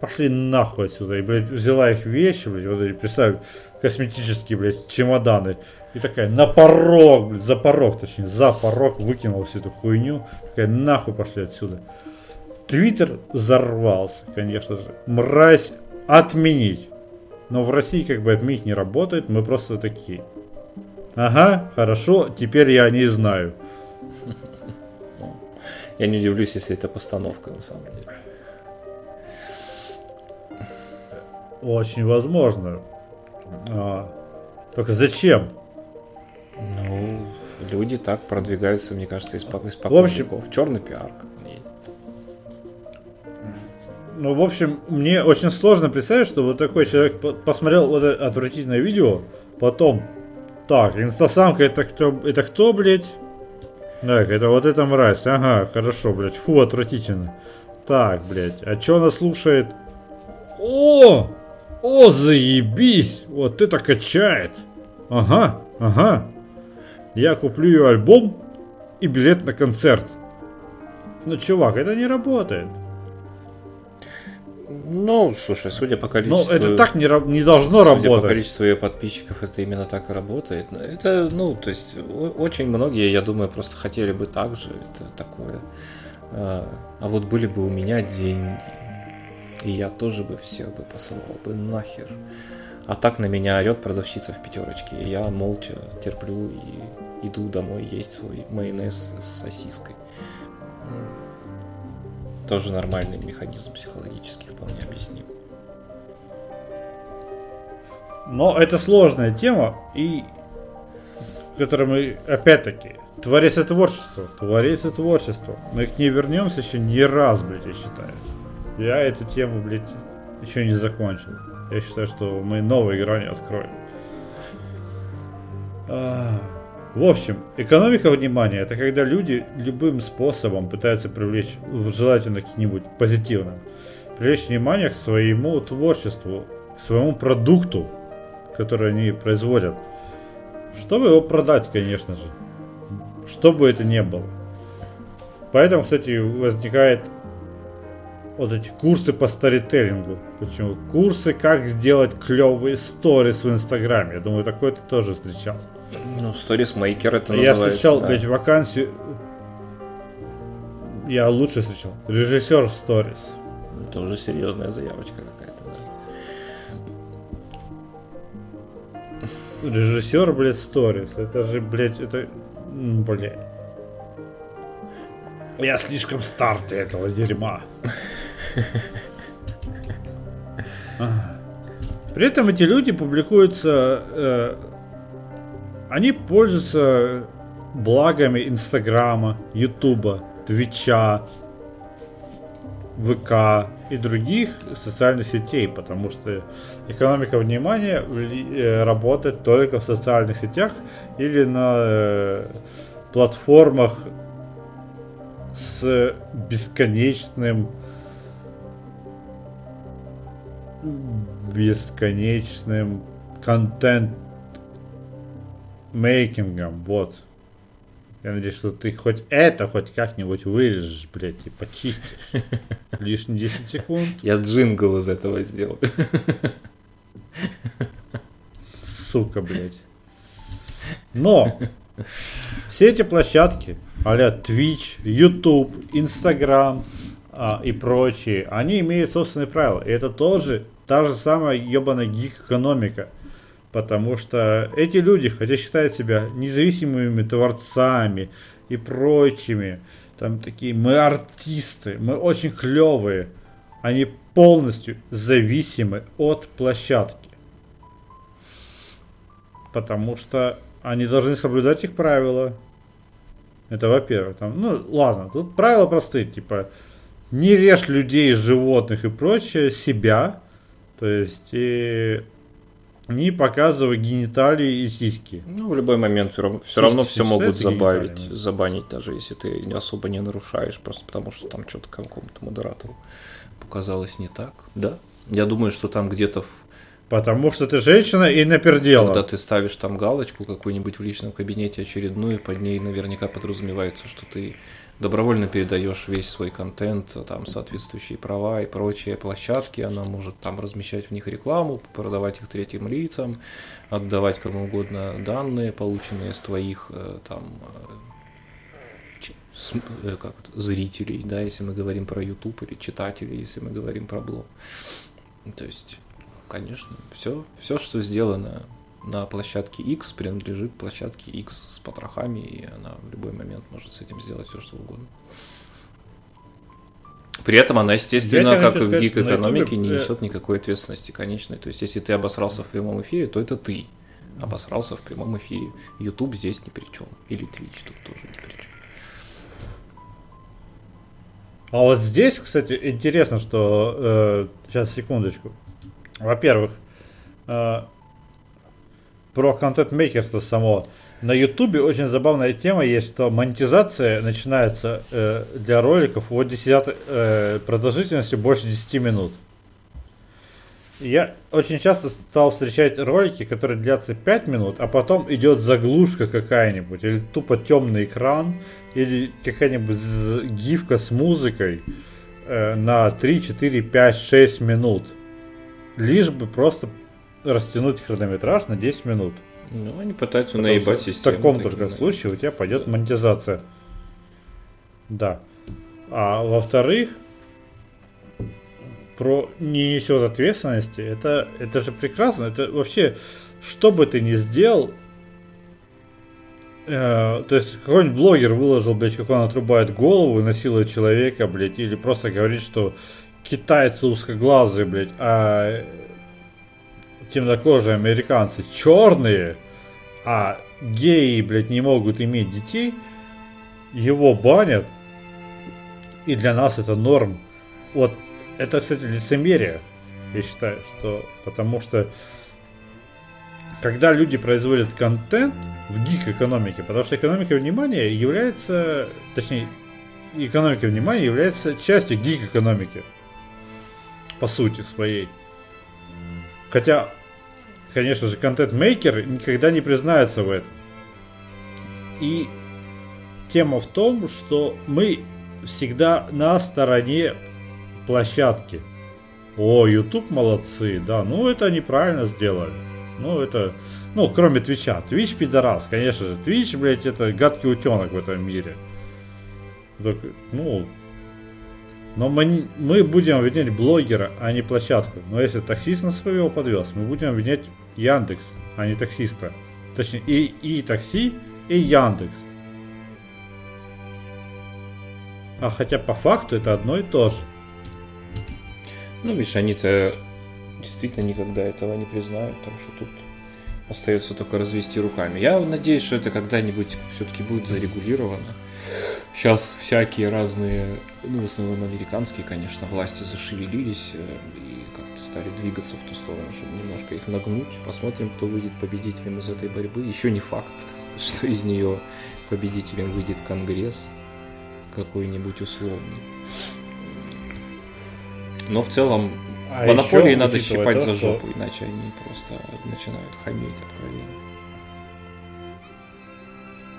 Пошли нахуй отсюда. И, блядь, взяла их вещи, блядь, вот эти, представь, косметические, блядь, чемоданы. И такая на порог, блядь, за порог, точнее, за порог выкинула всю эту хуйню. Такая, нахуй пошли отсюда. Твиттер взорвался, конечно же. Мразь отменить. Но в России как бы отменить не работает, мы просто такие. Ага, хорошо, теперь я не знаю. <laughs> Я не удивлюсь, если это постановка на самом деле. Очень возможно. А, только зачем? Ну, люди так продвигаются, мне кажется, из, из В общем-. Черный пиар. Ну, в общем, мне очень сложно представить, что вот такой человек по- посмотрел вот это отвратительное видео, потом, так, инстасамка это кто, это кто, блядь? Так, это вот эта мразь, ага, хорошо, блядь, фу, отвратительно. Так, блядь, а чё она слушает? О, о, заебись, вот это качает. Ага, ага. Я куплю ее альбом и билет на концерт. Ну, чувак, это не работает. Ну, слушай, судя по Ну, количеству... это так не, не должно Судя по работать. количеству ее подписчиков, это именно так и работает. Но Это, ну, то есть, очень многие, я думаю, просто хотели бы так же. Это такое. А а вот были бы у меня деньги, и я тоже бы всех бы посылал бы нахер. А так на меня орет продавщица в пятерочке, и я молча терплю и иду домой есть свой майонез с сосиской. Тоже нормальный механизм психологический, вполне объясним. Но это сложная тема, и которую мы, опять-таки, творец и творчество, творец и творчество. Мы к ней вернемся еще не раз, блядь, я считаю. Я эту тему, блядь, еще не закончил. Я считаю, что мы новые грани откроем. В общем, экономика внимания это когда люди любым способом пытаются привлечь, желательно каким-нибудь позитивным, привлечь внимание к своему творчеству, к своему продукту, который они производят. Чтобы его продать, конечно же. Что бы это ни было. Поэтому, кстати, возникает вот эти курсы по старителлингу. Почему? Курсы, как сделать клевые сторис в Инстаграме. Я думаю, такое ты тоже встречал. Ну, Maker это Я называется. встречал, да. блядь, вакансию. Я лучше встречал. Режиссер сторис. Это уже серьезная заявочка какая-то. да. Режиссер, блядь, сторис. Это же, блядь, это... Блядь. Я слишком стар для этого дерьма. <laughs> При этом эти люди публикуются... они пользуются благами Инстаграма, Ютуба, Твича, ВК и других социальных сетей, потому что экономика внимания э, работает только в социальных сетях или на э, платформах с бесконечным бесконечным контент мейкингом, вот. Я надеюсь, что ты хоть это хоть как-нибудь вырежешь, блядь, и почистишь. <laughs> Лишние 10 секунд. Я джингл из этого сделаю. Сука, блядь. Но все эти площадки, а Twitch, YouTube, Instagram а, и прочие, они имеют собственные правила. И это тоже та же самая ебаная гик-экономика. Потому что эти люди, хотя считают себя независимыми творцами и прочими, там такие, мы артисты, мы очень клевые, они полностью зависимы от площадки. Потому что они должны соблюдать их правила. Это во-первых. Там, ну, ладно, тут правила простые, типа, не режь людей, животных и прочее, себя. То есть, и не показывай гениталии и сиськи. Ну, в любой момент все равно, все, равно все могут забавить, забанить, даже если ты особо не нарушаешь, просто потому что там что-то какому-то модератору показалось не так. Да. Я думаю, что там где-то в Потому что ты женщина и напердела. Когда ты ставишь там галочку какую-нибудь в личном кабинете очередную, под ней наверняка подразумевается, что ты добровольно передаешь весь свой контент, там соответствующие права и прочие площадки, она может там размещать в них рекламу, продавать их третьим лицам, отдавать кому угодно данные, полученные с твоих э, там э, э, как это, зрителей, да, если мы говорим про YouTube, или читателей, если мы говорим про блог. То есть конечно. Все, все, что сделано на площадке X, принадлежит площадке X с потрохами, и она в любой момент может с этим сделать все, что угодно. При этом она, естественно, как и в гик-экономике, не э, несет никакой ответственности конечной. То есть, если ты обосрался в прямом эфире, то это ты обосрался в прямом эфире. YouTube здесь ни при чем. Или Twitch тут тоже ни при чем. А вот здесь, кстати, интересно, что... Э, сейчас, секундочку. Во-первых, э, про контент-мейкерство само. На Ютубе очень забавная тема есть, что монетизация начинается э, для роликов от 10, э, продолжительностью больше 10 минут. Я очень часто стал встречать ролики, которые длятся 5 минут, а потом идет заглушка какая-нибудь, или тупо темный экран, или какая-нибудь гифка с музыкой э, на 3, 4, 5, 6 минут лишь бы просто растянуть хронометраж на 10 минут. Ну, они пытаются Потому наебать систему. В таком только случае у тебя пойдет да. монетизация. Да. А во-вторых, про не несет ответственности, это, это же прекрасно. Это вообще, что бы ты ни сделал, э, то есть какой-нибудь блогер выложил, блядь, как он отрубает голову и насилует человека, блядь, или просто говорит, что китайцы узкоглазые, блядь, а темнокожие американцы черные, а геи, блядь, не могут иметь детей, его банят, и для нас это норм. Вот это, кстати, лицемерие, я считаю, что потому что когда люди производят контент в гик-экономике, потому что экономика внимания является, точнее, экономика внимания является частью гик-экономики по сути своей. Хотя, конечно же, контент-мейкер никогда не признается в этом. И тема в том, что мы всегда на стороне площадки. О, YouTube молодцы, да, ну это они правильно сделали. Ну это, ну кроме Твича. Твич пидорас, конечно же. Твич, блядь, это гадкий утенок в этом мире. Ну, но мы, мы будем обвинять блогера, а не площадку. Но если таксист на своего подвез, мы будем обвинять Яндекс, а не таксиста. Точнее, и, и такси, и Яндекс. А хотя по факту это одно и то же. Ну, видишь, они-то действительно никогда этого не признают, так что тут остается только развести руками. Я надеюсь, что это когда-нибудь все-таки будет зарегулировано. Сейчас всякие разные, ну, в основном американские, конечно, власти зашевелились э, стали двигаться в ту сторону, чтобы немножко их нагнуть. Посмотрим, кто выйдет победителем из этой борьбы. Еще не факт, <laughs> что из нее победителем выйдет Конгресс какой-нибудь условный. Но в целом а монополии надо щипать то, за жопу, что... иначе они просто начинают хамить откровенно.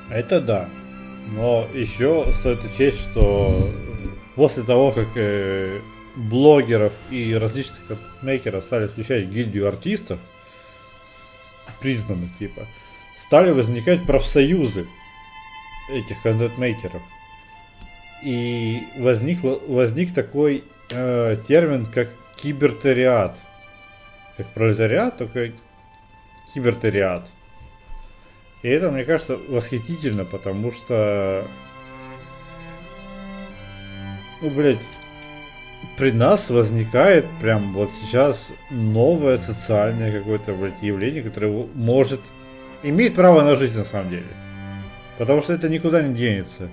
Это да. Но еще стоит учесть, что после того, как э, блогеров и различных мейкеров стали включать гильдию артистов, признанных типа, стали возникать профсоюзы этих контент-мейкеров. И возникло, возник такой э, термин, как кибертериат. Как пролетариат, только кибертериат. И это, мне кажется, восхитительно, потому что... Ну, блядь, при нас возникает прям вот сейчас новое социальное какое-то, блядь, явление, которое может... Имеет право на жизнь на самом деле. Потому что это никуда не денется.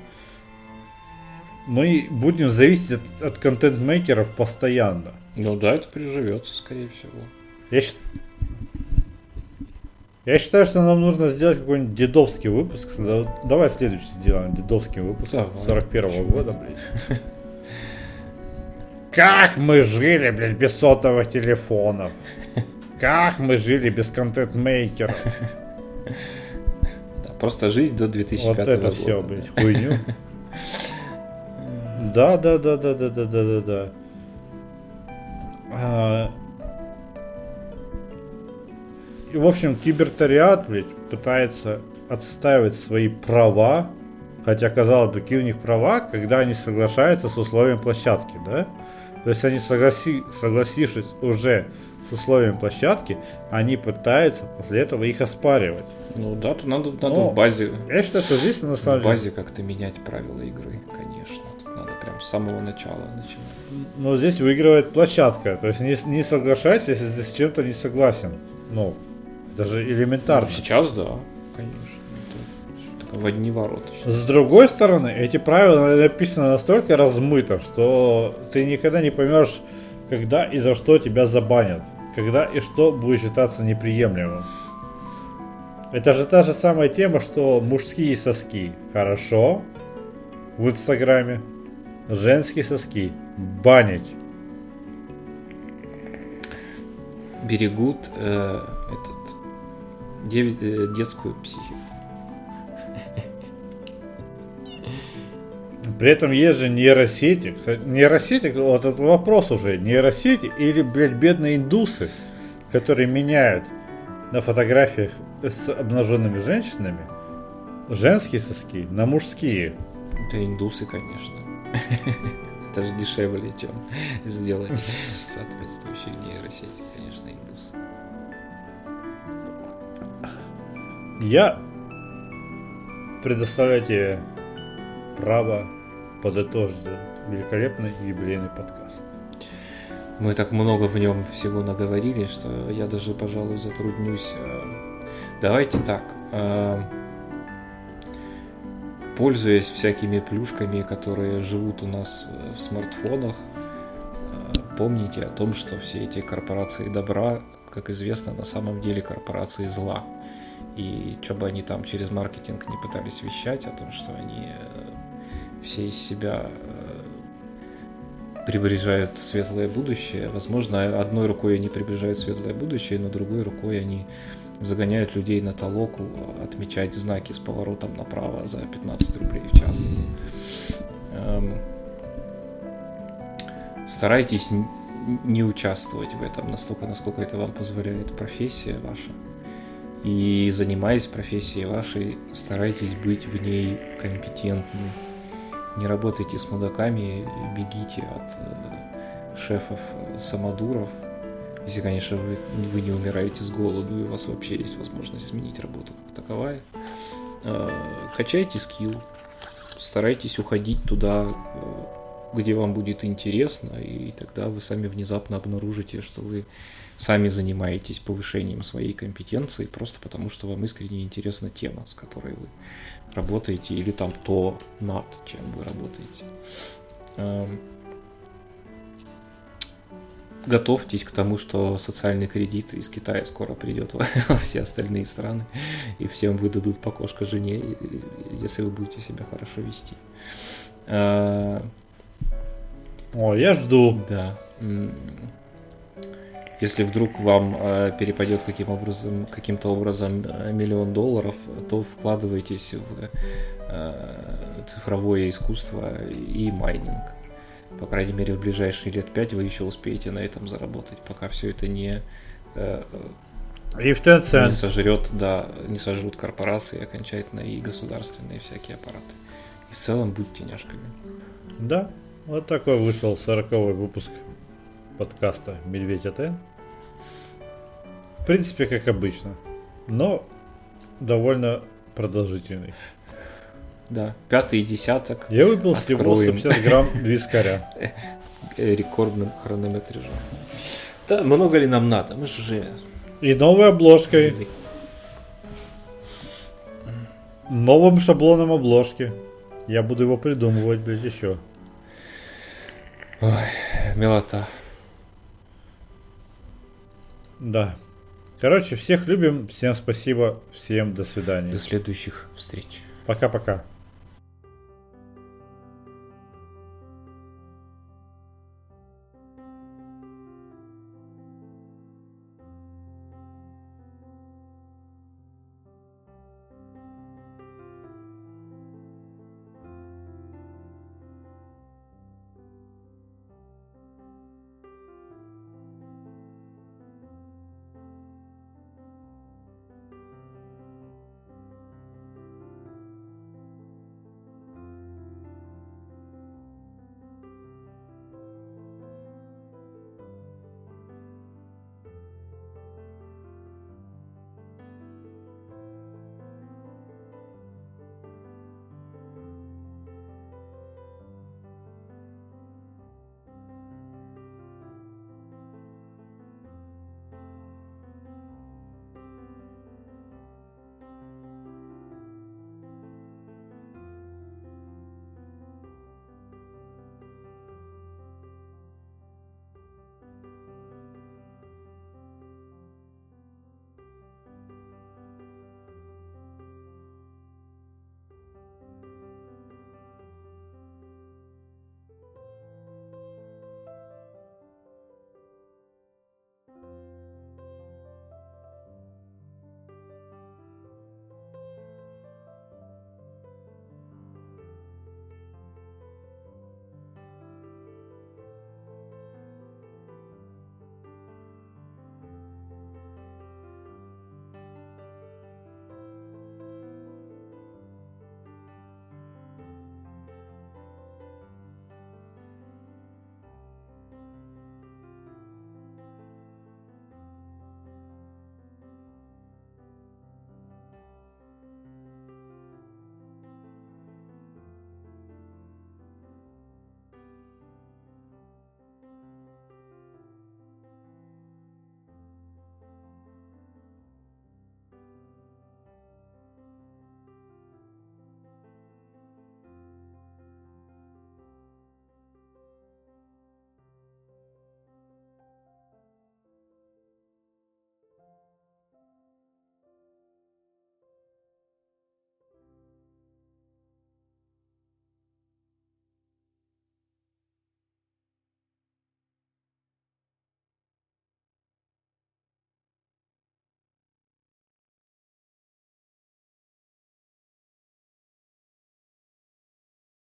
Мы будем зависеть от, от контент-мейкеров постоянно. Ну да, это приживется, скорее всего. Я. Я считаю, что нам нужно сделать какой-нибудь дедовский выпуск. Давай следующий сделаем дедовский выпуск. Давай. 41 года, блядь. Как мы жили, блядь, без сотовых телефонов? Как мы жили без контент-мейкеров? Просто жизнь до 2005 года. Вот это все, блядь, хуйню. Да, да, да, да, да, да, да, да, да. А... И, в общем, кибертариат, блядь, пытается отстаивать свои права, хотя, казалось бы, какие у них права, когда они соглашаются с условием площадки, да? То есть они, согласи, согласившись уже с условием площадки, они пытаются после этого их оспаривать. Ну да, тут надо, надо Но в базе. Я считаю, что здесь на самом деле. В базе как-то менять правила игры, конечно. Тут надо прям с самого начала начинать. Но здесь выигрывает площадка. То есть не, не соглашайся, если ты с чем-то не согласен. Ну, даже элементарно. Ну, сейчас да, конечно. В одни ворота. С другой стороны, эти правила написаны настолько размыто, что ты никогда не поймешь, когда и за что тебя забанят. Когда и что будет считаться неприемлемым. Это же та же самая тема, что мужские соски хорошо в Инстаграме, женские соски банить. Берегут э, этот девять, э, детскую психику. При этом есть же нейросети. Нейросети, вот этот вопрос уже, нейросети или, блядь, бедные индусы, которые меняют на фотографиях с обнаженными женщинами женские соски на мужские. Это индусы, конечно. <laughs> Это же дешевле, чем сделать <laughs> соответствующие нейросети, конечно, индусы. Я предоставляю тебе право подытожить великолепный юбилейный подкаст. Мы так много в нем всего наговорили, что я даже, пожалуй, затруднюсь. Э, давайте так. Э, пользуясь всякими плюшками, которые живут у нас э, в смартфонах, помните о том, что все эти корпорации добра, как известно, на самом деле корпорации зла. И что бы они там через маркетинг не пытались вещать о том, что они все из себя приближают светлое будущее. Возможно, одной рукой они приближают светлое будущее, но другой рукой они загоняют людей на толоку отмечать знаки с поворотом направо за 15 рублей в час. Эм, старайтесь не участвовать в этом настолько, насколько это вам позволяет профессия ваша. И занимаясь профессией вашей, старайтесь быть в ней компетентным не работайте с мудаками, бегите от э, шефов э, самодуров. Если, конечно, вы, вы не умираете с голоду и у вас вообще есть возможность сменить работу как таковая. Э, качайте скилл, старайтесь уходить туда, где вам будет интересно, и тогда вы сами внезапно обнаружите, что вы сами занимаетесь повышением своей компетенции, просто потому что вам искренне интересна тема, с которой вы работаете, или там то, над чем вы работаете. Эм, готовьтесь к тому, что социальный кредит из Китая скоро придет во <laughs> все остальные страны, и всем выдадут по кошка жене, если вы будете себя хорошо вести. Э, О, я жду. Да. Если вдруг вам э, перепадет каким образом, каким-то образом э, миллион долларов, то вкладывайтесь в э, цифровое искусство и майнинг. По крайней мере, в ближайшие лет пять вы еще успеете на этом заработать, пока все это не, э, И в не сожрет, да, не сожрут корпорации окончательно и государственные всякие аппараты. И в целом будьте няшками. Да, вот такой вышел 40 выпуск подкаста «Медведь АТ». В принципе, как обычно, но довольно продолжительный. Да, пятый десяток Я выпил всего Откроем. 150 грамм вискаря. <laughs> рекордным хронометражом. Да, много ли нам надо? Мы же уже... И новой обложкой, новым шаблоном обложки. Я буду его придумывать, блядь, еще. Милота. Да. Короче, всех любим, всем спасибо, всем до свидания. До следующих встреч. Пока-пока.